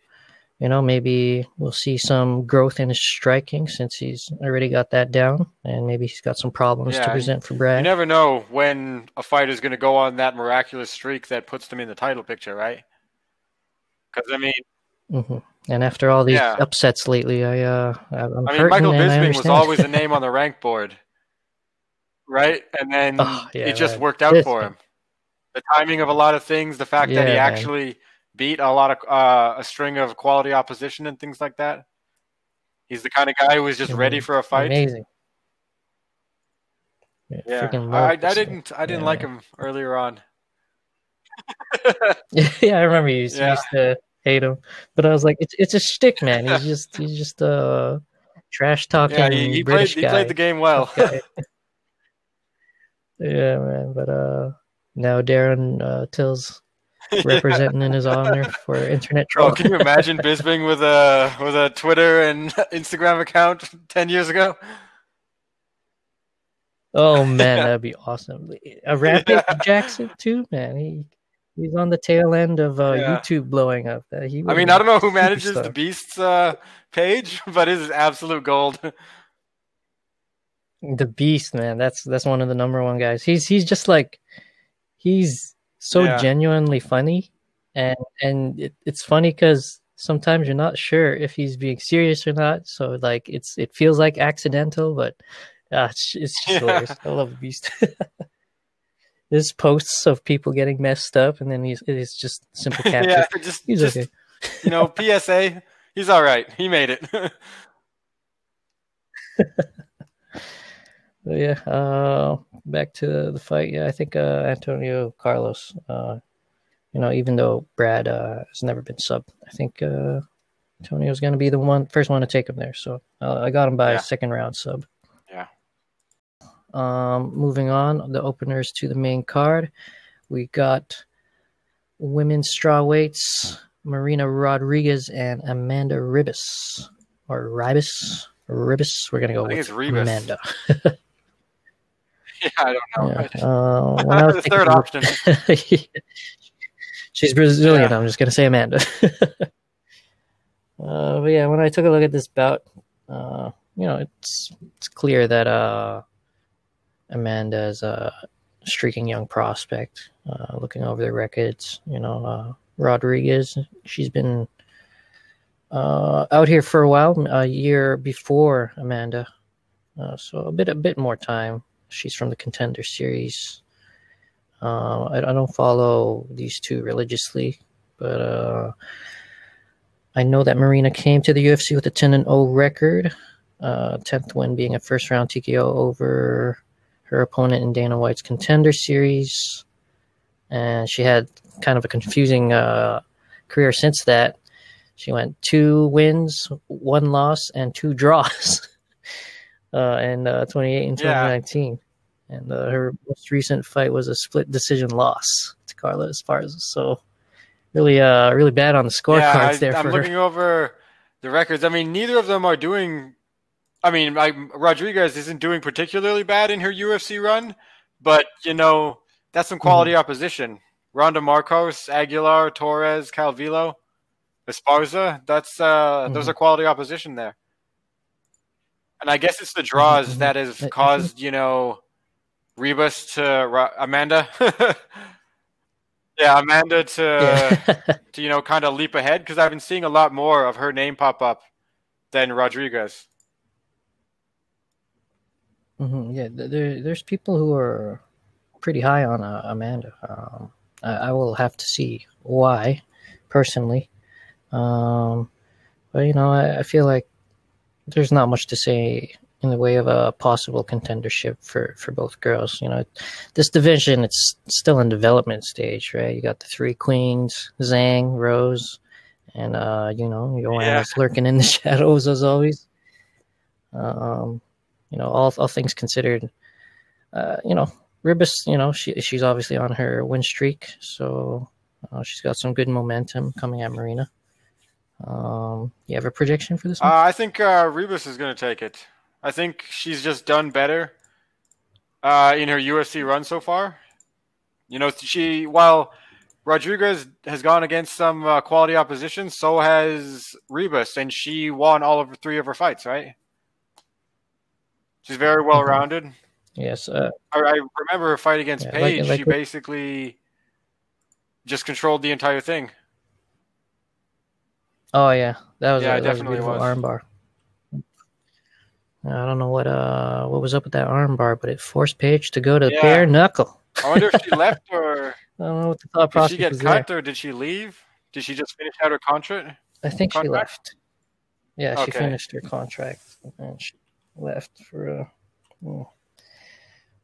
Speaker 1: you know, maybe we'll see some growth in his striking since he's already got that down, and maybe he's got some problems to present for Brad.
Speaker 2: you never know when a fight is going to go on that miraculous streak that puts them in the title picture, right? Because I mean,
Speaker 1: hmm And after all these
Speaker 2: Yeah.
Speaker 1: upsets lately, I uh, I'm
Speaker 2: I mean, Michael Bisping was always a (laughs) name on the rank board, right? And then
Speaker 1: Oh, yeah,
Speaker 2: it just
Speaker 1: man.
Speaker 2: worked out for him. The timing of a lot of things, the fact that he
Speaker 1: Yeah, man.
Speaker 2: actually beat a lot of uh, a string of quality opposition and things like that. He's the kind of guy who was just ready for a fight.
Speaker 1: Amazing. Yeah,
Speaker 2: Yeah, I, I
Speaker 1: love this thing.
Speaker 2: didn't I didn't
Speaker 1: Yeah,
Speaker 2: like him earlier on. (laughs)
Speaker 1: yeah, I remember you used,
Speaker 2: Yeah.
Speaker 1: used to hate him, but I was like, it's it's a shtick, man. He's (laughs) just he's just a trash talking
Speaker 2: Yeah, he, he played
Speaker 1: British
Speaker 2: he played the game well. (laughs)
Speaker 1: Yeah, man. But uh, now Darren uh, Till's representing in his honor for internet troll.
Speaker 2: Oh, can you imagine Bisping with a with a Twitter and (laughs) Instagram account ten years ago?
Speaker 1: Oh man, (laughs) that'd be awesome. A Rampage Jackson too, man. He he's on the tail end of uh,
Speaker 2: Yeah.
Speaker 1: YouTube blowing up. That he.
Speaker 2: I mean, I don't know who manages the. Beast's uh, page, (laughs) but it is absolute gold.
Speaker 1: The Beast, man. That's that's one of the number one guys. He's he's just like he's so
Speaker 2: Yeah.
Speaker 1: genuinely funny, and and it, it's funny because sometimes you're not sure if he's being serious or not. So like it's it feels like accidental, but uh, it's it's just
Speaker 2: Yeah.
Speaker 1: hilarious. (laughs) I love the Beast. (laughs) There's posts of people getting messed up, and then he's it's just simple caption. (laughs)
Speaker 2: yeah, just,
Speaker 1: He's
Speaker 2: just
Speaker 1: okay.
Speaker 2: you know, PSA. He's all right. He made it.
Speaker 1: But yeah, uh, back to the fight. Yeah, I think uh, Antonio Carlos. Uh, you know, even though Brad uh, has never been subbed, I think uh, Antonio's going to be the one first one to take him there. So uh, I got him by
Speaker 2: Yeah.
Speaker 1: a second round sub.
Speaker 2: Yeah.
Speaker 1: Um, moving on, the openers to the main card. We got women's straw weights: Marina Rodriguez and Amanda Ribis, or Ribis, Ribis. We're gonna go with
Speaker 2: it's Ribas.
Speaker 1: Amanda. (laughs) (laughs)
Speaker 2: yeah, I don't know.
Speaker 1: Yeah. (laughs) Uh, when I was
Speaker 2: the third option. (laughs)
Speaker 1: She's Brazilian.
Speaker 2: Yeah.
Speaker 1: I'm just gonna say Amanda. uh, but yeah, when I took a look at this bout, uh, you know, it's it's clear that uh, Amanda is a streaking young prospect. Uh, looking over the records, you know, uh, Rodriguez, she's been uh, out here for a while, a year before Amanda, uh, so a bit a bit more time. She's from the Contender Series. Uh, I, I don't follow these two religiously, but uh, I know that Marina came to the UFC with a 10 and 0 record, uh, 10th win being a first round TKO over her opponent in Dana White's Contender Series. And she had kind of a confusing uh, career since that. She went two wins, one loss, and two draws (laughs) uh, in uh, 28 and
Speaker 2: Yeah.
Speaker 1: 2019 and uh, her most recent fight was a split decision loss to Carla Esparza. So really, uh, really bad on the scorecards
Speaker 2: yeah, I,
Speaker 1: there
Speaker 2: I'm
Speaker 1: her.
Speaker 2: looking over the records. I mean, neither of them are doing I mean, I, Rodriguez isn't doing particularly bad in her UFC run, but you know that's some quality mm-hmm. opposition. Randa Markos, Aguilar, Torres, Calvillo, Esparza. That's uh, mm-hmm. those are quality opposition there. And I guess it's the draws that has caused you know Rebus to Amanda. (laughs) yeah, Amanda to yeah. (laughs) to you know kind of leap ahead because I've been seeing a lot more of her name pop up than Rodriguez.
Speaker 1: Mm-hmm. Yeah, there, there's people who are pretty high on uh, Amanda. Um, I, I, will have to see why, personally. Um, but you know, I, I, feel like there's not much to say in the way of a possible contendership for for both girls. You know, this division it's still in development stage, right? You got the three queens, Zhang, Rose, and uh, you know, Joanna's yeah. lurking in the (laughs) shadows as always. Um, you know, all all things considered, uh, you know, Ribas, you know, she she's obviously on her win streak, so uh, she's got some good momentum coming at Marina. Um, you have a prediction for this
Speaker 2: one? Uh, I think uh, Ribas is going to take it. I think she's just done better uh, in her UFC run so far. You know, she while Rodriguez has gone against some uh, quality opposition, so has Rebus, and she won all of three of her fights, right? She's very well rounded.
Speaker 1: Yes. Uh,
Speaker 2: I, I, remember her fight against yeah, Paige. Like, like she basically just controlled the entire thing.
Speaker 1: Oh yeah, that was yeah, a, that definitely was a beautiful was. armbar. I don't know what uh what was up with that armbar, but it forced Paige to go to yeah. bare knuckle.
Speaker 2: I wonder if she (laughs) left or
Speaker 1: I don't know what the thought process.
Speaker 2: Did she get cut there. or did she leave? Did she just finish out her contract?
Speaker 1: I think contract? she left. Yeah, okay. she finished her contract and she left for uh, oh.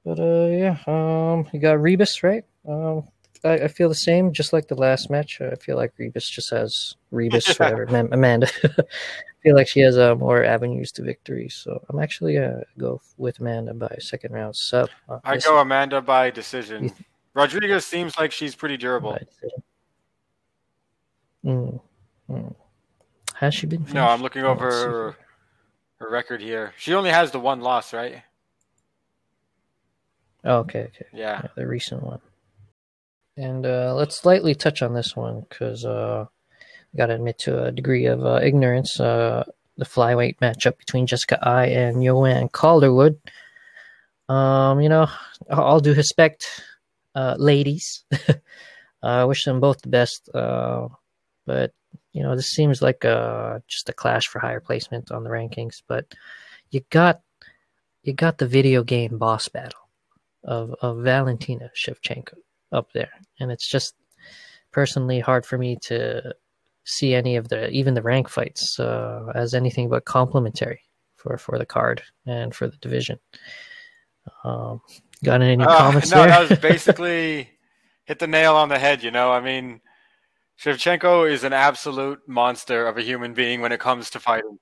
Speaker 1: but uh yeah um you got Rebus, right um I, I feel the same just like the last match I feel like Rebus just has Ribas whatever (laughs) Amanda (laughs) I feel like she has uh, more avenues to victory so I'm actually gonna go with Amanda by second round So
Speaker 2: uh, I go Amanda by decision Rodriguez seems like she's pretty durable
Speaker 1: mm, mm. has she been finished?
Speaker 2: no I'm looking over her record here. She only has the one loss, right?
Speaker 1: Oh, okay, okay.
Speaker 2: Yeah. yeah
Speaker 1: the recent one. And uh, let's slightly touch on this one because uh, I got to admit to a degree of uh, ignorance. Uh, the flyweight matchup between Jessica Eye and Joanne Calderwood. Um, you know, all due respect, uh, ladies. (laughs) I wish them both the best. Uh, but you know, this seems like just a clash for higher placement on the rankings, but you got you got the video game boss battle of of Valentina Shevchenko up there, and it's just personally hard for me to see any of the even the rank fights uh, as anything but complimentary for for the card and for the division. Um, got any uh, (laughs) comments
Speaker 2: no,
Speaker 1: there?
Speaker 2: that was (laughs) basically hit the nail on the head. You know, I mean Shevchenko is an absolute monster of a human being when it comes to fighting.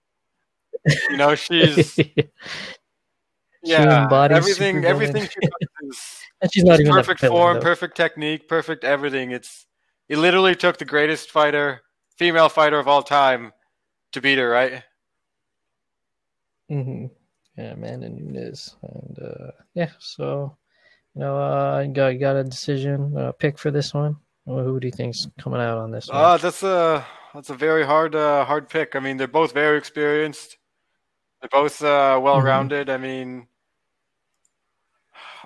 Speaker 2: You know, (laughs) she's yeah, everything everything she and she's not even perfect form, though. perfect technique, perfect everything. It's it literally took the greatest fighter, female fighter of all time, to beat her, right?
Speaker 1: Mm-hmm. Yeah, Amanda Nunes, and uh, yeah, so you know, uh, you got you got a decision uh, pick for this one. Well, who do you think's coming out on this?
Speaker 2: Uh, that's a that's a very hard uh, hard pick. I mean, they're both very experienced. They're both uh, well rounded. Mm-hmm. I mean,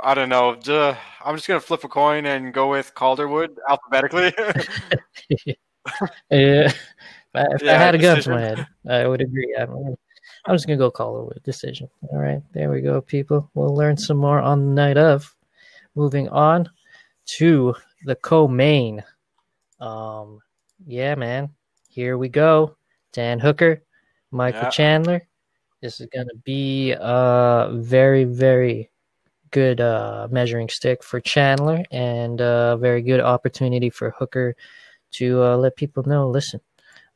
Speaker 2: I don't know. I'm just gonna flip a coin and go with Calderwood alphabetically. (laughs)
Speaker 1: yeah, if yeah, I had a gun to my head, I would agree. I'm, I'm just gonna go Calderwood decision. All right, there we go, people. We'll learn some more on the night of. Moving on to the co-main. Um, yeah, man. Here we go. Dan Hooker, Michael yeah. Chandler. This is gonna be a very, very good uh, measuring stick for Chandler, and a very good opportunity for Hooker to uh, let people know. Listen,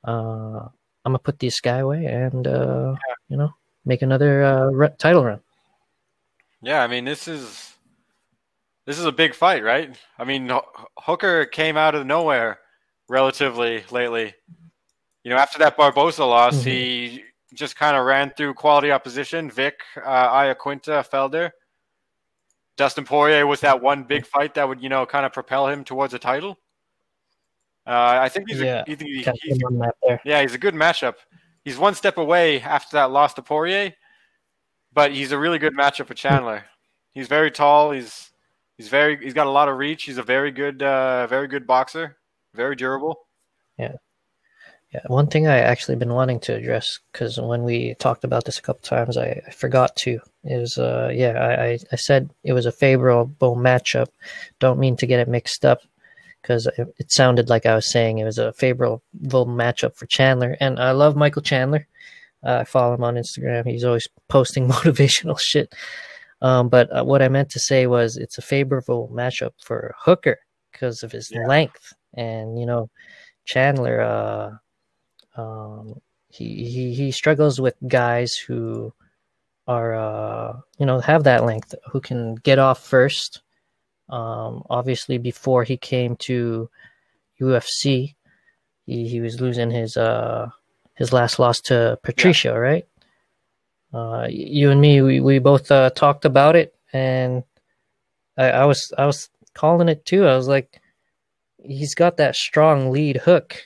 Speaker 1: uh, I'm gonna put this guy away, and uh, you know, make another uh, title run.
Speaker 2: Yeah, I mean, this is this is a big fight, right? I mean, Hooker came out of nowhere relatively lately. You know, after that Barbosa loss, mm-hmm. he just kind of ran through quality opposition. Vic, uh, Iaquinta, Felder. Dustin Poirier was that one big fight that would, you know, kind of propel him towards a title. Uh, I think he's,
Speaker 1: Yeah,
Speaker 2: a, he, he- he's
Speaker 1: him on that there.
Speaker 2: yeah, he's a good matchup. He's one step away after that loss to Poirier, but he's a really good matchup for Chandler. He's very tall. He's he's very he's got a lot of reach. He's a very good uh, very good boxer. Very durable.
Speaker 1: Yeah, one thing I actually been wanting to address because when we talked about this a couple times, I, I forgot to is uh yeah I, I I said it was a favorable matchup. Don't mean to get it mixed up because it, it sounded like I was saying it was a favorable matchup for Chandler, and I love Michael Chandler. Uh, I follow him on Instagram. He's always (laughs) posting (laughs) motivational shit. Um, but uh, what I meant to say was it's a favorable matchup for Hooker because of his
Speaker 2: Yeah.
Speaker 1: length, and you know Chandler. Uh, um, he, he he struggles with guys who are uh, you know have that length who can get off first. Um, obviously, before he came to UFC, he, he was losing his uh his last loss to Patricio, right? Uh, you and me, we, we both uh, talked about it, and I, I was I was calling it too. I was like, he's got that strong lead hook,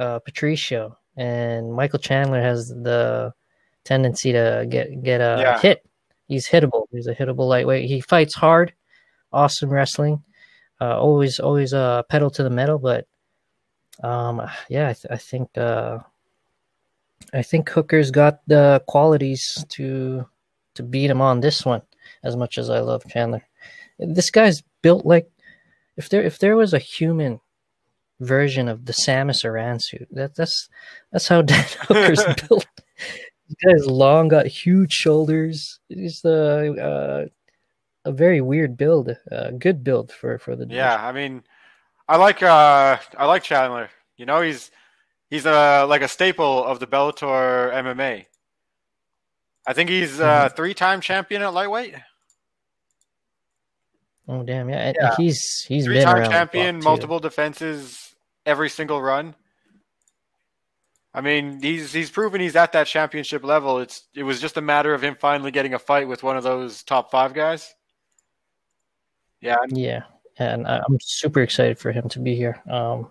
Speaker 1: uh, Patricio, and Michael Chandler has the tendency to get get a
Speaker 2: Yeah.
Speaker 1: hit. He's hittable. He's a hittable lightweight. He fights hard, awesome wrestling. Uh, always always uh, pedal to the metal, but um, yeah, I, th- I think uh, I think Hooker's got the qualities to to beat him on this one. As much as I love Chandler, this guy's built like if there if there was a human version of the Samus Aran suit, that that's that's how (laughs) Dan Hooker's (laughs) built. This guy's long, got huge shoulders. He's uh, uh, a very weird build, uh, good build for for the
Speaker 2: Yeah, I mean, I like uh, I like Chandler. You know, he's he's a like a staple of the Bellator MMA. I think he's uh, three-time champion at lightweight.
Speaker 1: Oh damn, yeah,
Speaker 2: Yeah.
Speaker 1: he's he's been
Speaker 2: Three-time champion, multiple defenses, every single run. I mean, he's he's proven he's at that championship level. It's it was just a matter of him finally getting a fight with one of those top five guys. Yeah,
Speaker 1: Yeah, and I'm super excited for him to be here. Um,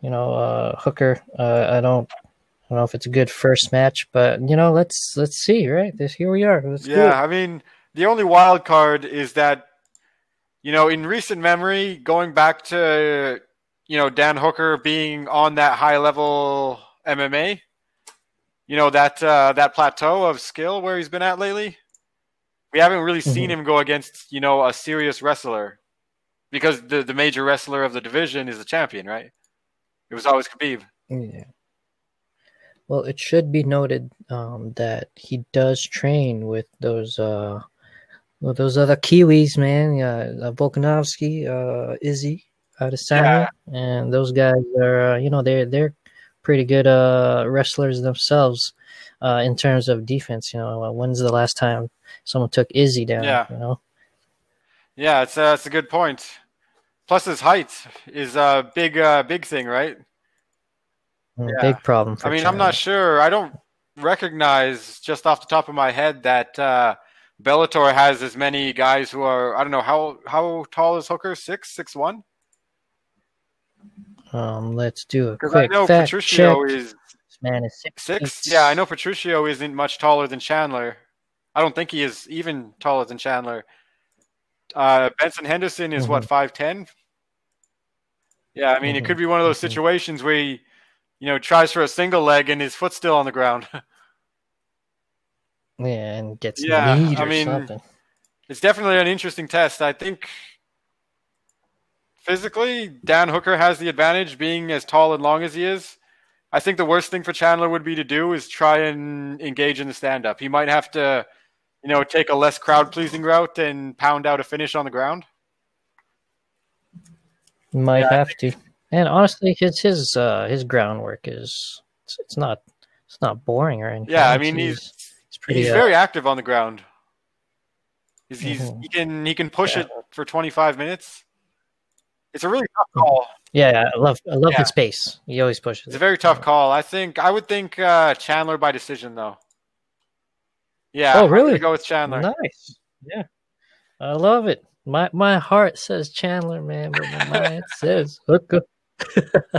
Speaker 1: you know, uh, Hooker. Uh, I don't, I don't know if it's a good first match, but you know, let's let's see. Right, this here we are. Let's
Speaker 2: Yeah. I mean, the only wild card is that, you know, in recent memory, going back to, you know, Dan Hooker being on that high level MMA, you know, that uh, that plateau of skill where he's been at lately, we haven't really seen him go against, you know, a serious wrestler, because the the major wrestler of the division is the champion, right? It was always Khabib.
Speaker 1: Yeah. Well, it should be noted um, that he does train with those uh, with those other Kiwis, man. Uh, uh, Volkanovski, uh, Izzy, Adesanya, and those guys are, uh, you know, they're they're pretty good uh, wrestlers themselves uh, in terms of defense. You know, uh, when's the last time someone took Izzy down?
Speaker 2: Yeah.
Speaker 1: You know.
Speaker 2: Yeah, it's uh, it's a good point. Plus, his height is a big uh, big thing, right?
Speaker 1: Mm,
Speaker 2: Yeah.
Speaker 1: Big problem. For
Speaker 2: I mean, I'm not sure. I don't recognize just off the top of my head that uh, Bellator has as many guys who are. I don't know how how tall is Hooker? Six, six one.
Speaker 1: Um, let's do a
Speaker 2: Because I
Speaker 1: quick
Speaker 2: know
Speaker 1: fact
Speaker 2: Patricio
Speaker 1: check.
Speaker 2: is
Speaker 1: This man is six.
Speaker 2: six. Yeah, I know Patricio isn't much taller than Chandler. I don't think he is even taller than Chandler. Uh, Benson Henderson is what
Speaker 1: Mhm.
Speaker 2: five ten. Yeah, I mean, it
Speaker 1: Mhm.
Speaker 2: could be one of those
Speaker 1: Mhm.
Speaker 2: situations where he, you know, tries for a single leg and his foot's still on the ground. (laughs)
Speaker 1: Yeah, and gets
Speaker 2: Yeah, I
Speaker 1: or
Speaker 2: mean,
Speaker 1: something.
Speaker 2: it's definitely an interesting test. I think physically, Dan Hooker has the advantage being as tall and long as he is. I think the worst thing for Chandler would be to do is try and engage in the stand up. He might have to, you know, take a less crowd pleasing route and pound out a finish on the ground.
Speaker 1: Might
Speaker 2: Yeah, I
Speaker 1: have to. And honestly, his his uh his groundwork is it's, it's not it's not boring or anything.
Speaker 2: Yeah, I mean he's
Speaker 1: it's pretty.
Speaker 2: he's
Speaker 1: uh,
Speaker 2: very active on the ground. He's, he's
Speaker 1: Mhm.
Speaker 2: he can he can push
Speaker 1: Yeah.
Speaker 2: it for 25 minutes. It's a really tough
Speaker 1: Mhm.
Speaker 2: call.
Speaker 1: Yeah, I love I love
Speaker 2: Yeah.
Speaker 1: his pace. He always pushes.
Speaker 2: It's a very tough call. I think I would think uh, Chandler by decision though. Yeah.
Speaker 1: Oh, really?
Speaker 2: go with Chandler.
Speaker 1: Nice. Yeah. I love it. My my heart says Chandler, man, but my mind (laughs) says Hooker.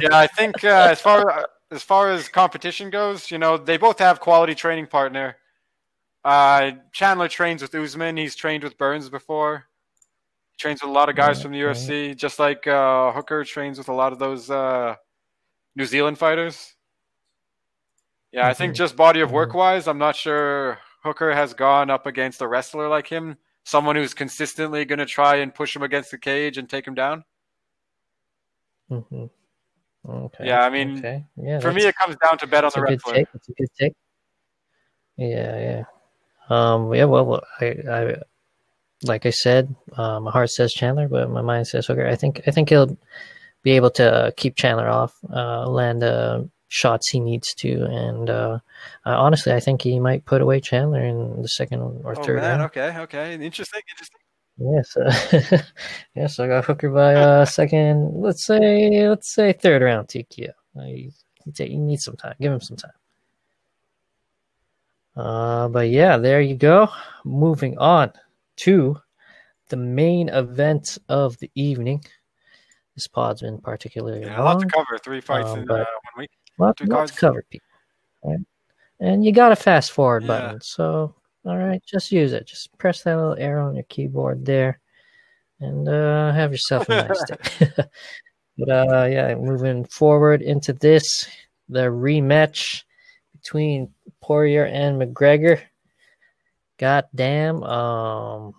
Speaker 2: yeah, I think uh, as far as far as competition goes, you know, they both have quality training partner. Uh, Chandler trains with Usman. He's trained with Burns before. He trains with a lot of guys
Speaker 1: Right,
Speaker 2: from the UFC, just like uh, Hooker trains with a lot of those uh, New Zealand fighters. Yeah, I think just body of work wise, I'm not sure Hooker has gone up against a wrestler like him, someone who's consistently going to try and push him against the cage and take him down.
Speaker 1: Mm-hmm. Okay.
Speaker 2: Yeah, I mean,
Speaker 1: okay. yeah,
Speaker 2: For me, it comes down to bet on the wrestler.
Speaker 1: take. A good take. Yeah, yeah. Um, yeah. Well, well, I, I, like I said, uh, my heart says Chandler, but my mind says Hooker. I think, I think he'll be able to keep Chandler off, uh, land the shots he needs to, and uh, uh, honestly, I think he might put away Chandler in the second or
Speaker 2: Oh
Speaker 1: third
Speaker 2: man,
Speaker 1: round.
Speaker 2: okay, okay, interesting, interesting.
Speaker 1: Yes, uh, (laughs) yes, I got Hooker by uh, second. Let's say, let's say third round TKO. You, you you need some time. Give him some time. Uh, but yeah, there you go. Moving on to the main event of the evening. This pod's been particularly
Speaker 2: Yeah, a lot to cover. Three fights
Speaker 1: um,
Speaker 2: in uh, one week.
Speaker 1: Lot,
Speaker 2: Two
Speaker 1: lot to cover, people. Right? And you got a fast forward
Speaker 2: Yeah.
Speaker 1: button. So, all right, just use it. Just press that little arrow on your keyboard there and uh, have yourself a nice day. (laughs) (laughs) but uh, yeah, moving forward into this, the rematch between Poirier and McGregor. God damn. Um,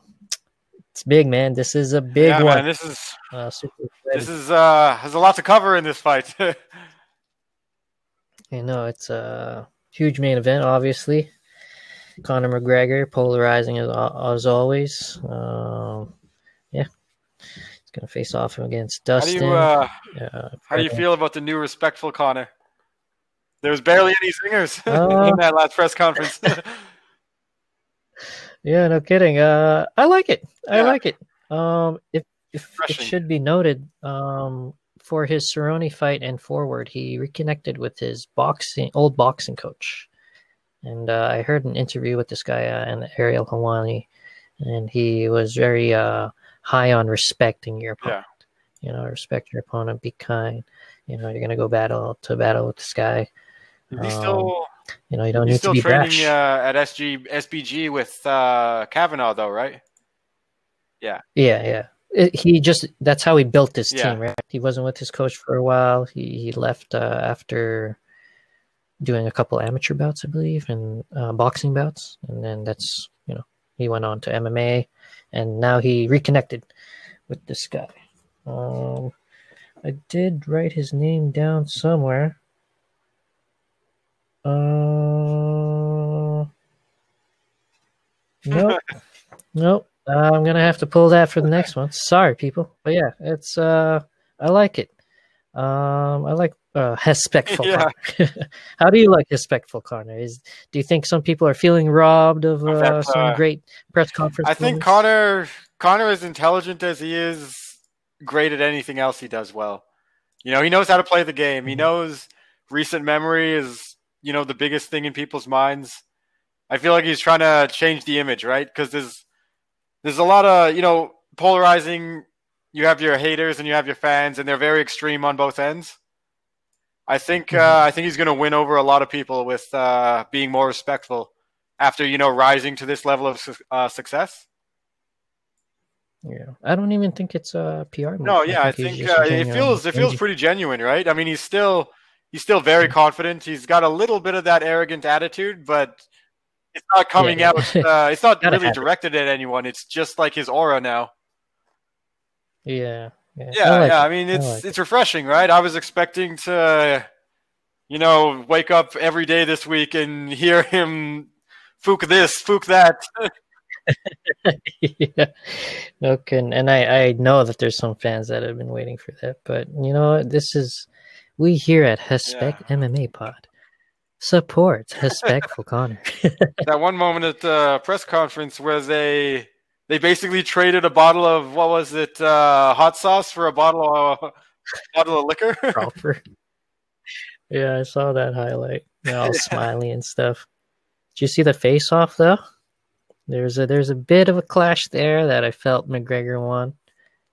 Speaker 1: it's big, man. This is a big
Speaker 2: yeah,
Speaker 1: one.
Speaker 2: man, this is
Speaker 1: uh, super
Speaker 2: this is uh has a lot to cover in this fight. (laughs)
Speaker 1: You know, it's a huge main event, obviously. Conor McGregor, polarizing as, as always. Um, yeah, he's gonna face off against
Speaker 2: how do
Speaker 1: Dustin.
Speaker 2: you uh
Speaker 1: uh,
Speaker 2: how do you feel about the new respectful Conor? There was barely any singers (laughs)
Speaker 1: Uh,
Speaker 2: in that last press conference. (laughs)
Speaker 1: Yeah, no kidding. Uh, I like it. I
Speaker 2: Yeah.
Speaker 1: like it. Um, if if it should be noted, um, for his Cerrone fight and forward, he reconnected with his boxing old boxing coach, and uh, I heard an interview with this guy uh, and Ariel Helwani, and he was very uh high on respecting your opponent. Yeah. You know, respect your opponent, be kind. You know, you're gonna go battle to battle with this guy.
Speaker 2: he's
Speaker 1: Um,
Speaker 2: still
Speaker 1: You know, you don't
Speaker 2: he's
Speaker 1: need
Speaker 2: still
Speaker 1: to be
Speaker 2: training
Speaker 1: brash.
Speaker 2: uh, at SG SBG with uh, Kavanagh though, right?
Speaker 1: Yeah, yeah. It, he just that's how he built this
Speaker 2: Yeah.
Speaker 1: team, right? He wasn't with his coach for a while. He he left uh, after doing a couple amateur bouts, I believe, and uh, boxing bouts, and then that's you know he went on to MMA, and now he reconnected with this guy. Um, I did write his name down somewhere. Uh, (laughs) nope, nope. Uh, I'm gonna have to pull that for the next one. Sorry, people, but yeah, it's uh, I like it. Um, I like uh, respectful.
Speaker 2: Yeah.
Speaker 1: Conor. (laughs) How do you like respectful Conor? Is do you think some people are feeling robbed of uh,
Speaker 2: that, (laughs)
Speaker 1: some
Speaker 2: uh,
Speaker 1: great press conference?
Speaker 2: I think? Conor Conor is intelligent as he is great at anything else he does well. You know, he knows how to play the game. He
Speaker 1: Mhm.
Speaker 2: knows recent memory is, you know, the biggest thing in people's minds. I feel like he's trying to change the image, right? Because there's there's a lot of, you know, polarizing you have your haters and you have your fans and they're very extreme on both ends. I think uh,
Speaker 1: Mhm.
Speaker 2: I think he's going to win over a lot of people with uh, being more respectful after, you know, rising to this level of su- uh, success.
Speaker 1: Yeah, I don't even think it's a PR. Move.
Speaker 2: No, yeah, I
Speaker 1: he's
Speaker 2: think uh, it feels it feels pretty genuine, right? I mean, he's still he's still very confident. He's got a little bit of that arrogant attitude, but it's not coming
Speaker 1: yeah.
Speaker 2: out. (laughs) Uh, it's not really directed at anyone. It's just like his aura now.
Speaker 1: Yeah, yeah,
Speaker 2: Yeah,
Speaker 1: I like
Speaker 2: yeah. I mean, it's
Speaker 1: like
Speaker 2: it's refreshing, right? I was expecting to, you know, wake up every day this week and hear him fook this, fook that. (laughs) (laughs)
Speaker 1: yeah. Okay, and I I know that there's some fans that have been waiting for that, but you know? This is we here at Respect MMA Pod support respectful (laughs) Conor.
Speaker 2: that one moment at the press conference where they they basically traded a bottle of what was it uh, hot sauce for a bottle of (laughs) bottle of liquor. (laughs)
Speaker 1: Proper. yeah, I saw that highlight. They're all smiley and stuff. Did you see the face off though? There's a there's a bit of a clash there that I felt McGregor won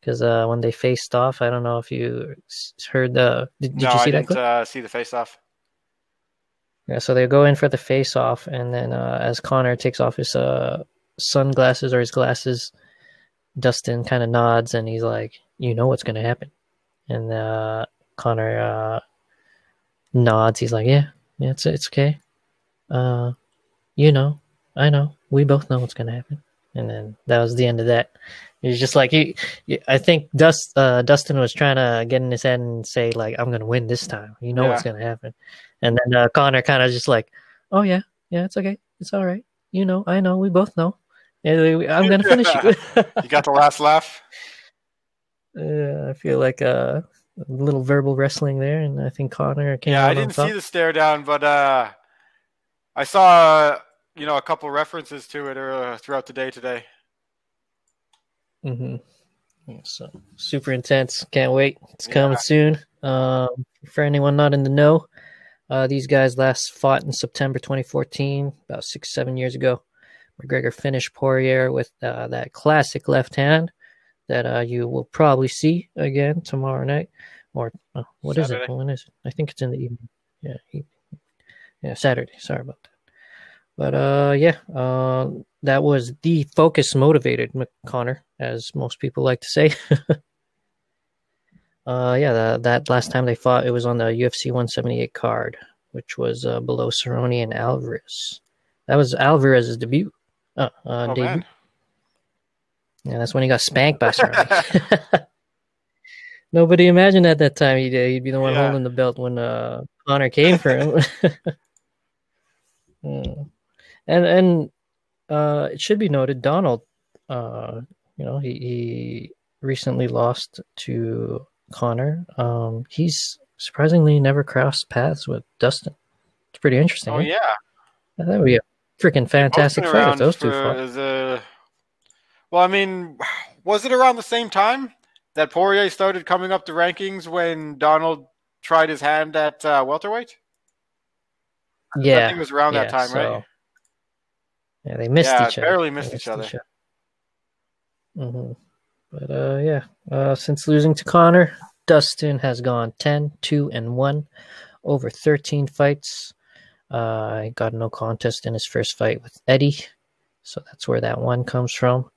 Speaker 1: because uh, when they faced off, I don't know if you heard the. Did, did
Speaker 2: no,
Speaker 1: you see
Speaker 2: I didn't
Speaker 1: clip?
Speaker 2: uh, see the face off.
Speaker 1: Yeah, so they go in for the face off, and then uh, as Conor takes off his uh, sunglasses or his glasses, Dustin kind of nods and he's like, "You know what's gonna happen," and uh, Conor uh, nods. He's like, "Yeah, yeah, it's it's okay. Uh, you know, I know. We both know what's gonna happen." And then that was the end of that. He's just like he. I think Dust uh, Dustin was trying to get in his head and say like, "I'm gonna win this time. You know what's gonna happen." And then uh, Conor kind of just like, "Oh yeah, yeah, it's okay. It's all right. You know, I know. We both know. I'm gonna finish you." (laughs)
Speaker 2: You got the last laugh.
Speaker 1: Yeah, (laughs) I feel like uh, a little verbal wrestling there, and I think Conor came
Speaker 2: Yeah, I didn't see the stare down, but uh, I saw you know a couple references to it uh, throughout the day today.
Speaker 1: Hmm so super intense. Can't wait. It's
Speaker 2: Yeah.
Speaker 1: coming soon. Um, for anyone not in the know, uh, these guys last fought in September 2014, about six seven years ago. McGregor finished Poirier with uh, that classic left hand that uh, you will probably see again tomorrow night. Or uh, what is
Speaker 2: Saturday.
Speaker 1: it? When is it? I think it's in the evening. Yeah, evening. yeah, Saturday. Sorry about that. But uh, yeah, uh, that was the focus motivated McConnor, as most people like to say. (laughs) uh, yeah, that, that last time they fought, it was on the UFC 178 card, which was uh, below Cerrone and Alvarez. That was Alvarez's debut. Uh, uh,
Speaker 2: Oh
Speaker 1: debut.
Speaker 2: man,
Speaker 1: Yeah, that's when he got spanked by Cerrone. (laughs) (laughs) Nobody imagined at that time he'd, uh, he'd be the one
Speaker 2: Yeah.
Speaker 1: holding the belt when uh, Conor came for him. Hmm. And and uh, it should be noted, Donald, uh, you know, he, he recently lost to Conor. Um, he's surprisingly never crossed paths with Dustin. It's pretty interesting.
Speaker 2: oh
Speaker 1: eh?
Speaker 2: yeah,
Speaker 1: That would be a freaking fantastic fight if those two
Speaker 2: for
Speaker 1: fought.
Speaker 2: the. Well, I mean, was it around the same time that Poirier started coming up the rankings when Donald tried his hand at uh, welterweight?
Speaker 1: Yeah, I
Speaker 2: think it was around that
Speaker 1: yeah,
Speaker 2: time, right?
Speaker 1: Yeah, they missed
Speaker 2: Yeah,
Speaker 1: each other.
Speaker 2: barely
Speaker 1: They
Speaker 2: missed each other.
Speaker 1: Mm-hmm. But uh, yeah, uh, since losing to Conor, Dustin has gone 10, 2, and 1 over 13 fights. Uh, he got no contest in his first fight with Eddie, so that's where that one comes from.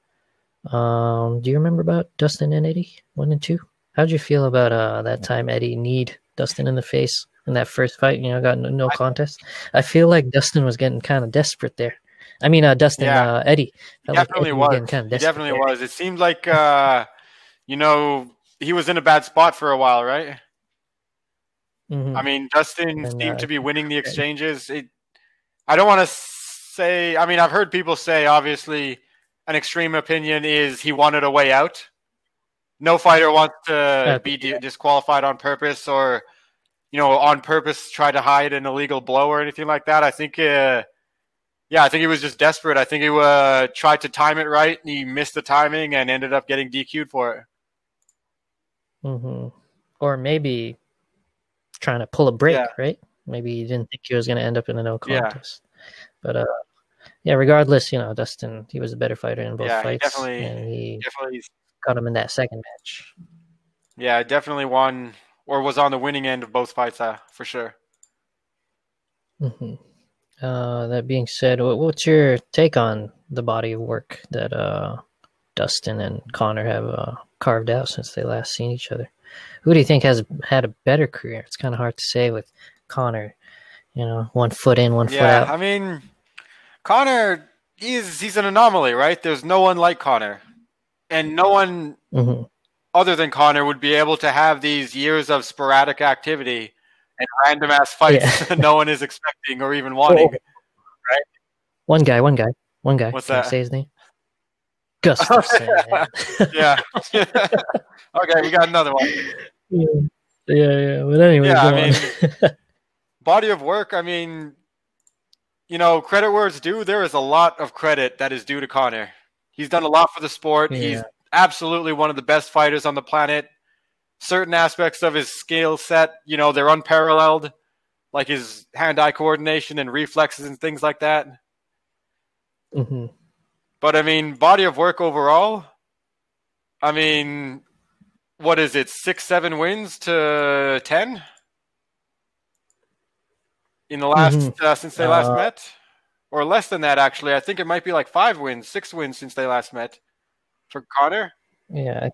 Speaker 1: Um, do you remember about Dustin and Eddie, 1 and 2? How'd you feel about uh, that time Eddie kneed Dustin in the face in that first fight? You know, got no, no contest. I feel like Dustin was getting kind of desperate there. I mean, uh, Dustin,
Speaker 2: Yeah.
Speaker 1: uh, Eddie.
Speaker 2: He
Speaker 1: Felt like
Speaker 2: definitely
Speaker 1: Eddie
Speaker 2: was.
Speaker 1: getting kinda
Speaker 2: He definitely
Speaker 1: there.
Speaker 2: was. It seemed like, uh, you know, he was in a bad spot for a while, right?
Speaker 1: Mhm.
Speaker 2: I mean, Dustin
Speaker 1: And,
Speaker 2: seemed
Speaker 1: uh,
Speaker 2: to be winning the exchanges. It, I don't want to say. I mean, I've heard people say, obviously, an extreme opinion is he wanted a way out. No fighter wants to be di- disqualified on purpose or, you know, on purpose try to hide an illegal blow or anything like that. I think, uh, yeah, I think he was just desperate. I think he uh, tried to time it right and he missed the timing and ended up getting DQ'd for it.
Speaker 1: Mm-hmm. Or maybe trying to pull a break,
Speaker 2: Yeah.
Speaker 1: right? Maybe he didn't think he was going to end up in a no
Speaker 2: Yeah.
Speaker 1: contest. But uh, yeah, regardless, you know, Dustin, he was a better fighter in both
Speaker 2: Yeah,
Speaker 1: fights,
Speaker 2: definitely-
Speaker 1: and he
Speaker 2: Definitely,
Speaker 1: got him in that second match.
Speaker 2: yeah, definitely won or was on the winning end of both fights uh, for sure.
Speaker 1: hmm Uh, that being said, what, what's your take on the body of work that uh, Dustin and Conor have uh, carved out since they last seen each other? Who do you think has had a better career? It's kind of hard to say with Conor. You know, one foot in, one foot
Speaker 2: Yeah,
Speaker 1: out.
Speaker 2: I mean, Conor, he's he's an anomaly, right? There's no one like Conor, and no one
Speaker 1: hmm
Speaker 2: other than Conor would be able to have these years of sporadic activity and random ass fights that (laughs) no one is expecting or even wanting. Right?
Speaker 1: One guy, one guy, one guy.
Speaker 2: What's
Speaker 1: Can I
Speaker 2: that?
Speaker 1: say his name? Gustafson. (laughs) man.
Speaker 2: Yeah. (laughs) okay, we got another one.
Speaker 1: yeah, yeah, yeah. But anyway,
Speaker 2: Yeah, I
Speaker 1: on.
Speaker 2: Body of work. I mean, you know, credit where it's due. There is a lot of credit that is due to Conor. He's done a lot for the sport. He's absolutely one of the best fighters on the planet. Certain aspects of his skill set, you know, they're unparalleled, like his hand-eye coordination and reflexes and things like that.
Speaker 1: hmm
Speaker 2: But I mean, body of work overall. I mean, what is it? Six, seven wins to ten in the last
Speaker 1: Mhm.
Speaker 2: uh, since they last
Speaker 1: Uh,
Speaker 2: met, or less than that. Actually, I think it might be like five wins, six wins since they last met for Conor.
Speaker 1: Yeah,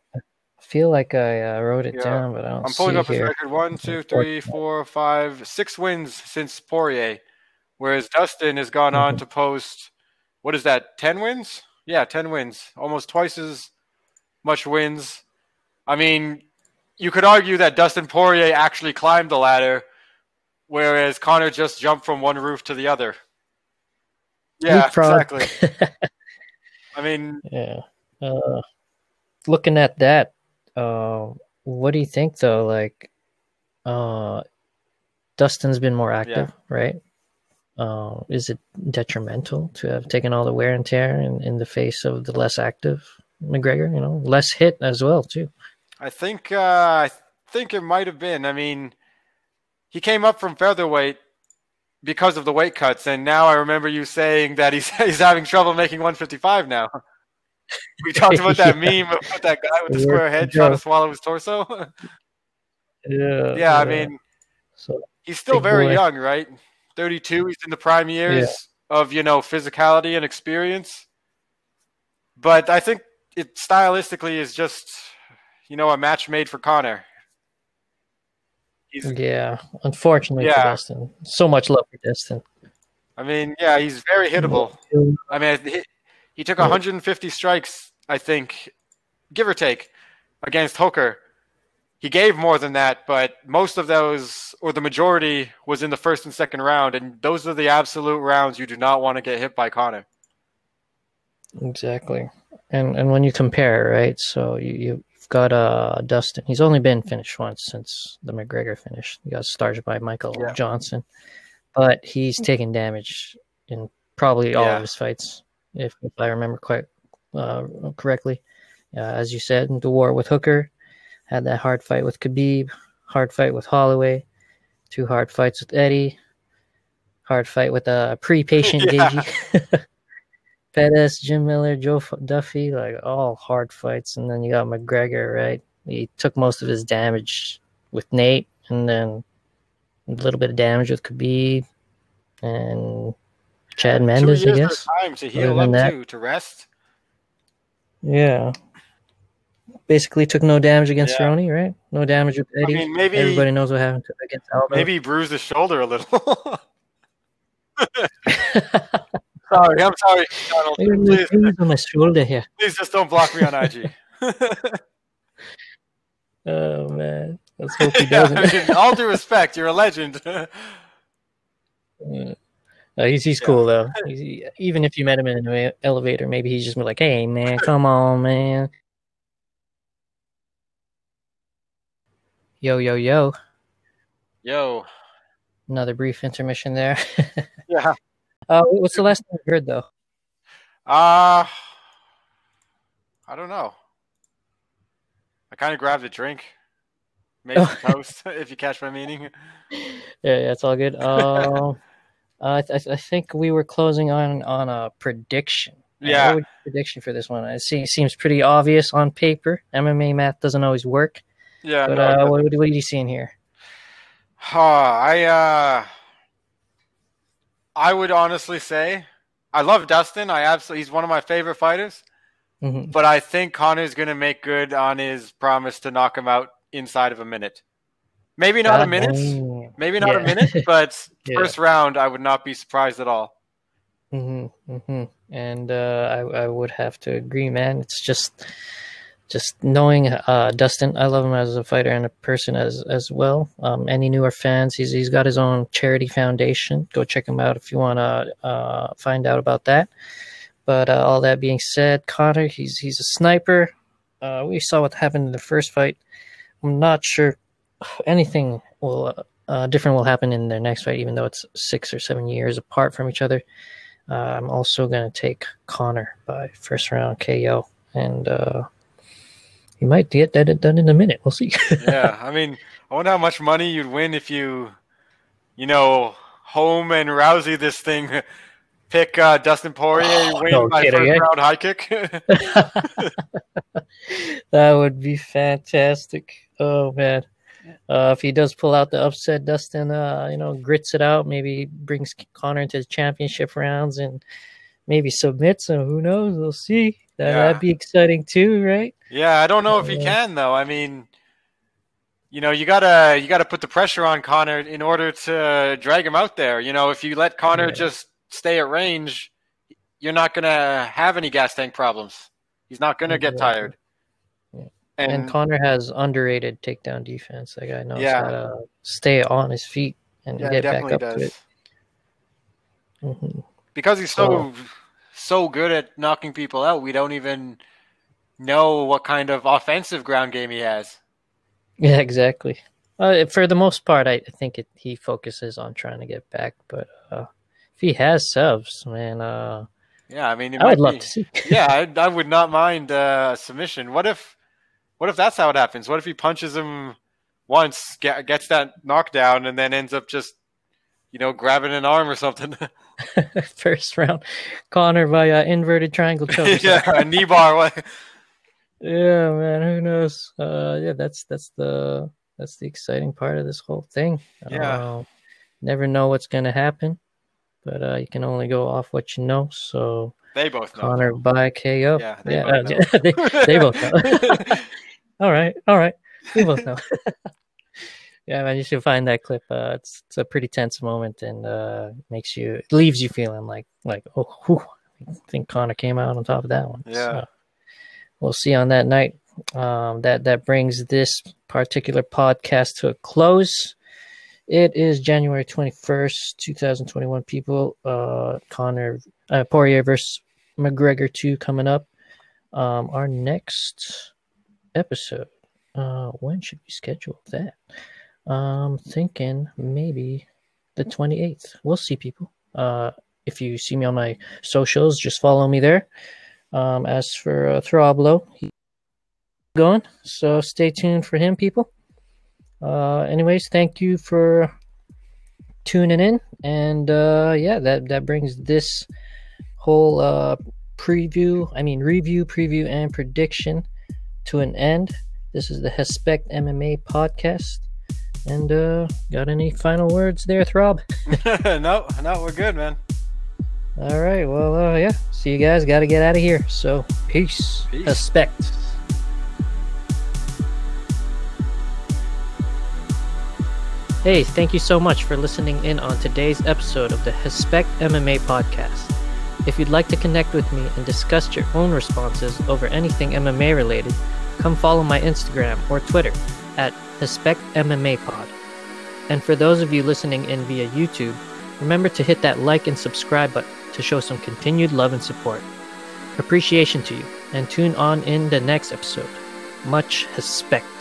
Speaker 1: feel like I uh, wrote it
Speaker 2: Yeah.
Speaker 1: down, but I don't
Speaker 2: I'm pulling up his
Speaker 1: here.
Speaker 2: record. One, two, three, four, five, six wins since Poirier, whereas Dustin has gone on
Speaker 1: Mhm.
Speaker 2: to post. What is that? Ten wins? Yeah, ten wins. Almost twice as much wins. I mean, you could argue that Dustin Poirier actually climbed the ladder, whereas Conor just jumped from one roof to the other. Yeah, exactly. (laughs) I mean,
Speaker 1: Yeah. Uh, looking at that, uh, what do you think though? Like, uh, Dustin's been more active, right? Uh, is it detrimental to have taken all the wear and tear in, in the face of the less active McGregor? You know, less hit as well too.
Speaker 2: I think uh, I think it might have been. I mean, he came up from featherweight because of the weight cuts, and now I remember you saying that he's (laughs) he's having trouble making 155 now. (laughs) We talked about that (laughs)
Speaker 1: Yeah.
Speaker 2: meme about that guy with the square head
Speaker 1: yeah.
Speaker 2: trying to swallow his torso. (laughs)
Speaker 1: Yeah.
Speaker 2: yeah, I mean,
Speaker 1: so
Speaker 2: he's still very
Speaker 1: boy.
Speaker 2: young, right? 32. He's in the prime years of you know physicality and experience. But I think it stylistically is just you know a match made for Connor. He's
Speaker 1: yeah, unfortunately for Dustin, so much love for Dustin.
Speaker 2: I mean, yeah, he's very hittable. I mean, he, he took 150 strikes, I think, give or take, against Hooker. He gave more than that, but most of those, or the majority, was in the first and second round, and those are the absolute rounds you do not want to get hit by Connor.
Speaker 1: Exactly. And and when you compare, right? So you you've got uh Dustin. He's only been finished once since the McGregor finish. He got started by Michael
Speaker 2: Yeah.
Speaker 1: Johnson, but he's taken damage in probably all
Speaker 2: Yeah.
Speaker 1: of his fights, if if I remember quite uh, correctly. Uh, as you said, the war with Hooker, had that hard fight with Khabib, hard fight with Holloway, two hard fights with Eddie, hard fight with a pre-patient (laughs)
Speaker 2: Yeah.
Speaker 1: Gaethje. (laughs) Pettis, Jim Miller, Joe Duffy, like all hard fights, and then you got McGregor, right? He took most of his damage with Nate, and then a little bit of damage with Khabib and Chad
Speaker 2: Two
Speaker 1: Mendes, I guess.
Speaker 2: of time to heal
Speaker 1: than
Speaker 2: up
Speaker 1: that-
Speaker 2: too, to rest.
Speaker 1: Yeah. Basically took no damage against
Speaker 2: Yeah.
Speaker 1: Cerrone, right? No damage with Eddie.
Speaker 2: I mean, maybe-
Speaker 1: Everybody knows what happened to, against Aldo.
Speaker 2: Maybe he bruised his shoulder a little. (laughs) (laughs) sorry, I'm sorry, Donald. Please,
Speaker 1: Please. on my shoulder here.
Speaker 2: please just don't block me on IG. (laughs)
Speaker 1: Oh man, let's hope he
Speaker 2: yeah,
Speaker 1: doesn't.
Speaker 2: I mean, all due respect, you're a legend.
Speaker 1: Yeah. Uh, Uh, he's he's
Speaker 2: Yeah.
Speaker 1: cool though. He's, even if you met him in an elevator, maybe he's just like, "Hey man, come on, man." Yo yo yo!
Speaker 2: Yo,
Speaker 1: Another brief intermission there. (laughs)
Speaker 2: yeah.
Speaker 1: uh, what's the last thing you heard though?
Speaker 2: Uh I don't know. I kind of grabbed a drink, made some
Speaker 1: Oh.
Speaker 2: toast. (laughs) If you catch my meaning. (laughs)
Speaker 1: Yeah, yeah, it's all good. Um, I, th- I think we were closing on on a prediction. Uh,
Speaker 2: Yeah.
Speaker 1: what would prediction for this one? It seems seems pretty obvious on paper. MMA math doesn't always work,
Speaker 2: Yeah.
Speaker 1: but
Speaker 2: no,
Speaker 1: uh, what, what are you seeing here?
Speaker 2: Uh, I uh, I would honestly say I love Dustin. I absolutely he's one of my favorite fighters.
Speaker 1: Mhm.
Speaker 2: But I think Conor's gonna make good on his promise to knock him out inside of a minute. Maybe not a minute.
Speaker 1: damn.
Speaker 2: Maybe not a minute, (laughs) but
Speaker 1: Yeah.
Speaker 2: first round I would not be surprised at all.
Speaker 1: hmm hmm And uh, I I would have to agree, man. It's just just knowing uh, Dustin. I love him as a fighter and a person as as well. Um, any newer fans, he's he's got his own charity foundation. Go check him out if you want to uh, find out about that. But uh, all that being said, Conor, he's he's a sniper. Uh, we saw what happened in the first fight. I'm not sure anything will uh, different will happen in their next fight, even though it's six or seven years apart from each other. Uh, I'm also going to take Conor by first round KO. And uh, he might get that done in a minute. We'll see. (laughs)
Speaker 2: yeah, I mean, I wonder how much money you'd win if you, you know, Holm and Rousey this thing. (laughs) Pick uh, Dustin Poirier, oh, win no by kidding, first eh? round high kick. (laughs)
Speaker 1: that would be fantastic. Oh man. Uh, if he does pull out the upset, Dustin, uh, you know, grits it out, maybe brings Conor into the championship rounds and maybe submits him. Who knows? We'll see. That, yeah. That'd be exciting too, right?
Speaker 2: Yeah, I don't know if he can though. I mean, you know, you gotta you gotta put the pressure on Conor in order to drag him out there. You know, if you let Conor yeah. just stay at range, you're not gonna have any gas tank problems. He's not gonna get tired.
Speaker 1: And, and Conor has underrated takedown defense. That guy knows yeah. how to stay on his feet and yeah, get back up does. to it.
Speaker 2: Mm-hmm. Because he's so so good at knocking people out, we don't even know what kind of offensive ground game he has.
Speaker 1: Yeah, exactly. Uh, for the most part, I think it, he focuses on trying to get back. But uh, if he has subs, man, uh,
Speaker 2: yeah, I mean,
Speaker 1: I would love to see. (laughs)
Speaker 2: yeah, (laughs) I, I, would not mind uh, submission. What if what if that's how it happens? What if he punches him once, get, gets that knockdown, and then ends up just, you know, grabbing an arm or something? (laughs) (laughs)
Speaker 1: First round, by uh, inverted triangle (laughs) choke.
Speaker 2: yeah, a knee bar.
Speaker 1: yeah, man. Who knows? Uh, yeah, that's that's the that's the exciting part of this whole thing.
Speaker 2: Yeah. Uh,
Speaker 1: never know what's gonna happen, but uh, you can only go off what you know. So
Speaker 2: they both know.
Speaker 1: Conor by KO.
Speaker 2: Yeah, they yeah, both
Speaker 1: uh, they, they both know. All right, all right. We both know. (laughs) (laughs) yeah, man, you should find that clip. Uh, it's it's a pretty tense moment and uh, makes you leaves you feeling like like oh, whew, I think Conor came out on top of that one.
Speaker 2: Yeah, so
Speaker 1: we'll see on that night. Um, that that brings this particular podcast to a close. It is January twenty first, two thousand twenty one. People, uh, Conor uh, Poirier versus McGregor two coming up. Um, our next episode. Uh, when should we schedule that? Um, thinking maybe the 28th. We'll see, people. Uh, if you see me on my socials, just follow me there. Um, as for uh, Throblo, he's going, so stay tuned for him, people. Uh, anyways, thank you for tuning in, and uh, yeah, that that brings this whole uh preview, I mean review, preview, and prediction to an end. This is the Hespect MMA podcast. And uh got any final words there, Throb? (laughs) (laughs)
Speaker 2: no, no, we're good, man.
Speaker 1: All right, well, uh, yeah. See you guys. Got to get out of here. So, peace. peace. Respect. Hey, thank you so much for listening in on today's episode of the Hespect MMA podcast. If you'd like to connect with me and discuss your own responses over anything MMA related, come follow my Instagram or Twitter at HespectMMAPod. And for those of you listening in via YouTube, remember to hit that like and subscribe button to show some continued love and support. Appreciation to you, and tune on in the next episode. Much respect.